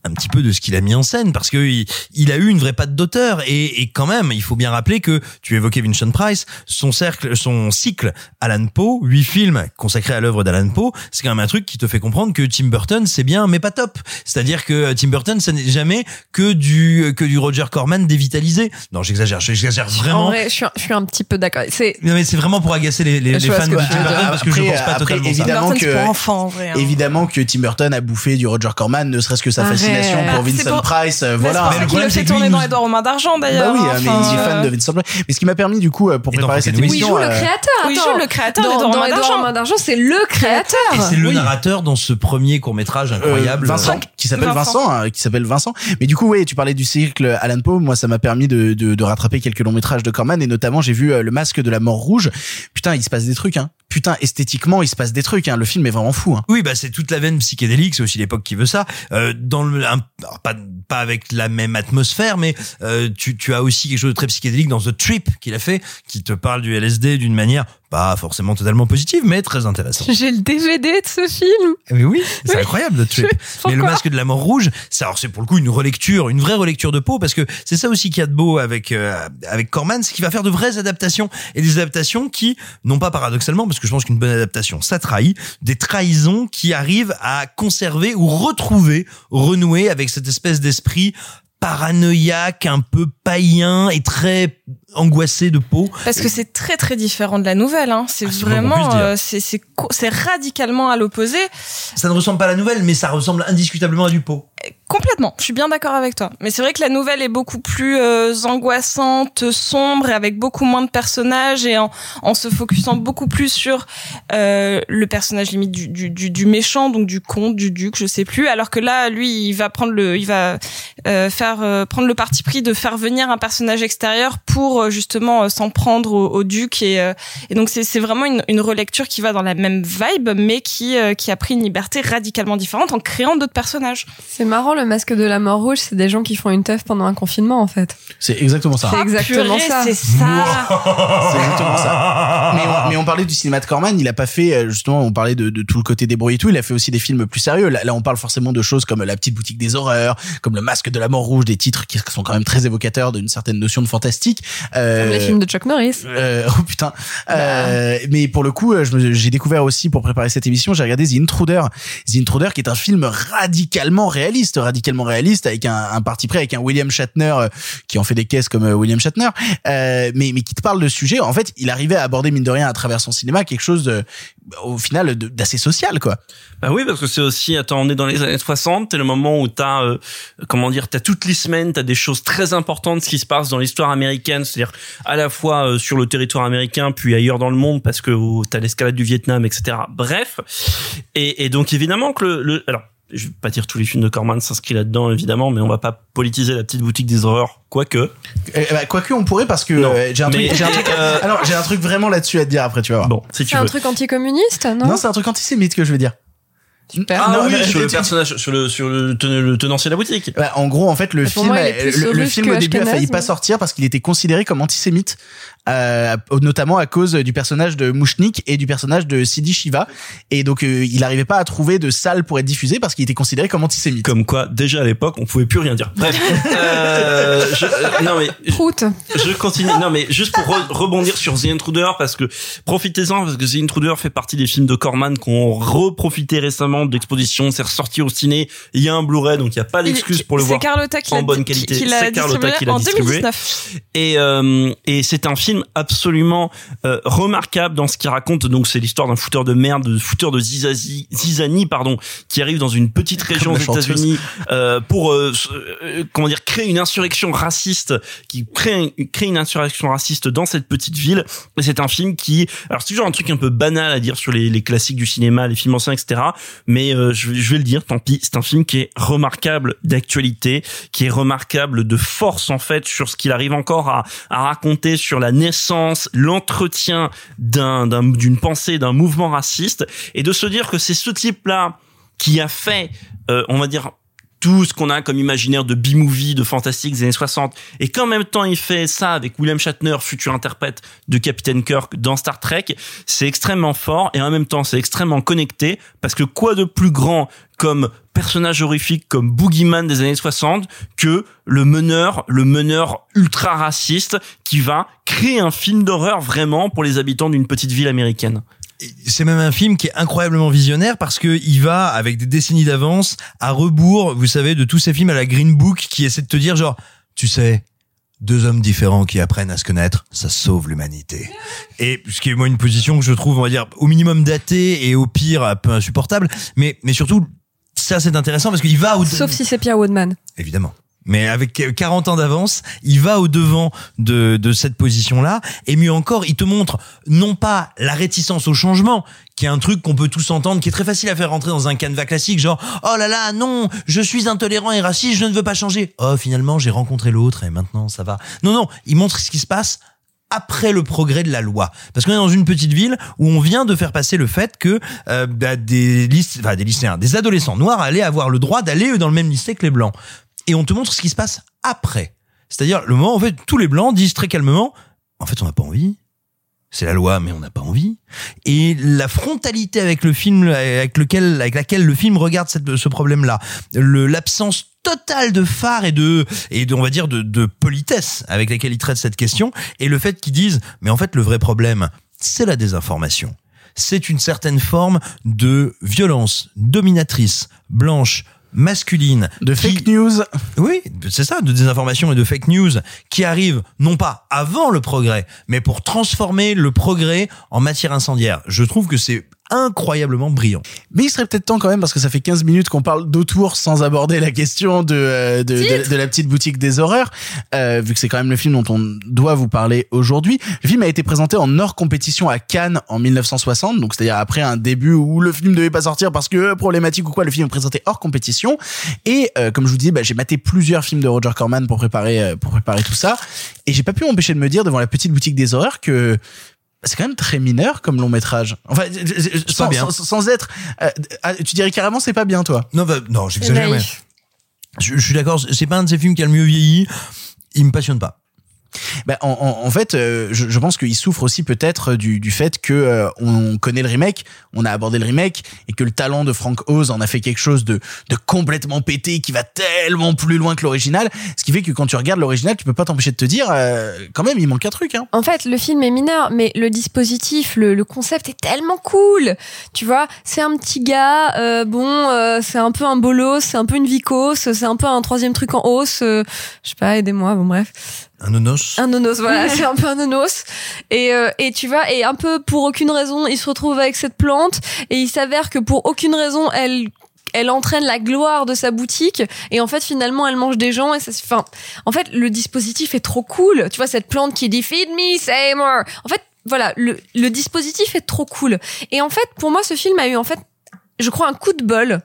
un petit peu de ce qu'il a mis en scène parce que il, il a eu une vraie patte d'auteur et, et quand même il faut bien rappeler que tu évoquais Vincent Price son cercle son cycle Alan Poe huit films consacrés à l'œuvre d'Alan Poe c'est quand même un truc qui te fait comprendre que Tim Burton c'est bien mais pas top c'est-à-dire que Tim Burton ça n'est jamais que du que du Roger Corman dévitalisé non j'exagère j'exagère En vraiment vrai, je suis un, je suis un petit peu d'accord. C'est non mais c'est vraiment pour agacer les, les, fans de Tim Burton parce que je pense pas après, totalement ça. évidemment que pour enfants, en vrai, hein. évidemment que Tim Burton a bouffé du Roger Corman, ne serait-ce que sa Arrête. Fascination pour Ah, c'est Vincent pour- Price. euh, Mais voilà. C'est pour ça fait tourner dans les doigts aux mains d'argent d'ailleurs. Bah oui, hein, hein, mais enfin, il est fan euh, de Vincent Price. Mais ce qui m'a permis du coup euh, pour préparer cette Rock'n'Roll. Oui, il émission. joue le euh, créateur. Oui, joue le créateur dans, d'Edouard dans Main Edouard d'Argent. C'est le créateur. Et c'est le Oui. narrateur dans ce premier court métrage Euh, incroyable. Vincent, qui s'appelle Vincent. Hein, qui s'appelle Vincent. Mais du coup, ouais, tu parlais du cycle Alan Poe. Moi, ça m'a permis de, rattraper quelques longs métrages de Corman et notamment j'ai vu le Masque de la Mort Rouge. Putain, il se passe des trucs. Hein. Putain, esthétiquement, il se passe des trucs. Hein. Le film est vraiment fou. Hein. Oui, bah c'est toute la veine psychédélique, c'est aussi l'époque qui veut ça. Euh, dans le, un- pas pas avec la même atmosphère, mais euh, tu tu as aussi quelque chose de très psychédélique dans The Trip qu'il a fait, qui te parle du LSD d'une manière pas forcément totalement positive, mais très intéressante. J'ai le DVD de ce film. Mais oui, c'est incroyable Trip. Pourquoi Mais le masque de la mort rouge, alors c'est pour le coup une relecture, une vraie relecture de peau parce que c'est ça aussi qu'il y a de beau avec euh, avec Corman, c'est qu'il va faire de vraies adaptations et des adaptations qui non pas paradoxalement parce que je pense qu'une bonne adaptation ça trahit, des trahisons qui arrivent à conserver ou retrouver, renouer avec cette espèce d'esprit paranoïaque, un peu païen et très angoissé de peau. Parce que c'est très très différent de la nouvelle. Hein. C'est Ah, vraiment, euh, c'est radicalement à l'opposé. Ça ne ressemble pas à la nouvelle, mais ça ressemble indiscutablement à du pot. Complètement, je suis bien d'accord avec toi. Mais c'est vrai que la nouvelle est beaucoup plus euh, angoissante, sombre et avec beaucoup moins de personnages et en, en se focusant beaucoup plus sur euh, le personnage limite du, du, du, méchant, donc du comte, du duc, je sais plus. Alors que là, lui, il va prendre le, il va euh, faire euh, prendre le parti pris de faire venir un personnage extérieur pour euh, justement euh, s'en prendre au, au duc et, et donc c'est vraiment une, une relecture qui va dans la même vibe, mais qui qui a pris une liberté radicalement différente en créant d'autres personnages. C'est marrant, masque de la mort rouge, c'est des gens qui font une teuf pendant un confinement, en fait. C'est exactement ça. C'est exactement purée, ça. c'est ça. C'est exactement ça. Mais on, mais on parlait du cinéma de Corman, il a pas fait euh, justement, on parlait de, de tout le côté débrouillé et tout, il a fait aussi des films plus sérieux. Là, là, on parle forcément de choses comme La petite boutique des horreurs, comme Le masque de la mort rouge, des titres qui sont quand même très évocateurs d'une certaine notion de fantastique. Euh, Comme les films de Chuck Norris. euh, oh putain. Euh, mais pour le coup, j'ai découvert aussi pour préparer cette émission, j'ai regardé The Intruder. The Intruder qui est un film radicalement réaliste, radicalement réaliste avec un, un parti près avec un William Shatner euh, qui en fait des caisses comme euh, William Shatner, euh, mais mais qui te parle de sujet. En fait, il arrivait à aborder mine de rien à travers son cinéma quelque chose de, au final d'assez social quoi. Bah oui, parce que c'est aussi, attends, on est dans les années 60, c'est le moment où t'as, euh, comment dire, t'as toutes les semaines, t'as des choses très importantes qui se passent dans l'histoire américaine, c'est-à-dire à la fois euh, sur le territoire américain, puis ailleurs dans le monde, parce que oh, t'as l'escalade du Vietnam, etc. Bref. Et, et donc évidemment que le, le- alors, je vais pas dire tous les films de Corman s'inscrivent là-dedans, évidemment, mais on va pas politiser la petite boutique des horreurs, quoique. Eh ben, quoique on pourrait parce que euh, j'ai un truc, Mais- j'ai un truc, *laughs* euh, alors j'ai un truc vraiment là-dessus à te dire après tu vas voir. Bon, si tu C'est un veux. truc anticommuniste, non, Non, c'est un truc antisémite que je veux dire. Super. Ah Non, oui, sur le personnage, sur le, sur le, ten- le tenancier de la boutique. Bah, en gros, en fait, le Pour film, moi, le, film au début a failli pas mais- sortir parce qu'il était considéré comme antisémite, euh, notamment à cause du personnage de Mouchnik et du personnage de Sidi Shiva. Et donc, euh, il n'arrivait pas à trouver de salle pour être diffusé parce qu'il était considéré comme antisémite. Comme quoi, déjà à l'époque, on pouvait plus rien dire. Bref. *laughs* Euh, je- euh, non mais Prout. je continue. Non mais juste pour re- rebondir sur The Intruder parce que profitez-en parce que The Intruder fait partie des films de Corman qu'on reprofité récemment de l'exposition. C'est ressorti au ciné. Il y a un Blu-ray donc il y a pas d'excuse pour le c'est voir Carlotta qui en l'a- bonne qualité. C'est Carlotta qui l'a en distribué. 2019. Et euh, et c'est un film absolument euh, remarquable dans ce qu'il raconte. Donc c'est l'histoire d'un fouteur de merde, de fouteur de zizazi, zizanie pardon, qui arrive dans une petite région Comme chanteuse. États-Unis euh, pour euh, euh, comment dire créer une insurrection raciste, qui crée crée une insurrection raciste dans cette petite ville. Et c'est un film qui, alors c'est toujours un truc un peu banal à dire sur les, les classiques du cinéma, les films anciens, etc. Mais euh, je, je vais le dire, tant pis. C'est un film qui est remarquable d'actualité, qui est remarquable de force en fait sur ce qu'il arrive encore à, à raconter sur la naissance, l'entretien d'un d'un- d'une pensée, d'un mouvement raciste, et de se dire que c'est ce type-là qui a fait, euh, on va dire, tout ce qu'on a comme imaginaire de B-movie, de fantastique des années 60, et qu'en même temps il fait ça avec William Shatner, futur interprète de Captain Kirk dans Star Trek, c'est extrêmement fort, et en même temps c'est extrêmement connecté, parce que quoi de plus grand comme personnage horrifique, comme Boogeyman des années 60, que le meneur, le meneur ultra raciste, qui va créer un film d'horreur vraiment pour les habitants d'une petite ville américaine. C'est même un film qui est incroyablement visionnaire parce que il va avec des décennies d'avance à rebours, vous savez, de tous ces films à la Green Book qui essaient de te dire genre, tu sais, deux hommes différents qui apprennent à se connaître, ça sauve l'humanité. Et ce qui est moi une position que je trouve, on va dire, au minimum datée et au pire un peu insupportable, mais mais surtout ça c'est intéressant parce qu'il va au Sauf si c'est Pierre Woodman. évidemment. Mais avec 40 ans d'avance, il va au devant de, de cette position-là. Et mieux encore, il te montre non pas la réticence au changement, qui est un truc qu'on peut tous entendre, qui est très facile à faire rentrer dans un canevas classique, genre oh là là non, je suis intolérant et raciste, je ne veux pas changer. Oh finalement j'ai rencontré l'autre et maintenant ça va. Non non, il montre ce qui se passe après le progrès de la loi. Parce qu'on est dans une petite ville où on vient de faire passer le fait que euh, bah, des, lycé- enfin, des lycéens, des adolescents noirs allaient avoir le droit d'aller dans le même lycée que les blancs. Et on te montre ce qui se passe après. C'est-à-dire le moment en fait tous les blancs disent très calmement, en fait on n'a pas envie. C'est la loi, mais on n'a pas envie. Et la frontalité avec le film, avec lequel, avec laquelle le film regarde ce problème-là, l'absence totale de phare et de et de, on va dire de, de politesse avec laquelle il traite cette question, et le fait qu'ils disent, mais en fait le vrai problème, c'est la désinformation. C'est une certaine forme de violence dominatrice, blanche, masculine. De fake news. Oui, c'est ça, de désinformation et de fake news qui arrivent non pas avant le progrès, mais pour transformer le progrès en matière incendiaire. Je trouve que c'est incroyablement brillant. Mais il serait peut-être temps quand même, parce que ça fait 15 minutes qu'on parle d'autour sans aborder la question de, euh, de, de, de la petite boutique des horreurs, euh, vu que c'est quand même le film dont on doit vous parler aujourd'hui. Le film a été présenté en hors compétition à Cannes en 1960, donc c'est-à-dire après un début où le film devait pas sortir parce que problématique ou quoi, le film est présenté hors compétition. Et euh, comme je vous dis, bah, j'ai maté plusieurs films de Roger Corman pour préparer euh, pour préparer tout ça, et j'ai pas pu m'empêcher de me dire devant la petite boutique des horreurs que c'est quand même très mineur comme long métrage. Enfin, sans, bien. sans- sans être, euh, ah, tu dirais carrément c'est pas bien toi. Non, bah, non, j'exagère. naïf. Je, je suis d'accord, c'est pas un de ces films qui a le mieux vieilli. Il me passionne pas. Ben, en, en, en fait, euh, je, je pense qu'il souffre aussi peut-être du, du fait que euh, on connaît le remake, on a abordé le remake et que le talent de Frank Oz en a fait quelque chose de, de complètement pété qui va tellement plus loin que l'original, ce qui fait que quand tu regardes l'original, tu peux pas t'empêcher de te dire euh, quand même il manque un truc. Hein. En fait, le film est mineur, mais le dispositif, le, le concept est tellement cool. Tu vois, c'est un petit gars, euh, bon, euh, c'est un peu un bolos, c'est un peu une vicose, c'est un peu un troisième truc en hausse. euh, je sais pas, aidez-moi, bon bref. Un nonos. Un nonos, voilà, *laughs* c'est un peu un nonos. Et, euh, et tu vois, et un peu pour aucune raison, il se retrouve avec cette plante, et il s'avère que pour aucune raison, elle elle entraîne la gloire de sa boutique et en fait finalement elle mange des gens et ça enfin en fait le dispositif est trop cool tu vois cette plante qui dit feed me say more en fait voilà le, le dispositif est trop cool et en fait pour moi ce film a eu en fait je crois un coup de bol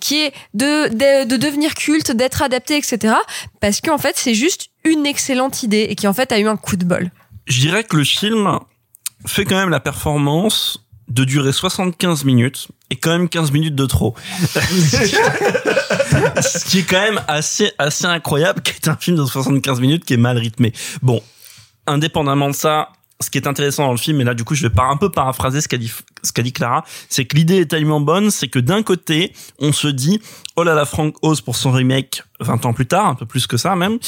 qui est de, de, de devenir culte, d'être adapté, etc. Parce qu'en fait, c'est juste une excellente idée et qui en fait a eu un coup de bol. Je dirais que le film fait quand même la performance de durer 75 minutes et quand même 15 minutes de trop. *laughs* Ce qui est quand même assez, assez incroyable, qui est un film de 75 minutes qui est mal rythmé. Bon, indépendamment de ça, ce qui est intéressant dans le film, et là du coup je vais par un peu paraphraser ce qu'a dit ce qu'a dit Clara, c'est que l'idée est tellement bonne, c'est que d'un côté on se dit oh là là Frank Oz pour son remake 20 ans plus tard, un peu plus que ça même.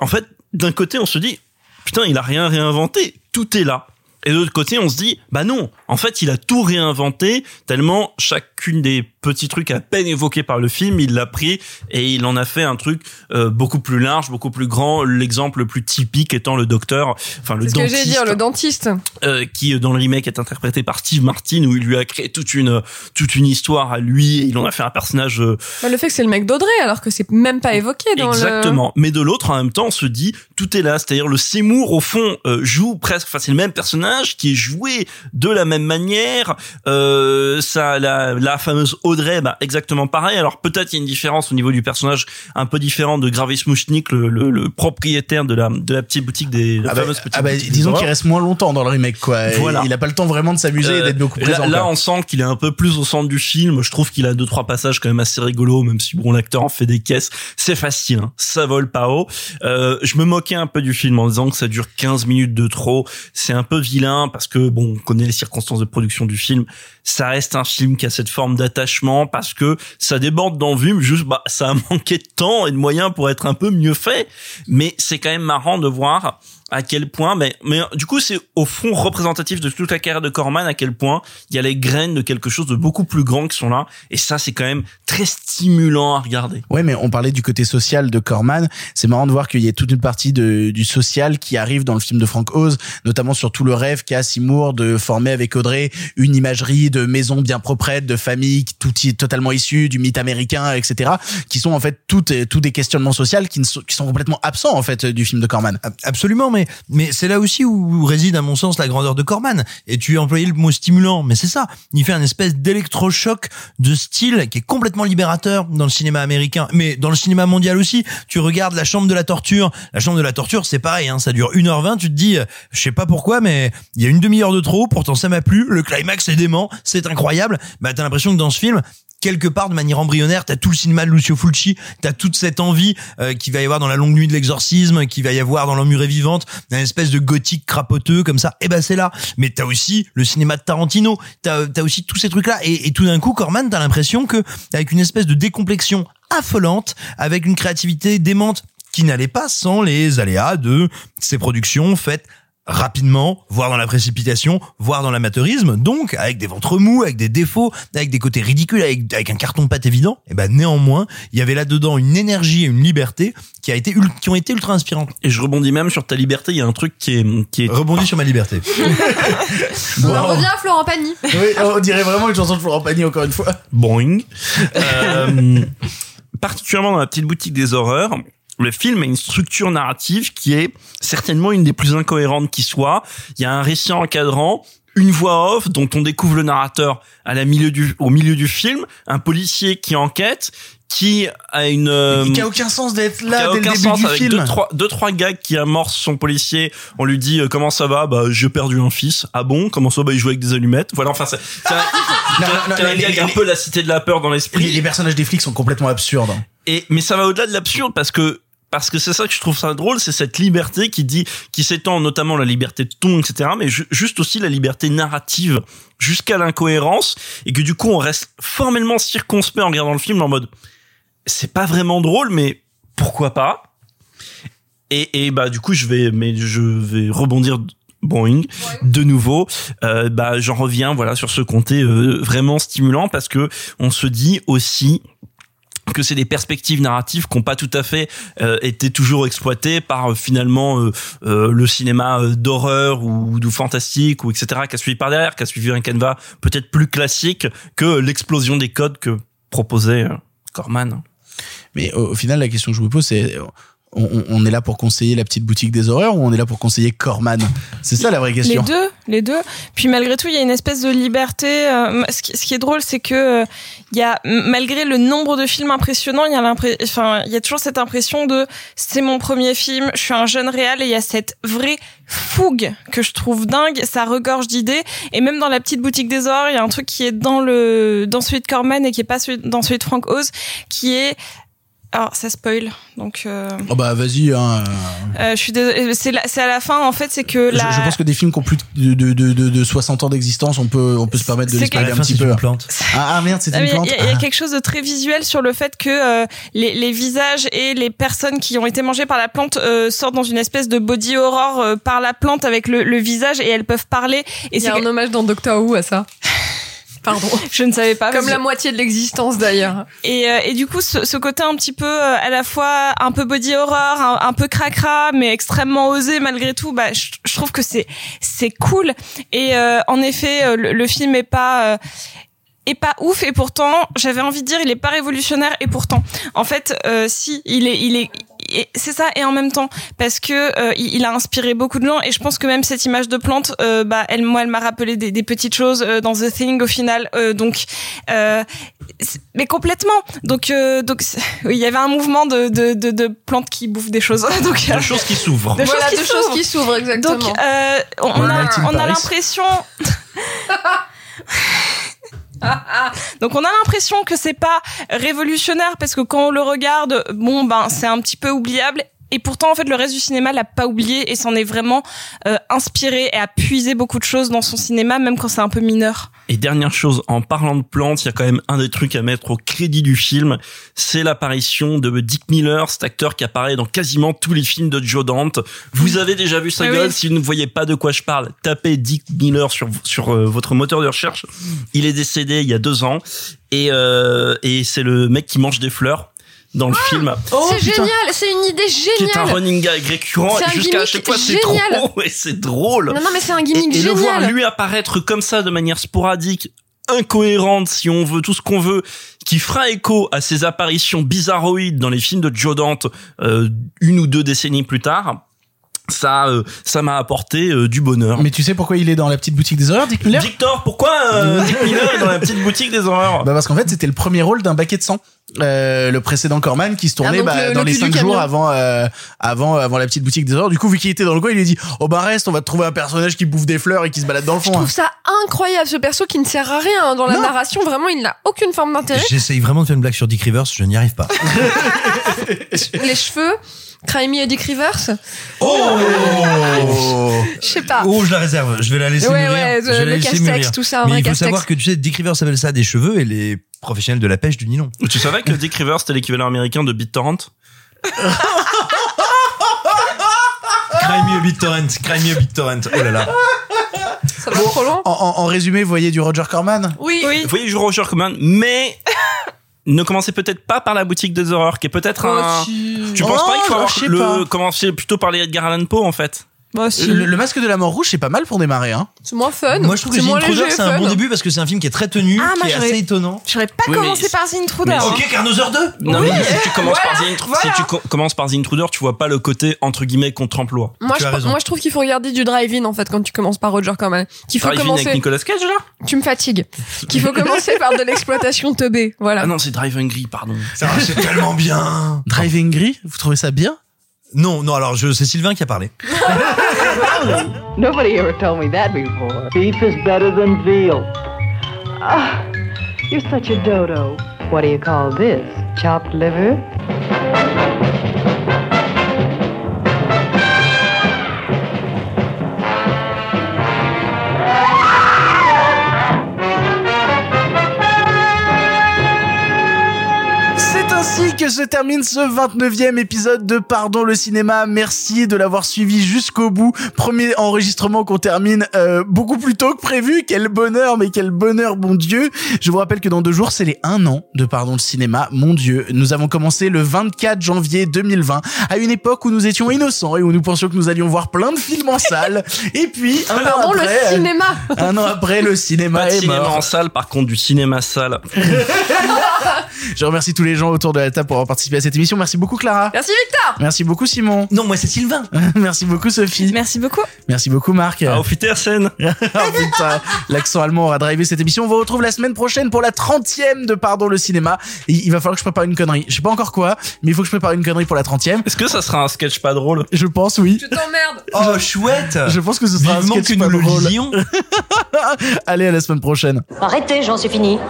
En fait, d'un côté on se dit putain il a rien réinventé, tout est là. Et de l'autre côté, on se dit, bah non, en fait, il a tout réinventé, tellement chacune des petits trucs à peine évoqués par le film, il l'a pris et il en a fait un truc euh, beaucoup plus large, beaucoup plus grand. L'exemple le plus typique étant le docteur, enfin le C'est ce que j'ai dentiste, dire, le dentiste. euh, qui euh, dans le remake est interprété par Steve Martin, où il lui a créé toute une toute une histoire à lui. Et il en a fait un personnage euh, Bah, le fait que c'est le mec d'Audrey alors que c'est même pas évoqué dans Exactement. Mais de l'autre, en même temps, on se dit, tout est là. C'est-à-dire, le Seymour, au fond, euh, joue presque, enfin, c'est le même personnage qui est joué de la même manière. Euh, ça, la, la fameuse Audrey, bah, exactement pareil. Alors, peut-être il y a une différence au niveau du personnage un peu différent de Gravis Mouchnik, le, le, le propriétaire de la, de la petite boutique des, Ah bah, fameuse petite ah bah, boutique disons qu'il reste moins longtemps dans le remake quoi. Voilà. Il a pas le temps vraiment de s'amuser et Euh, d'être beaucoup présent. Là, là, on sent qu'il est un peu plus au centre du film. Je trouve qu'il a deux trois passages quand même assez rigolos, même si bon l'acteur en fait des caisses. C'est facile, hein. ça vole pas haut. Euh, je me moquais un peu du film en disant que ça dure 15 minutes de trop. C'est un peu vilain parce que bon, on connaît les circonstances de production du film. Ça reste un film qui a cette forme d'attachement parce que ça déborde d'envie, juste bah ça a *laughs* manqué de temps et de moyens pour être un peu mieux fait. Mais c'est quand même marrant de voir à quel point, mais, mais du coup, c'est au fond représentatif de toute la carrière de Corman, à quel point il y a les graines de quelque chose de beaucoup plus grand qui sont là. Et ça, c'est quand même très stimulant à regarder. Ouais, mais on parlait du côté social de Corman. C'est marrant de voir qu'il y a toute une partie de, du social qui arrive dans le film de Frank Oz, notamment sur tout le rêve qu'a Seymour de former avec Audrey une imagerie de maison bien proprette, de famille tout totalement issue du mythe américain, etc. Qui sont en fait toutes, tous des questionnements sociaux qui, ne sont, qui sont complètement absents en fait du film de Corman. Absolument, mais mais c'est là aussi où réside à mon sens la grandeur de Corman. Et tu as employé le mot stimulant, mais c'est ça. Il fait un espèce d'électrochoc de style qui est complètement libérateur dans le cinéma américain, mais dans le cinéma mondial aussi. Tu regardes La Chambre de la torture. La Chambre de la torture, c'est pareil, hein, ça dure 1h20. Tu te dis, euh, je sais pas pourquoi, mais il y a une demi-heure de trop. Pourtant, ça m'a plu. Le climax est dément, c'est incroyable. Bah, t'as l'impression que dans ce film, quelque part de manière embryonnaire, t'as tout le cinéma de Lucio Fulci, t'as toute cette envie euh, qu'il va y avoir dans la longue nuit de l'exorcisme, qu'il va y avoir dans l'emmurée vivante, d'un espèce de gothique crapoteux comme ça. Et ben c'est là. Mais t'as aussi le cinéma de Tarantino, t'as as aussi tous ces trucs là. Et, et tout d'un coup, Corman, t'as l'impression que avec une espèce de décomplexion affolante, avec une créativité démente qui n'allait pas sans les aléas de ces productions faites rapidement, voire dans la précipitation, voire dans l'amateurisme, donc avec des ventres mous, avec des défauts, avec des côtés ridicules, avec, avec un carton pâte évident, et ben néanmoins, il y avait là-dedans une énergie et une liberté qui a été qui ont été ultra inspirantes. Et je rebondis même sur ta liberté. Il y a un truc qui est qui est Rebondis sur ma liberté. *laughs* On en *laughs* revient à Florent Pagny. Oui, on dirait vraiment une chanson de Florent Pagny encore une fois. Boing. Euh, *laughs* particulièrement dans la petite boutique des horreurs, le film a une structure narrative qui est certainement une des plus incohérentes qui soit. Il y a un récit encadrant, une voix off dont on découvre le narrateur à la milieu du, au milieu du film, un policier qui enquête, qui a une euh, Qui a aucun sens d'être là dès le aucun début sens du avec film. deux trois deux trois gags qui amorcent son policier. On lui dit euh, comment ça va? Bah j'ai perdu un fils. Ah bon? Comment ça bah il joue avec des allumettes. Voilà enfin c'est un, peu la cité de la peur dans l'esprit. Les, les personnages des flics sont complètement absurdes. et mais ça va au-delà de l'absurde parce que parce que c'est ça que je trouve ça drôle, c'est cette liberté qui dit, qui s'étend notamment la liberté de ton, etc., mais ju- juste aussi la liberté narrative jusqu'à l'incohérence et que du coup on reste formellement circonspect en regardant le film en mode, c'est pas vraiment drôle, mais pourquoi pas? Et, et bah du coup je vais, mais je vais rebondir. Boeing, de nouveau, euh, bah j'en reviens voilà sur ce comté euh, vraiment stimulant parce que on se dit aussi que c'est des perspectives narratives qui n'ont pas tout à fait euh, été toujours exploitées par euh, finalement euh, euh, le cinéma euh, d'horreur ou du fantastique ou etc qui a suivi par derrière, qui a suivi un canevas peut-être plus classique que l'explosion des codes que proposait euh, Corman. Mais au, au final, la question que je me pose, c'est on, on- est là pour conseiller la petite boutique des horreurs ou on est là pour conseiller Corman? C'est ça la vraie question. Les deux, les deux. Puis malgré tout, il y a une espèce de liberté. euh, ce, qui, ce qui est drôle, c'est que euh, il y a malgré le nombre de films impressionnants, il y a enfin, il y a toujours cette impression de c'est mon premier film, je suis un jeune réal et il y a cette vraie fougue que je trouve dingue. Ça regorge d'idées et même dans la petite boutique des horreurs, il y a un truc qui est dans le dans celui de Corman et qui est pas celui, dans celui de Frank Oz, qui est alors ça spoil donc euh, Oh bah vas-y. Hein. euh, je suis désolée, c'est la- c'est à la fin en fait c'est que Je, la je pense que des films qui ont plus de, de, de, de, de 60 ans d'existence, on peut, on peut se permettre de les spoiler un petit peu. une plante. Ah, ah, merde, c'est une plante. Il y, a- y a Ah. quelque chose de très visuel sur le fait que euh, les, les visages et les personnes qui ont été mangées par la plante euh, sortent dans une espèce de body horror euh, par la plante avec le, le visage et elles peuvent parler. Et Il y a c'est un hommage dans Doctor Who à ça. Pardon. *laughs* je ne savais pas. Comme la moitié de l'existence d'ailleurs. Et, euh, et du coup, ce, ce côté un petit peu euh, à la fois un peu body horror, un, un peu cracra, mais extrêmement osé malgré tout, bah, je, je trouve que c'est c'est cool. Et euh, en effet, euh, le, le film est pas euh, est pas ouf et pourtant j'avais envie de dire il est pas révolutionnaire et pourtant en fait euh, si il est il est et c'est ça et en même temps parce que euh, il, a inspiré beaucoup de gens et je pense que même cette image de plante euh, bah elle moi elle m'a rappelé des, des petites choses euh, dans The Thing au final euh, donc euh, mais complètement donc euh, donc *laughs* il y avait un mouvement de de, de, de plantes qui bouffent des choses *laughs* donc euh, Deux choses qui s'ouvrent. de Voilà, choses qui deux choses s'ouvrent. qui s'ouvrent exactement. Donc, euh, on, on a, on a l'impression. *laughs* *laughs* Donc on a l'impression que c'est pas révolutionnaire parce que quand on le regarde, bon ben c'est un petit peu oubliable. Et pourtant en fait le reste du cinéma l'a pas oublié et s'en est vraiment euh, inspiré et a puisé beaucoup de choses dans son cinéma même quand c'est un peu mineur. Et dernière chose, en parlant de plantes, il y a quand même un des trucs à mettre au crédit du film, c'est l'apparition de Dick Miller, cet acteur qui apparaît dans quasiment tous les films de Joe Dante. Vous avez déjà vu sa Ah gueule, oui. si vous ne voyez pas de quoi je parle, tapez Dick Miller sur, sur euh, votre moteur de recherche. Il est décédé il y a deux ans, et, euh, et c'est le mec qui mange des fleurs dans le film. c'est génial, c'est une idée Qui est un géniale. running gag récurrent C'est un et jusqu'à chaque fois c'est génial. trop *laughs* et c'est drôle. Non, non, mais c'est un gimmick et, et le voir lui apparaître comme ça de manière sporadique, incohérente si on veut, tout ce qu'on veut, qui fera écho à ses apparitions bizarroïdes dans les films de Joe Dante euh, une ou deux décennies plus tard. Ça, euh, ça m'a apporté euh, du bonheur. Mais tu sais pourquoi il est dans la petite boutique des horreurs, Dick Miller? Victor, pourquoi euh, *laughs* Dick Miller est dans la petite boutique des horreurs? Bah parce qu'en fait c'était le premier rôle d'un baquet de sang. Euh, le précédent Corman qui se tournait Ah, donc bah, le- dans le les cinq jours avant euh, avant avant la petite boutique des horreurs. Du coup vu qu'il était dans le coin, il lui a dit "Oh bah reste, on va te trouver un personnage qui bouffe des fleurs et qui se balade dans le Je fond." hein. trouve ça incroyable, ce perso qui ne sert à rien hein, dans la Non. narration. Vraiment, il n'a aucune forme d'intérêt. J'essaye vraiment de faire une blague sur Dick Rivers, je n'y arrive pas. *laughs* *laughs* Les cheveux, Crimey et Dick Rivers. Oh *laughs* Je sais pas. Oh, je la réserve. Je vais la laisser Ouais, mûrir. ouais, je vais le la laisser castex, mûrir. tout ça, un Mais vrai il faut castex. savoir que tu sais, Dick Rivers s'appelle ça des cheveux et les professionnels de la pêche du nylon. Tu savais que Dick Rivers c'était l'équivalent américain de BitTorrent? Cry me a BitTorrent, cry me a BitTorrent. Oh là là. Ça va trop loin. En, en- en résumé, vous voyez du Roger Corman? Oui. Oui. Vous voyez, joue Roger Corman, mais ne commencez peut-être pas par la boutique des horreurs, qui est peut-être un. Tu penses Oh, pas qu'il faut avoir sais le commencer plutôt par les Edgar Allan Poe en fait? Bah, si. le, le masque de la mort rouge, c'est pas mal pour démarrer. Hein. C'est moins fun. Moi, je trouve que moins Intruder, c'est un bon début parce que c'est un film qui est très tenu, Ah, moi, qui est j'aurais- assez étonnant. J'aurais pas Oui, commencé par The Intruder. mais- hein. Ok, Carnosaur 2 Non, mais si tu commences Voilà, par The Intruder, voilà. si tu co- commences par The Intruder, tu vois pas le côté entre guillemets contre-emploi. Moi Tu je, as raison. moi, je trouve qu'il faut regarder du drive-in en fait quand tu commences par Roger Corman. Qu'il faut commencer. avec Nicolas Cage là? Tu me fatigues. Qu'il faut commencer par de l'exploitation teubée. Voilà. Ah non, c'est Drive Hungry, pardon. Ça, C'est tellement bien. Driving Gris, vous trouvez ça bien? Non, non, alors je, c'est Sylvain qui a parlé. *laughs* Nobody ever told me that before. Beef is better than veal. Ah, you're such a dodo. What do you call this? Chopped liver? Que se termine ce 29e épisode de Pardon le cinéma. Merci de l'avoir suivi jusqu'au bout. Premier enregistrement qu'on termine euh, beaucoup plus tôt que prévu. Quel bonheur, mais quel bonheur, bon Dieu. Je vous rappelle que dans deux jours, c'est les un an de Pardon le cinéma. Mon Dieu, nous avons commencé le 24 janvier 2020, à une époque où nous étions innocents et où nous pensions que nous allions voir plein de films en *laughs* salle. Et puis, un an Pardon, le après, euh, cinéma. un an après, le cinéma Pas de est cinéma mort. en salle, par contre du cinéma salle. *laughs* *laughs* Je remercie tous les gens autour de la table pour avoir participé à cette émission. Merci beaucoup Clara. Merci Victor. Merci beaucoup Simon. Non, moi c'est Sylvain. *laughs* Merci beaucoup Sophie. Merci beaucoup. Merci beaucoup Marc. Ah, au scène. *laughs* oh putain, l'accent allemand aura drivé cette émission. On vous retrouve la semaine prochaine pour la 30e de Pardon le cinéma. Et il va falloir que je prépare une connerie. Je sais pas encore quoi, mais il faut que je prépare une connerie pour la 30e. Est-ce que ça sera un sketch pas drôle? Je pense oui. Tu t'emmerdes. Oh, chouette. *laughs* Je pense que ce sera Vivement un sketch que pas nous le drôle. Allez, à la semaine prochaine. Arrêtez, Jean, c'est fini.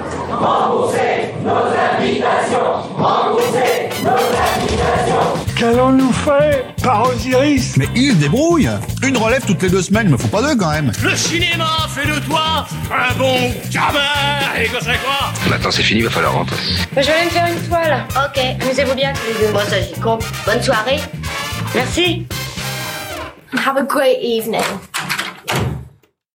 Qu'allons-nous faire par Osiris Mais il se débrouille Une relève toutes les deux semaines, il me faut pas deux quand même Le cinéma fait de toi un bon gamin Et que c'est quoi? Maintenant c'est fini, il va falloir rentrer. Je vais aller me faire une toile. Ok, amusez-vous bien tous les deux. Bon, ça j'y compte. Bonne soirée. Merci. Have a great evening.